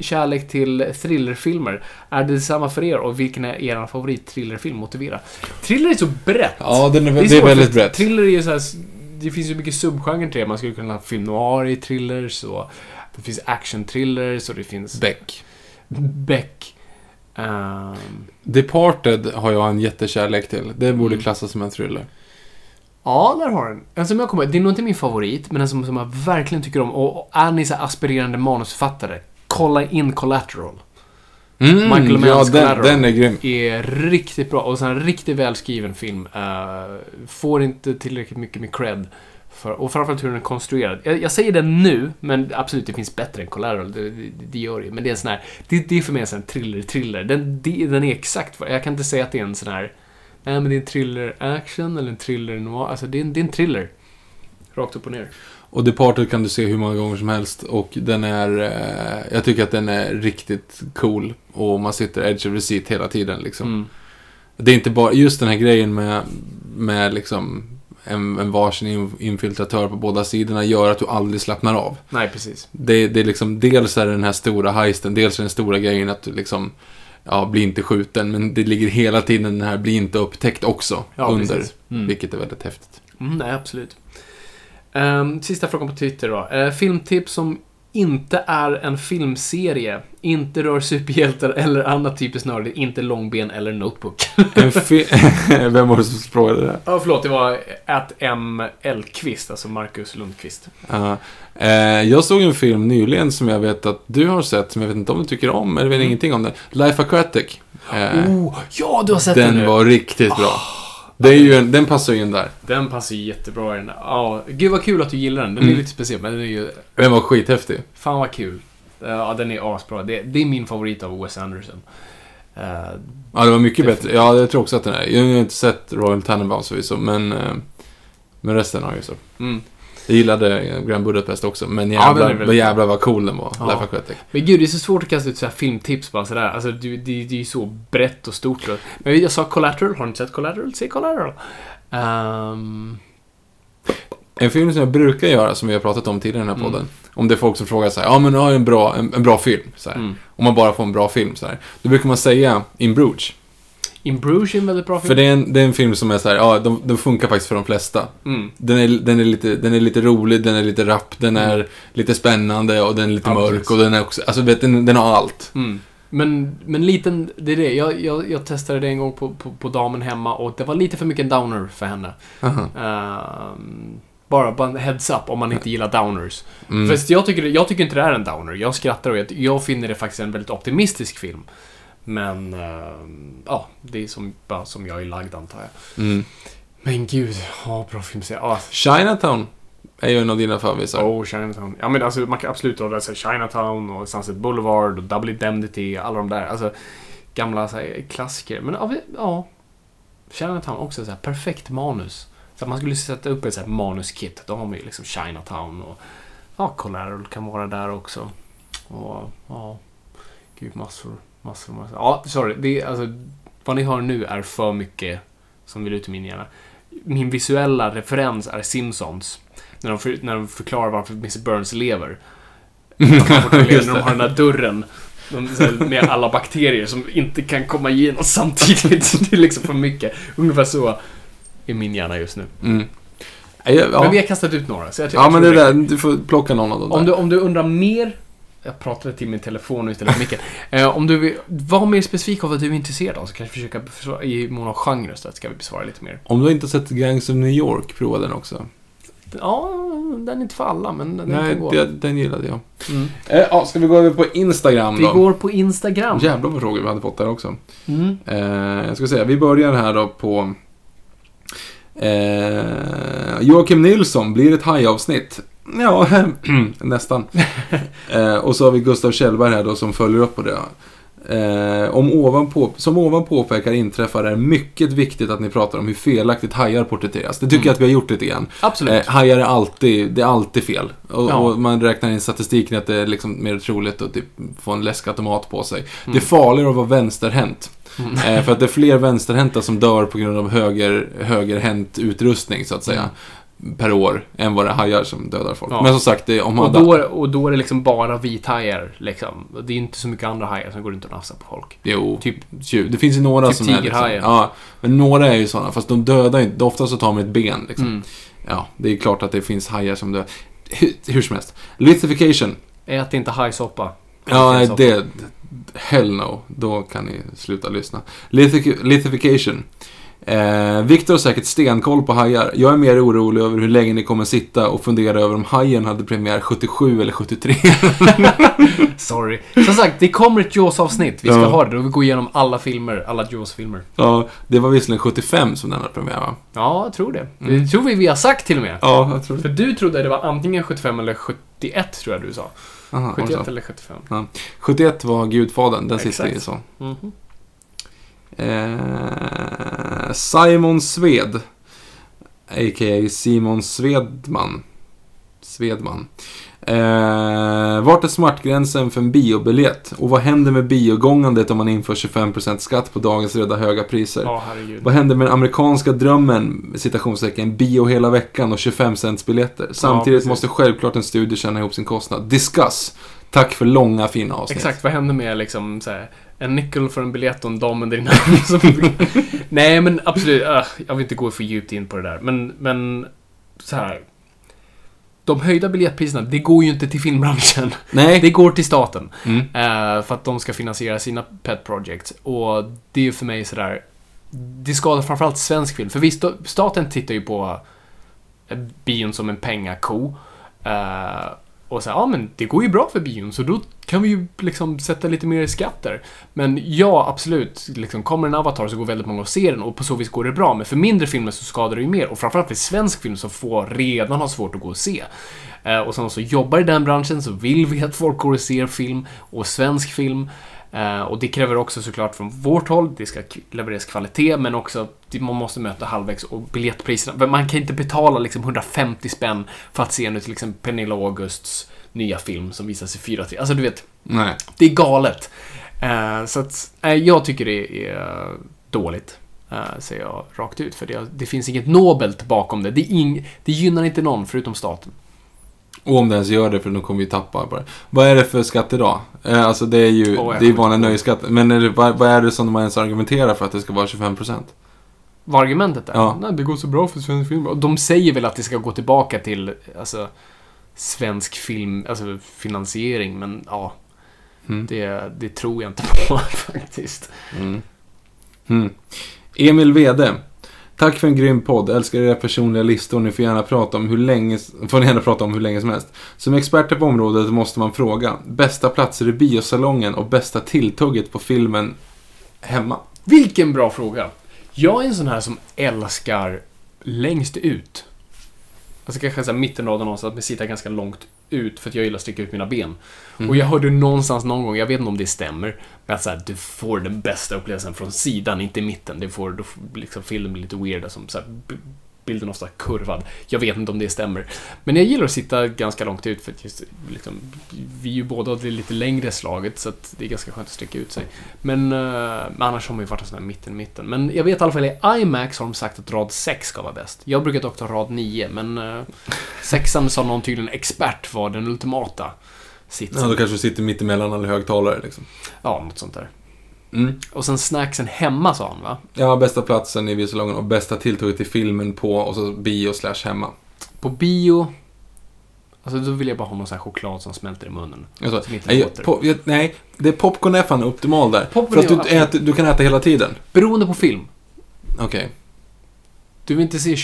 kärlek till thrillerfilmer. Är det detsamma för er och vilken är er favorit thrillerfilm? Motivera. Thriller är så brett. Ja, den är, det är, svårt, väldigt för brett. Thriller är ju så här, det finns ju mycket subgenrer till det. Man skulle kunna ha film noir i thrillers och det finns action-thrillers och det finns Beck. Beck. Ehm, Departed har jag en jättekärlek till. Det borde Mm. klassas som en thriller. Ja, där har den. En som jag kommer Det är nog inte min favorit, men en som, som jag verkligen tycker om. Och, och är ni så aspirerande manusförfattare, kolla in Collateral. Mm, Michael ja, Manns den, Collateral. den är grym. Är riktigt bra och så en riktigt välskriven film. Eh, får inte tillräckligt mycket med cred. För, och framförallt hur den är konstruerad. Jag, jag säger den nu, men absolut, det finns bättre än Collateral. Det, det, det gör det. Men det är en sån här... Det, det är för mig en sån här thriller-thriller. Den, det, den är exakt vad... Jag kan inte säga att det är en sån här... Nej, men det är en thriller-action eller en thriller-noir. Alltså, det är, en, det är en thriller. Rakt upp och ner. Och Departed kan du se hur många gånger som helst. Och den är... Eh, jag tycker att den är riktigt cool. Och man sitter edge of the seat hela tiden liksom. Mm. Det är inte bara... Just den här grejen med, med liksom... En, en varsin in- infiltratör på båda sidorna gör att du aldrig slappnar av. Nej, precis. Det, det är liksom... Dels är det den här stora heisten. Dels är den stora grejen att du liksom... Ja, bli inte skjuten. Men det ligger hela tiden den här bli inte upptäckt också. Ja, under. Mm. Vilket är väldigt häftigt. Mm, nej, absolut. Ehm, sista frågan på Twitter då. Eh, filmtips som inte är en filmserie, inte rör superhjältar eller annat typiskt nördigt, inte långben eller notebook. Vem var det som frågade det? Ja, förlåt, det var att M. Lundqvist, alltså Marcus Lundqvist. Ja. Eh, jag såg en film nyligen som jag vet att du har sett, som jag vet inte om du tycker om, eller vet Mm. ingenting om den. Life Aquatic. Eh, Oh, ja, du har sett den, den var riktigt bra. Det är ju en, den passar ju in där. Den passar ju jättebra i den. Ja, gud vad kul att du gillar den. Den är Mm. lite speciell, men den är ju... Den var skithäftig. Fan vad kul. Ja, den är asbra. Det, det är min favorit av Wes Anderson. Eh, Ja, det var mycket bättre. Ja, jag tror också att den är. Jag har inte sett Royal Tenenbaums förvisso, men, eh, men resten har jag ju så. mm. Jag gillade eh, Grand Budapest också, men Ja, jävlar, väldigt vad jävlar vad cool den var. Ja. Men gud, det är så svårt att kasta ut så här filmtips bara sådär. Alltså, det, det, det är ju så brett och stort. Men jag sa Collateral. Har ni inte sett Collateral? Se Collateral. Ehm, En film som jag brukar göra, som vi har pratat om tidigare i den här Mm. podden. Om det är folk som frågar så här, ja men nu har en bra, en, en bra film. Så mm. Om man bara får en bra film så här. Då brukar man säga In Bruges. In Bruges är en väldigt bra film. För det är, en, det är en film som är så här, ja, de, de funkar faktiskt för de flesta. Mm. Den är, den, är lite, den är lite rolig, den är lite rapp, den är lite spännande och den är lite Ja, mörk precis. och den är också, alltså vet, den, den har allt. Mm. Men, men liten, det är det. Jag, jag, jag testade det en gång på, på, på damen hemma och det var lite för mycket downer för henne. Ehm, bara, bara en heads up om man inte gillar downers. Mm. Fast jag tycker, jag tycker inte det är en downer. Jag skrattar och jag, jag finner det faktiskt en väldigt optimistisk film. Men, ehm, ja, det är som, bara som jag är lagd antar jag. Mm. Men gud, ja, bra film. Ja, Chinatown är ju en av dina favoriter. Oh, Chinatown. Ja, men alltså man kan absolut dra sig Chinatown och Sunset Boulevard och Double Indemnity, alla de där. Alltså, gamla så här, klassiker. Men ja, ja. Chinatown också så här, perfekt manus. Så att man skulle sätta upp ett så här manuskit. Då har man ju liksom Chinatown och ja, Collateral kan vara där också. Och ja, gud massor, massor, massor. Ja, sorry. Det är, alltså, vad ni hör nu är för mycket som vill ut i min hjärna. Min visuella referens är Simpsons. När de, för, när de förklarar varför Mr. Burns lever. När de har den här dörren. De, här, med alla bakterier som inte kan komma igenom samtidigt. Det är liksom för mycket. Ungefär så är min hjärna just nu. Mm. Ja, ja. Men vi har kastat ut några. Så jag, ja, jag men det där, du får plocka någon av dem Om där. du, om du undrar mer... Jag pratade till min telefon istället för micken. Eh, om du vill vara mer specifik av vad du är intresserad av så kan jag försöka besvara, i mån av genre så att ska vi besvara lite mer. Om du inte har sett Gangs of New York, prova den också. Ja, den är inte för alla, men den Nej, kan gå. den gillade jag. Mm. Eh, ja, ska vi gå över på Instagram Vi då? går på Instagram. Jävlar vad frågor vi hade fått där också. Mm. Eh, jag ska säga, vi börjar här då på... Eh, Joakim Nilsson, blir ett hajavsnitt? Ja, nästan. eh, och så har vi Gustav Kjellberg här då som följer upp på det. Eh, om ovan på, som ovan påpekar inträffar är mycket viktigt att ni pratar om hur felaktigt hajar porträtteras. Det tycker jag att vi har gjort lite grann. Absolut. Eh, hajar är alltid, det är alltid fel. Och, Ja. och man räknar in statistiken att det är liksom mer troligt att typ få en läskautomat på sig. Mm. Det är farligare att vara vänsterhänt. Eh, för att det är fler vänsterhänta som dör på grund av höger, högerhänt utrustning, så att säga. Per år, än vad det är hajar som dödar folk. Ja. Men som sagt, det, om och, då, och då är det liksom bara vithajar. Liksom. Det är inte så mycket andra hajar som går runt och nafsar på folk. Jo, Typ- det finns ju några typ som är liksom. Ja, men några är ju sådana, fast de dödar inte. Ofta så tar de ett ben liksom. Mm. Ja, det är klart att det finns hajar som dör. Hur, hur som helst. Lithification. Ät inte hajsoppa. Ja, nej, det... Hell no. Då kan ni sluta lyssna. Lithification. Eh, Viktor har säkert stenkoll på hajar. Jag är mer orolig över hur länge ni kommer sitta och fundera över om hajen hade premiär 77 eller 73. Sorry. Som sagt, det kommer ett Jaws-avsnitt. Vi ska Ja. ha det. Då vi går igenom alla filmer. Alla Jaws-filmer. ja, det var visserligen 75 som den hade premiär va? Ja, jag tror det. Det tror vi vi har sagt till och med. Ja, jag tror För du trodde det var antingen 75 eller 71, tror jag du sa. Aha, 71 alltså. eller 75. 71 var Gudfadern, den Exakt. ju så. Mhm. Eh, Simon Sved. A.k.a. Simon Svedman. Svedman. Eh, vart är smärtgränsen för en biobiljett? Och vad händer med biogångandet om man inför 25% skatt på dagens redan höga priser? Ja, herregud. Vad händer med den amerikanska drömmen, citationstecken, bio hela veckan och 25 cents biljetter? Samtidigt precis. måste självklart en studie tjäna ihop sin kostnad. Discuss. Tack för långa fina avsnitt. Exakt, vad händer med liksom så här, en nickel för en biljett och en dam under din som- Nej, men absolut. äh, jag vill inte gå för djupt in på det där. Men, men så här. De höjda biljettpriserna, det går ju inte till filmbranschen. Nej. Det går till staten. Mm. Eh, för att de ska finansiera sina pet projects. Och det är ju för mig sådär... Det skadar framförallt svensk film. För visst, staten tittar ju på bion som en pengako. Eh, och så ja men det går ju bra för bion, så då kan vi ju liksom sätta lite mer skatter. Men ja, absolut, liksom, kommer en Avatar så går väldigt många och ser den och på så vis går det bra. Men för mindre filmer så skadar det ju mer. Och framförallt för svensk film som får redan har svårt att gå och se. Eh, och sen så jobbar i den branschen så vill vi att folk går och ser film och svensk film. Eh, och det kräver också såklart från vårt håll, det ska levereras kvalitet, men också man måste möta halvvägs och biljettpriserna. Man kan inte betala liksom 150 spänn för att se nu till exempel Pernilla Augusts nya film som visas i 4 Alltså du vet, Nej. det är galet. Eh, så att, eh, jag tycker det är dåligt. Uh, säger jag rakt ut. För det, det finns inget nobelt bakom det. Det, ing, det gynnar inte någon förutom staten. Och om det ens gör det, för då kommer vi tappa bara. Vad är det för skatt idag? Eh, alltså det är ju, jag det är vanliga nöjesskatter. Men är det, vad, vad är det som de ens argumenterar för att det ska vara 25%? Vad argumentet är? Ja. Nej, det går så bra för svensk film. Och de säger väl att det ska gå tillbaka till, alltså, svensk film, alltså finansiering, men ja. Mm. Det, det tror jag inte på faktiskt. Mm. Mm. Emil Wede. Tack för en grym podd. Älskar era personliga listor. Ni får gärna prata om hur länge, får ni gärna prata om hur länge som helst. Som experter på området måste man fråga. Bästa platser i biosalongen och bästa tilltugget på filmen hemma. Vilken bra fråga. Jag är en sån här som älskar längst ut. Alltså kanske så här mittenraden någonstans, men sitta ganska långt ut för att jag gillar att sticka ut mina ben. Och jag hörde någonstans någon gång, jag vet inte om det stämmer, men att så här, du får den bästa upplevelsen från sidan, inte i mitten. Det får, då får liksom filmen lite weird, som så här, bilden ofta kurvad. Jag vet inte om det stämmer. Men jag gillar att sitta ganska långt ut för att just, liksom, vi är ju båda det lite längre slaget så det är ganska skönt att sticka ut sig. Men, eh, annars har man ju varit en sån här mitten-mitten. Men jag vet i alla fall i IMAX har de sagt att rad 6 ska vara bäst. Jag brukar dock ta rad 9, men uh, sexan sa någon tydligen expert var den ultimata sitsen. Ja, då kanske du sitter mitt emellan alla högtalare liksom. Ja, något sånt där. Mm. Och sen snacksen hemma sa han va? Ja, bästa platsen i biosalongen och bästa tilltugget till filmen på och så bio slash hemma. På bio... Alltså då vill jag bara ha någon sån här choklad som smälter i munnen. Alltså, Som inte nej, po- jag- nej, det är popcorn är fan optimal där. Popcorn för att du, äter, du kan äta hela tiden. Beroende på film. Okej. Du vill inte se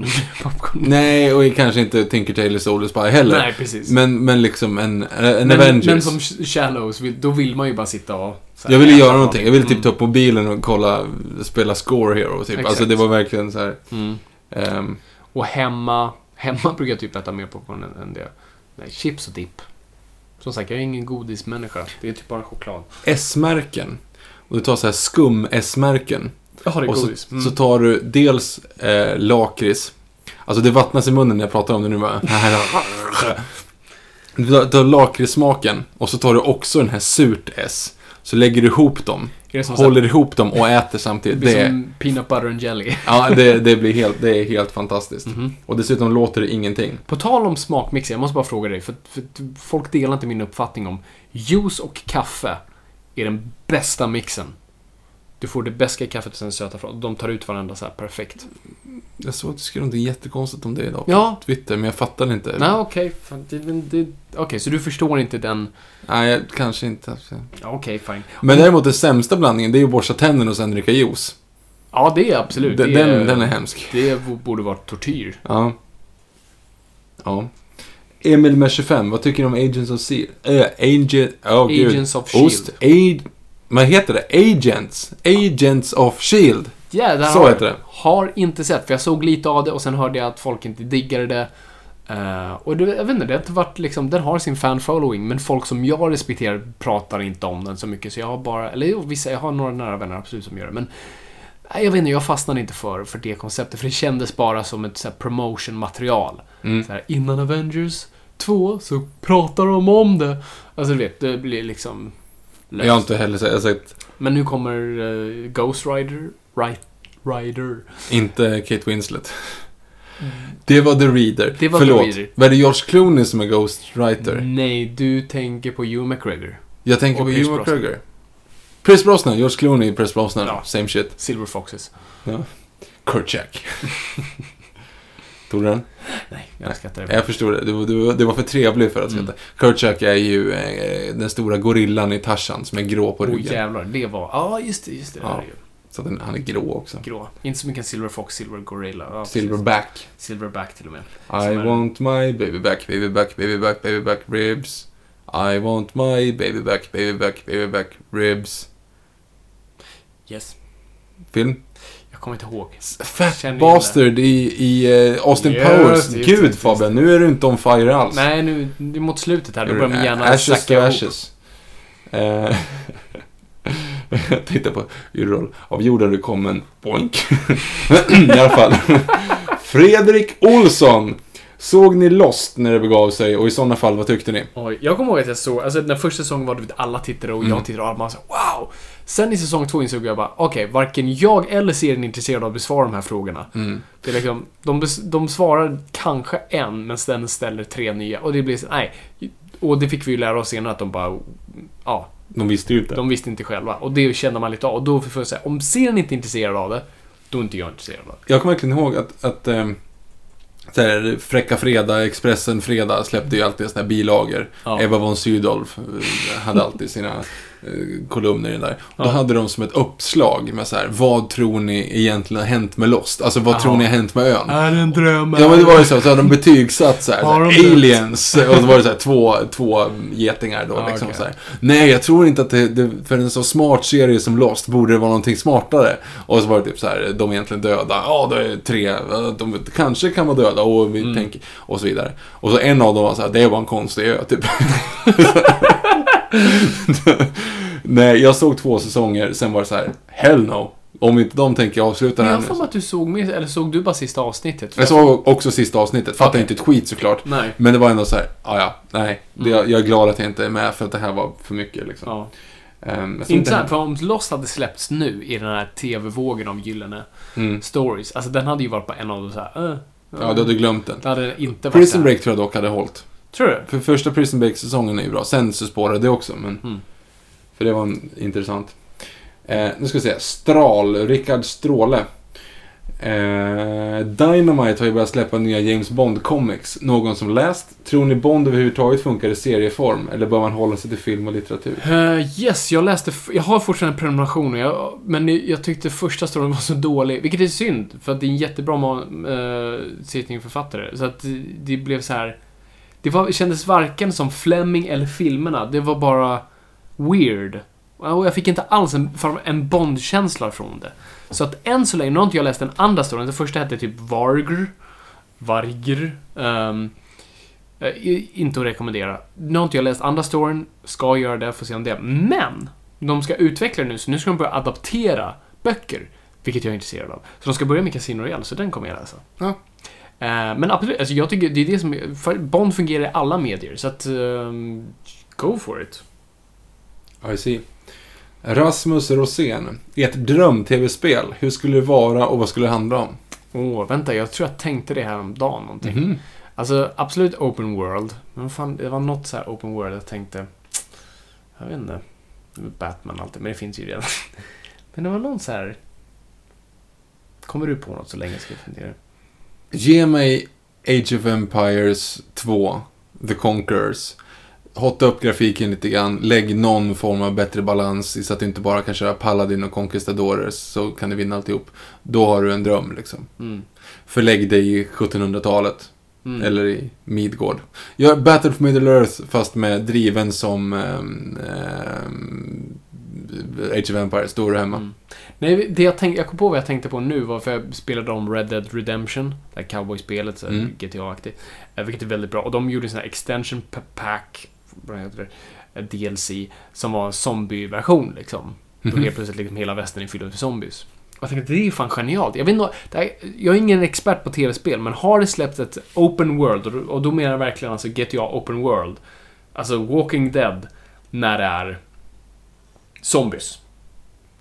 med popcorn. Nej, och kanske inte Tinker Tailor Soldier Spy heller. Nej, precis. Men, men liksom en, en men, Avengers. men som Shallows, då vill man ju bara sitta och... här jag ville göra någonting. Jag ville typ Mm. ta upp mobilen och kolla, spela Score Hero typ. Exakt. Alltså det var verkligen så här. Mm. ehm, Och hemma, hemma brukar jag typ äta mer popcorn än, än det. Nej, chips och dipp. Som sagt, jag är ingen godismänniska. Det är typ bara choklad. S-märken. Och du tar så här skum S-märken. Jaha, det är Och så, godis. Mm. så tar du dels eh, lakrits. Alltså det vattnas i munnen när jag pratar om det nu bara. Du tar, lakritssmaken och så tar du också den här surt S. Så lägger du ihop dem. så Håller ihop dem och äter samtidigt. det blir Det, som peanut butter and jelly. ja, det, det blir helt, det är helt fantastiskt. Mhm. Och dessutom låter det ingenting. På tal om smakmixer, jag måste bara fråga dig, för, för folk delar inte min uppfattning om juice och kaffe är den bästa mixen. Du får det bästa kaffet och sen söta från. De tar ut varandra så här perfekt. Jag såg att du skrev någonting jättekonstigt om det idag på Ja. Twitter, men jag fattar inte. Nej, okej. det- Okej, så du förstår inte den... Nej, kanske inte. Ja, Okej, fine. Men däremot den sämsta blandningen, det är ju att borsta tänderna och sen dricka juice. Ja, det är absolut. Den, det är, den, den är hemsk. Det borde vara tortyr. Ja. Ja. Emil med 25, vad tycker du om Agents of Seal? Äh, Agent... Oh, gud. Agents of Ost. A, vad heter det? Agents. Agents of Shield. Ja, det Så heter det. Har inte sett, för jag såg lite av det och sen hörde jag att folk inte diggade det. Eh, och det, jag vet inte, det har inte varit liksom, den har sin fan-following, men folk som jag respekterar pratar inte om den så mycket, så jag har bara, eller jo, vissa, jag har några nära vänner absolut som gör det, men jag vet inte, jag fastnade inte för, för det konceptet, för det kändes bara som ett promotion-material. Mm. Så här, innan Avengers 2 så pratar de om det. Alltså du vet, det blir liksom löst. Jag har inte heller sett, sett Men nu kommer uh, Ghost Rider, right, Rider. inte Kate Winslet. Det var The Reader. Mm. Det var Förlåt. The Reader. Var det George Clooney som är Ghostwriter? Nej, du tänker på Hugh McGregor. Jag tänker Och på Pierce Hugh. McGregor. Chris Brosnan, George Clooney, Chris Brosnan. Ja. Same shit. Silver Foxes. Kurtjack. Tog du den? Nej, jag skrattar. Mm. Jag förstår det. Det var, det var, det för trevligt för att skratta. Kurtjack är ju eh, den stora gorillan i Tarzan som är grå på Åh ryggen. jävlar, det var... Ja, just det, just det. det Ja. är ju så den, han är grå också. grå. Inte så mycket Silver Fox, Silver Gorilla. Ja, precis. Silverback. Silverback till och med. I är- want my baby back, baby back, baby back, baby back ribs. I want my baby back, baby back, baby back ribs. Yes. Film. Kommer inte ihåg. Fat Bastard i, i eh, Austin Just Powers. det, just Gud det, just Fabian, nu är du inte on fire alls. Nej, nu, nu mot slutet här, då börjar min hjärna Ashes to ashes. Eh, Jag tittar på Yrrol. Av jorden du kommen. Boink. I alla fall. Fredrik Olsson. Såg ni Lost när det begav sig och i sådana fall, vad tyckte ni? Oj, jag kommer ihåg att jag såg, alltså den första säsongen var det alla tittade och Mm. jag tittade och bara så, wow! Sen i säsong två insåg jag bara, okej, varken jag eller serien är intresserad av att besvara de här frågorna. Mm. Det är liksom, de, de svarar kanske en, men sen ställer tre nya. Och det blir så, nej. Och det fick vi ju lära oss senare att de bara, ja, De visste ju inte. de visste inte själva. Och det kände man lite av. Och då får jag säga, om serien inte är intresserad av det, då är inte jag intresserad av det. Jag kommer verkligen ihåg att, att ehm, så här, Fräcka Fredag, Expressen Fredag släppte ju alltid såna här bilagor. Ja. Eva von Sydow hade alltid sina kolumner i den där. Och Då Ja. hade de som ett uppslag med så här, vad tror ni egentligen har hänt med Lost? Alltså vad Jaha. tror ni har hänt med ön? Är det en dröm? Ja men det var ju så, så hade de betygsatt så här, så här aliens, och så var det så här två, två getingar då Ja, liksom okej. så här. Nej, jag tror inte att det, det, för en så smart serie som Lost borde det vara någonting smartare. Och så var det typ så här, de är egentligen döda, ja det är tre, de kanske kan vara döda och vi Mm. tänker, och så vidare. Och så en av dem var så här, det var en konstig ö typ. Nej, jag såg två säsonger, sen var det så här, hell no. Om inte de tänker avsluta den jag mig att du såg med, eller såg du bara sista avsnittet? Jag såg också sista avsnittet, fattade Okej. inte ett skit såklart. Nej. Men det var ändå så här, ja ja, nej. Det, Mm. jag, är glad att jag inte är med för att det här var för mycket liksom. Ja. Ehm, jag tror Intressant, för om Lost hade släppts nu i den här TV-vågen av gyllene Mm. stories, alltså den hade ju varit på en av de så här. Uh, Ja, du hade glömt den. Det hade inte varit Prison. Break tror jag dock hade hållit. Tror du? För första Prison Break-säsongen är ju bra. Sen så spårade det också, men... Mm. För det var en, intressant. Eh, nu ska vi se. Stral, Rickard Stråle. Eh, Dynamite har ju börjat släppa nya James Bond-comics. Någon som läst? Tror ni Bond överhuvudtaget funkar i serieform? Eller bör man hålla sig till film och litteratur? Uh, yes, jag läste... Jag har fortfarande en prenumeration, och jag, men jag, tyckte första storyn var så dålig. Vilket är synd, för att det är en jättebra uh, serietidningsförfattare. Så att det, det blev så här... Det var, kändes varken som Fleming eller filmerna. Det var bara weird. Och jag fick inte alls en, en Bond-känsla från det. Så att än så länge, nu har inte jag läst den andra storyn. Den första hette typ Vargr. Vargr. Um, inte att rekommendera. Nu har inte jag läst andra storyn, ska göra det, får se om det. Men! De ska utveckla det nu, så nu ska de börja adaptera böcker. Vilket jag är intresserad av. Så de ska börja med Casino Royale, så den kommer jag läsa. Ja. Eh, men absolut, alltså jag tycker det är det som... Bond fungerar i alla medier, så att... ehm, go for it. I see. Rasmus Rosén. Ert dröm-tv-spel. Hur skulle det vara och vad skulle det handla om? Åh, vänta, jag tror jag tänkte det här om dagen någonting. Mhm. Alltså, absolut open world. Men fan, det var något så här open world jag tänkte... Jag vet inte. Batman alltid, men det finns ju redan. Men det var någon så här... Kommer du på något så länge ska jag fundera. Ge mig Age of Empires 2, The Conquerors. Hotta upp grafiken lite grann, lägg någon form av bättre balans så att du inte bara kan köra Paladin och Conquistadores så kan du vinna alltihop. Då har du en dröm liksom. Mm. Förlägg dig i 1700-talet. Mm. Eller i Midgård. Gör Battle for Middle Earth fast med driven som ehm, ehm, Age of Empires, då är du hemma. Mm. Nej, det jag, tänk, jag kom på vad jag tänkte på nu var för jag spelade om Red Dead Redemption, det här cowboy-spelet, Mm. GTA-aktigt. eh, Vilket är väldigt bra. Och de gjorde en sån här extension pa- pack, vad heter det, Eh, DLC, som var en zombie-version liksom. Då Mhm. helt plötsligt liksom hela västern är fylld med zombies. Och jag tänkte, det är ju fan genialt. Jag vet inte, här, jag är ingen expert på tv-spel, men har det släppts ett open world, och då, och då menar jag verkligen alltså GTA open world, alltså Walking Dead, när det är zombies.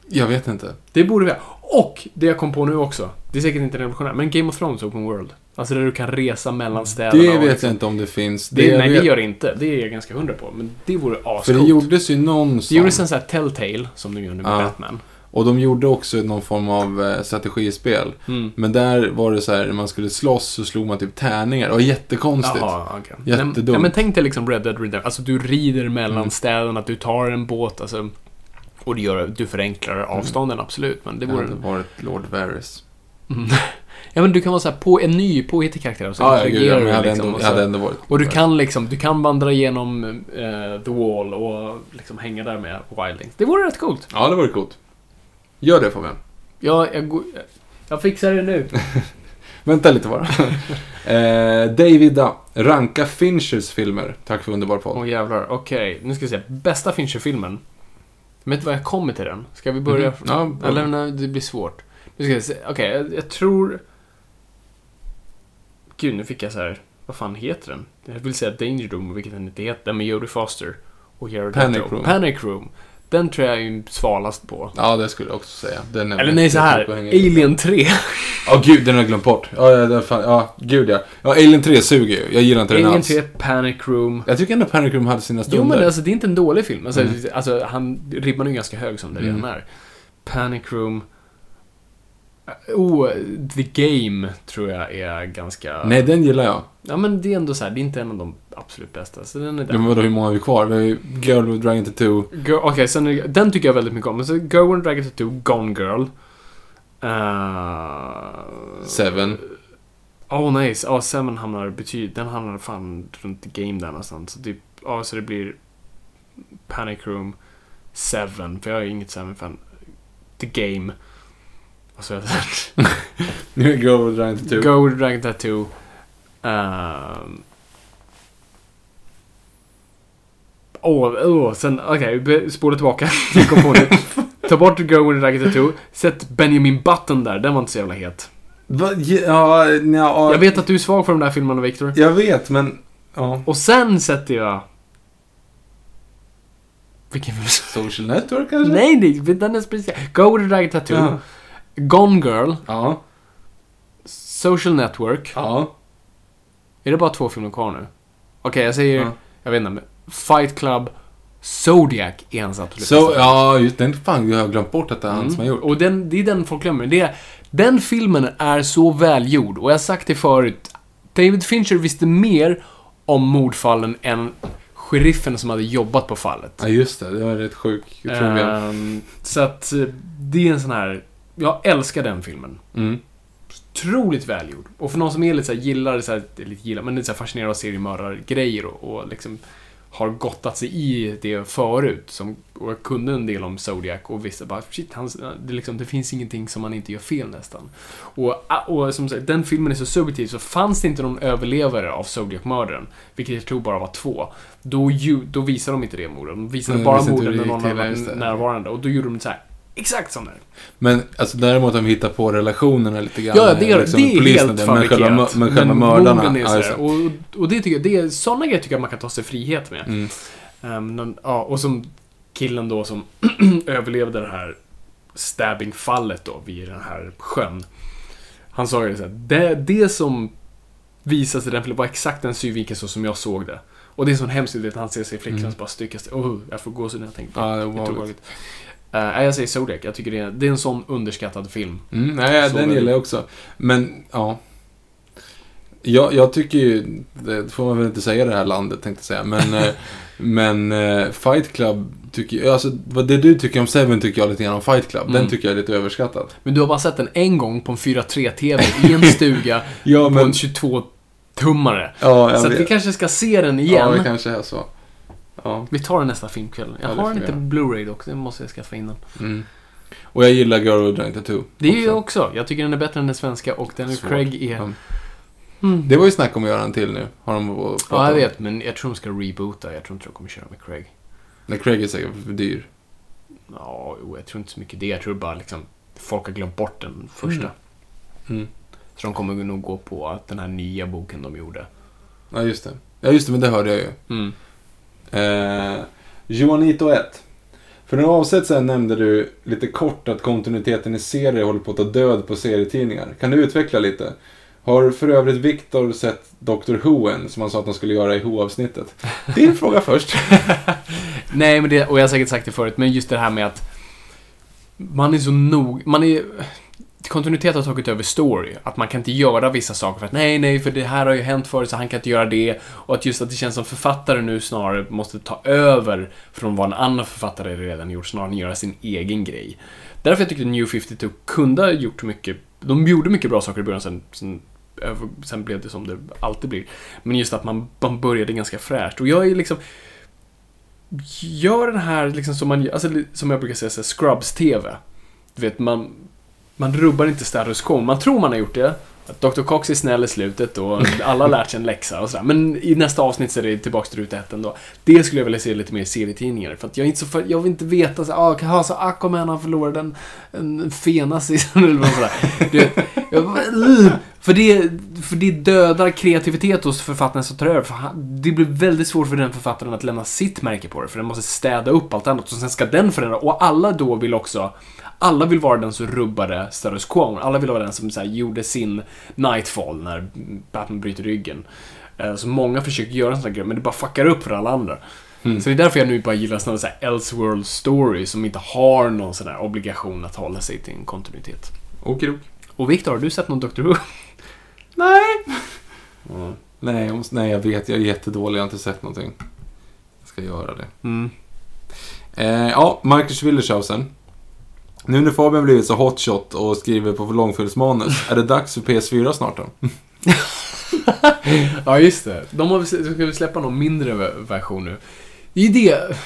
Jag vet inte. Det borde vi ha. Och det jag kom på nu också. Det är säkert inte revolutionärt, men Game of Thrones Open World. Alltså där du kan resa mellan städerna. Det vet liksom- jag inte om det finns. Det, jag nej, vet, det gör det inte. Det är jag ganska hundra på. Men det vore För ascoolt. det gjordes ju någon Det gjordes en sån här Telltale, som de gör nu med Ja. Batman. Och de gjorde också någon form av eh, strategispel. Mm. Men där var det så här, när man skulle slåss så slog man typ tärningar. Det var jättekonstigt. Jaha, okej. Jättedumt. Nej, men tänk dig liksom Red Dead Redemption. Alltså du rider mellan Mm. städerna, att du tar en båt, alltså. Och det gör, du förenklar avstånden, absolut. Men det vore... hade varit Lord Varys. Mm. ja, men du kan vara så här på en ny påhittig karaktär och så ja, interagerar jag du liksom, ändå, och jag så- varit... Och du kan liksom, du kan vandra igenom eh, The Wall och liksom hänga där med Wildlings. Det vore rätt coolt. Ja, det vore coolt. Gör det Fabian. Ja, jag, jag fixar det nu. Vänta lite bara. eh, Davida, ranka Finchers filmer. Tack för underbar podd. Åh jävlar, okej. Nu ska vi se. Bästa Fincher-filmen. Vet du vad jag kommer till den? Ska vi börja? Mhm. Ja, bra. Eller nej, det blir svårt. Nu ska vi se. Okej, jag, jag tror... Gud, nu fick jag så här Vad fan heter den? Jag vill säga Danger Room, vilket den inte heter. Den med Jodie Foster och Jared Panic. Room. Panic Room. Den tror jag är svalast på. Ja, det skulle jag också säga. Den är Eller nej, så här. Alien 3. Ja, gud, den har jag glömt bort. Ja, ja, den fan, ja, gud ja. Ja, Alien 3 suger ju. Jag gillar inte den Alien alls. 3, Panic Room. Jag tycker ändå Panic Room hade sina stunder. Jo, men alltså, det är inte en dålig film. Alltså, Mm. alltså han, ribban är ju ganska hög som det redan Mm. är. Panic Room. Oh, The Game tror jag är ganska... Nej, den gillar jag. Ja, men det är ändå så här, det är inte en av de absolut bästa. Så den är där. Men vadå, hur många har vi kvar? Vi har ju Girl with Dragon Tattoo. Girl- Okej, sen är det, den tycker jag väldigt mycket om. Men så Go and Dragon Tattoo, Gone Girl. Uh, Seven. Oh nej, ja oh, Seven hamnar betyd, den hamnar fan runt game där någonstans. Så typ, ja så det blir Panic Room, Seven, för jag är inget Seven-fan. The Game. Och så är Girl with Dragon Tattoo. Go with Dragon Tattoo. Um, Åh, åh, sen, okej, okay, spola tillbaka. Jag kom på det. Ta bort Go with Dragon Tattoo. Sätt Benjamin Button där, den var inte så jävla het. Va? Ja, ja, Jag vet att du är svag för de där filmerna, Victor. Jag vet, men... Ja. Och sen sätter jag... Vilken film? Social Network kanske? Nej, nej, den är speciell. Go with the Dragon Tattoo. Ja. Gone Girl. Ja. Social Network. Ja. Är det bara två filmer kvar nu? Okej, jag säger... Ja. Jag vet inte. Fight Club. Zodiac är hans absolut Så, bästa. ja, just den. Fan, jag har glömt bort att det är han Mm. som har gjort. Och den, det är den folk glömmer. Det är, den filmen är så välgjord. Och jag har sagt det förut. David Fincher visste mer om mordfallen än sheriffen som hade jobbat på fallet. Ja, just det. Det var rätt sjuk. Ehm, så att eh, det är en sån här... Jag älskar den filmen. Mm. Otroligt välgjord. Och för någon som är lite så här, gillar, så här, inte gillar, men lite så här fascinerad av seriemördargrejer och, och liksom har gottat sig i det förut. Som, och jag kunde en del om Zodiac och visste bara shit, han, det, liksom, det finns ingenting som man inte gör fel nästan. Och, och som sagt, den filmen är så subjektiv så fanns det inte någon överlevare av Zodiac-mördaren, vilket jag tror bara var två, då, ju, då visade de inte det mordet. De visade Nej, bara morden när någon det. närvarande. Och då gjorde de så här, exakt som det. Men alltså däremot om vi hittar på relationerna lite grann. Ja, det är, liksom, det är polisen helt där, men själva, fabrikerat. men själva mördarna. är ja, så just här, det. och, och det tycker jag, det är, sådana grejer tycker jag man kan ta sig frihet med. Mm. Någon- ja, och som killen då som överlevde det här stabbing-fallet då vid den här sjön. Han sa ju så här, det, det som visas i den filmen var exakt den synvinkeln så som jag såg det. Och det är så hemskt, du vet, han ser sig i flickans Mm. bara styckas. Oh, jag får gåshud när jag tänker på Ja, det är nej, jag säger Zodiac. Jag tycker det är, det är en sån underskattad film. Mm, nej, Så den väl. gillar jag också. Men, ja. Jag, jag tycker ju, det får man väl inte säga det här landet tänkte jag säga, men, eh, men eh, Fight Club tycker jag, alltså vad det du tycker om Seven tycker jag lite grann om Fight Club. Den Mm. tycker jag är lite överskattad. Men du har bara sett den en gång på en 4.3-TV i en stuga Ja, på men, en 22-tummare. ja, Så att vi kanske ska se den Ja, igen. det kanske är så. Ja. Vi tar den nästa filmkväll. Jag Ja, har den inte på Blu-ray dock, det måste jag skaffa in den. Mm. Och jag gillar Girl with Dragon Tattoo. Det är ju också. också. Jag tycker den är bättre än den svenska och Svårt. Craig är... Mm. Det var ju snack om att göra en till nu. Har de pratat Ja, jag om. vet, men jag tror de ska reboota. Jag tror inte de kommer köra med Craig. Nej, Craig är säkert för dyr. Ja, jag tror inte så mycket det. Jag tror bara liksom... Folk har glömt bort den första. Mm. Mm. Så de kommer nog gå på att den här nya boken de gjorde. Ja, just det. Ja, just det, men det hörde jag ju. Eh, Juanito 1. För några avsnitt sen nämnde du lite kort att kontinuiteten i serier håller på att ta död på serietidningar. Kan du utveckla lite? Har för övrigt Viktor sett Dr. Who än, som han sa att han skulle göra i Who-avsnittet? Din fråga först. Nej, men det, och jag har säkert sagt det förut, men just det här med att man är så nog... Man är... Kontinuitet har tagit över story. Att man kan inte göra vissa saker för att nej, nej, för det här har ju hänt förut så han kan inte göra det. Och att just att det känns som författare nu snarare måste ta över från vad en annan författare redan gjort, snarare än göra sin egen grej. Därför jag tyckte New 52 kunde ha gjort mycket. De gjorde mycket bra saker i början, sen, sen, sen blev det som det alltid blir. Men just att man, man började ganska fräscht. Och jag är liksom... Gör den här liksom som man alltså, som jag brukar säga, så här, Scrubs-TV. Du vet, man, man rubbar inte status quo. Man tror man har gjort det. Att Dr. Cox är snäll i slutet och alla har lärt sig en läxa och sådär. Men i nästa avsnitt så är det tillbaka till ruta ett ändå. Det skulle jag vilja se lite mer i serietidningar. För att jag är inte så för, jag vill inte veta så ah, ha så Aquaman han förlorade en, en fena sist eller något sådär. Det, jag. För det, för det dödar kreativitet hos författaren som tar över. För han, det blir väldigt svårt för den författaren att lämna sitt märke på det. För den måste städa upp allt annat. Och sen ska den förändra. Och alla då vill också... Alla vill vara den som rubbade status quo. Alla vill vara den som så här, gjorde sin Nightfall när Batman bryter ryggen. Eh, Så många försöker göra sådana grejer, men det bara fuckar upp för alla andra. Så det är därför jag nu bara gillar sådana så här Elseworld stories som inte har någon sån här obligation att hålla sig till en kontinuitet. Okej, Och Viktor, har du sett någon Doctor Who? Nej. Nej, jag måste, nej, jag vet. Jag är jättedålig. Jag har inte sett någonting. Jag ska göra det. Mm. Eh, ja, Marcus Willershausen. Nu när Fabian blivit så hotshot och skriver på långfilmsmanus, är det dags för PS4 snart då? Ja, just det. De har, ska vi släppa någon mindre version nu. Det är ju det.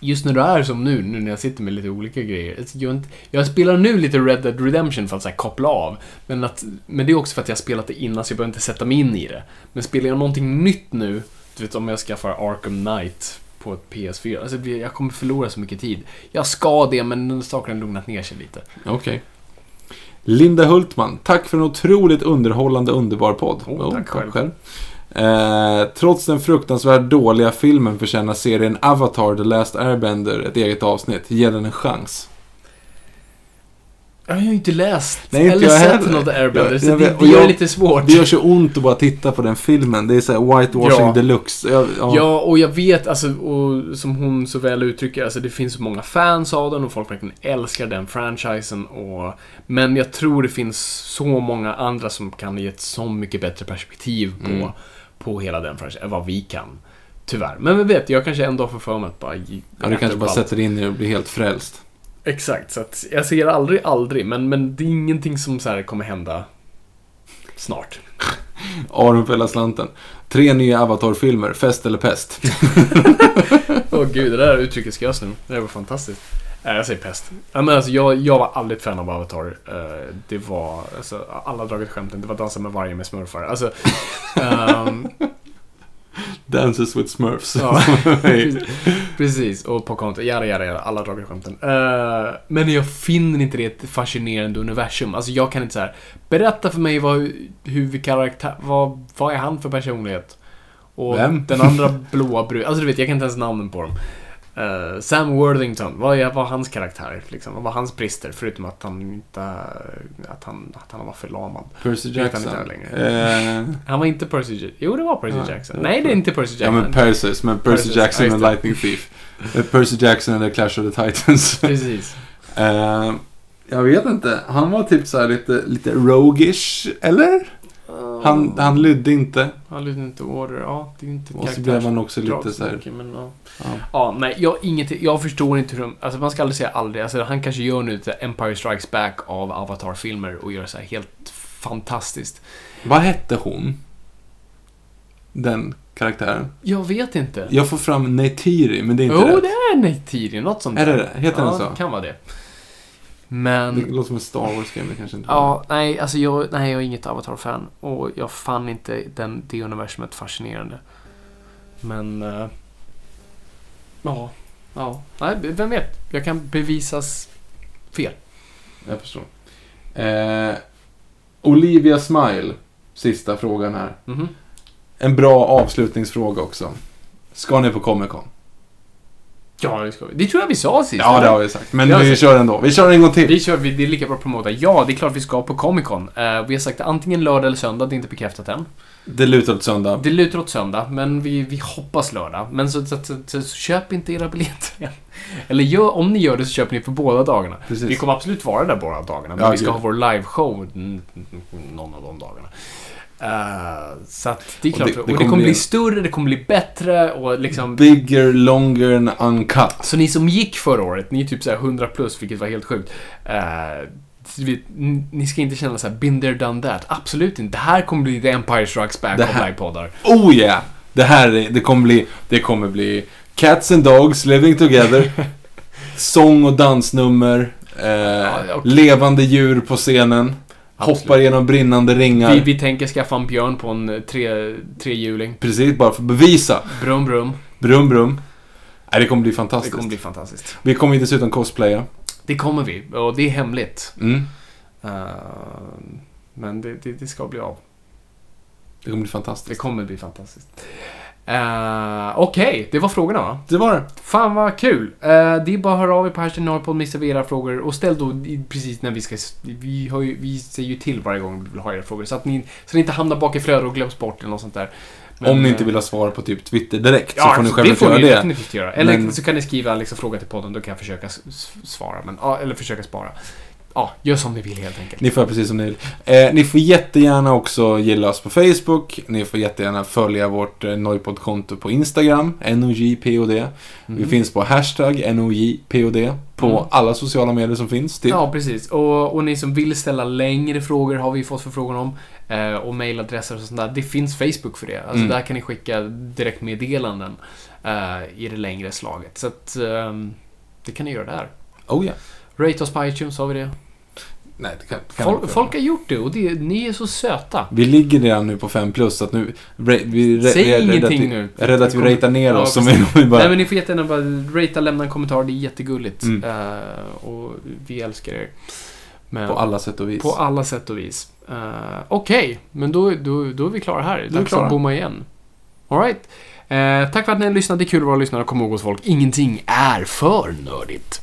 Just när du är som nu, nu när jag sitter med lite olika grejer. Alltså, jag, jag spelar nu lite Red Dead Redemption för att så här, koppla av. Men, att, men det är också för att jag har spelat det innan så jag behöver inte sätta mig in i det. Men spelar jag någonting nytt nu, du vet om jag skaffar Arkham Knight på ett PS4. Alltså, jag kommer förlora så mycket tid. Jag ska det, men den saken har lugnat ner sig lite. Okej. Linda Hultman, tack för en otroligt underhållande, underbar podd. Oh, tack själv. Eh, trots den fruktansvärt dåliga filmen förtjänar serien Avatar The Last Airbender ett eget avsnitt. Ge den en chans. Jag har ju inte läst Nej, inte eller sett heller. något Airbender, så jag det, det gör jag- lite svårt. Det gör så ont att bara titta på den filmen. Det är så här whitewashing Ja. deluxe. Jag, ja. Ja, och jag vet, alltså, och som hon så väl uttrycker, alltså det finns så många fans av den och folk verkligen älskar den franchisen. Och, men jag tror det finns så många andra som kan ge ett så mycket bättre perspektiv på, Mm. på hela den franchisen än vad vi kan. Tyvärr. Men vem vet, jag kanske ändå får för mig att bara... Ja, du kanske bara allt. sätter in dig och blir helt frälst. Exakt, så att jag ser aldrig, aldrig, men, men det är ingenting som så här kommer hända snart. Aron för hela slanten. Tre nya Avatar-filmer, fest eller pest. Åh gud, det där uttrycket ska jag nu. Det där var fantastiskt. Nej, jag säger pest. Men alltså, jag, jag var aldrig ett fan av Avatar. Eh, det var, alltså, alla dragit skämten. Det var Dansa med varje med smurfar. Alltså, ehm, Dances with Smurfs. ja, precis. Och på kontot, jada, jada, jada. Alla dragit skämten. Eh, men jag finner inte det ett fascinerande universum. Alltså, jag kan inte så här. Berätta för mig vad huvudkaraktär, vad, vad är han för personlighet? Och Vem? den andra blåa bruden. Alltså du vet, jag kan inte ens namnen på dem. Eh, Sam Worthington, vad är- var hans karaktär? Liksom? Vad var hans brister? Förutom att han inte... Att han, att han var förlamad. Percy han Jackson. inte längre. Eh, Han var inte Percy Jackson. Jo, det var Percy Ja, Jackson. Nej, det är inte Percy ja, Jackson. men Perseus. Men Percy Perseus, Jackson ja, och. Lightning Thief. Eh, Percy Jackson eller Clash of the Titans. Precis. Eh, jag vet inte. Han var typ så här lite, lite roguish, eller? Han, han lydde inte. Han lydde inte order. Ja, det är inte Och så blev han också lite så här... Dragsmoke, Men, ja. Ja. Ja, nej, jag, ingenting, jag förstår inte hur de... Alltså man ska aldrig säga aldrig. Alltså, han kanske gör nu Empire Strikes Back av Avatar-filmer och gör så här helt fantastiskt. Vad hette hon? Den karaktären. Jag vet inte. Jag får fram Neytiri, men det är inte Jo, rätt. det är Neytiri, något sånt Är det det? Heter ja, den så? det kan vara det. Det Men... låter som en Star Wars-game, det kanske inte Ja, nej, alltså jag, nej, jag är inget Avatar-fan. Och jag fann inte den, det universumet fascinerande. Men... eh, ja, ja. Nej, vem vet? Jag kan bevisas fel. Jag förstår. Eh, Olivia Smile, sista frågan här. Mhm. En bra avslutningsfråga också. Ska ni på Comic Con? Ja, det ska vi. Det tror jag vi sa sist. Ja, eller? det har vi sagt. Men Ja, vi så- kör ändå. Vi kör en gång till. Vi kör, vi- det är lika bra att promota. Ja, det är klart vi ska på Comic Con. Eh, vi har sagt antingen lördag eller söndag, det är inte bekräftat än. Det lutar åt söndag. Det lutar åt söndag, men vi, vi hoppas lördag. Men så, så, så, så, köp inte era biljetter än. Eller gör, om ni gör det så köper ni för båda dagarna. Precis. Vi kommer absolut vara där båda dagarna, men Ja, vi ska gud. ha vår liveshow någon av de dagarna. Eh, så att det är Och klart. det- Och det det, kommer kommer bli bli större, det kommer bli bättre och liksom... Bigger, longer and uncut. Så ni som gick förra året, ni är typ så här 100 plus, vilket var helt sjukt. Så vi- ni ska inte känna så här, been there, done that. Absolut inte. Det här kommer bli The Empire Strikes Back Det av här- livepoddar. Oh yeah! Det här är, det kommer bli, det kommer bli Cats and Dogs living together. sång och dansnummer. Eh, och- levande djur på scenen. Absolut. Hoppar genom brinnande ringar. Vi, vi tänker skaffa en björn på en eh, tre, trehjuling. Precis, bara för att bevisa. Brum, brum. Brum, brum. Nej, det kommer bli Det fantastiskt. kommer bli fantastiskt. Vi kommer dessutom cosplaya. Det kommer vi, och det är hemligt. Mm. Eh, Men det, det, det ska bli av. Det kommer bli Det fantastiskt. kommer bli fantastiskt. Uh, Okej, det var frågorna va? Det var det. Fan vad kul! Uh, det är bara att höra av er på hashtag Norrpodd med era frågor och ställ då precis när vi ska... Vi, har ju, vi säger ju till varje gång vi vill ha era frågor så att ni, så ni inte hamnar bak i flödet och glöms bort eller något sånt där. Men, Om ni inte eh, vill ha svar på typ Twitter direkt så Ja, får ni det får göra ni det. definitivt göra. Eller Men- så kan ni skriva liksom, fråga till podden, då kan jag försöka svara. Men, ja, eller försöka spara. Ja, gör som ni vill helt enkelt. Ni får precis som ni vill. Eh, ni får jättegärna också gilla oss på Facebook. Ni får jättegärna följa vårt eh, Noipod-konto på Instagram, NOJPOD. Vi Mm. finns på hashtag NOJPOD på Mm. alla sociala medier som finns. Typ. Ja, precis. Och, och ni som vill ställa längre frågor har vi fått förfrågan om. Eh, och mailadresser och sånt där. Det finns Facebook för det. Alltså Mm. där kan ni skicka direktmeddelanden eh, i det längre slaget. Så att ehm, det kan ni göra där. Oh ja. Rate oss på iTunes, har vi det? Nej, det kan, kan Folk, folk har gjort det och det, ni är så söta. Vi ligger redan nu på 5 plus, så att nu... re- Vi, re- Säg rädda ingenting att vi, nu. Jag är rädd att vi Kom- ratear ner Ja, oss. Som vi bara... Nej men ni får jättegärna bara ratea, lämna en kommentar. Det är jättegulligt. Mm. Eh, och vi älskar er. Men, På alla sätt och vis. på alla sätt och vis. Uh, Okej, men då, då, då är vi klara här. vi Dags klara. att bomma igen. Alright. Uh, tack för att ni har lyssnat. Det är kul att vara lyssnare. Kom ihåg oss folk, ingenting är för nördigt.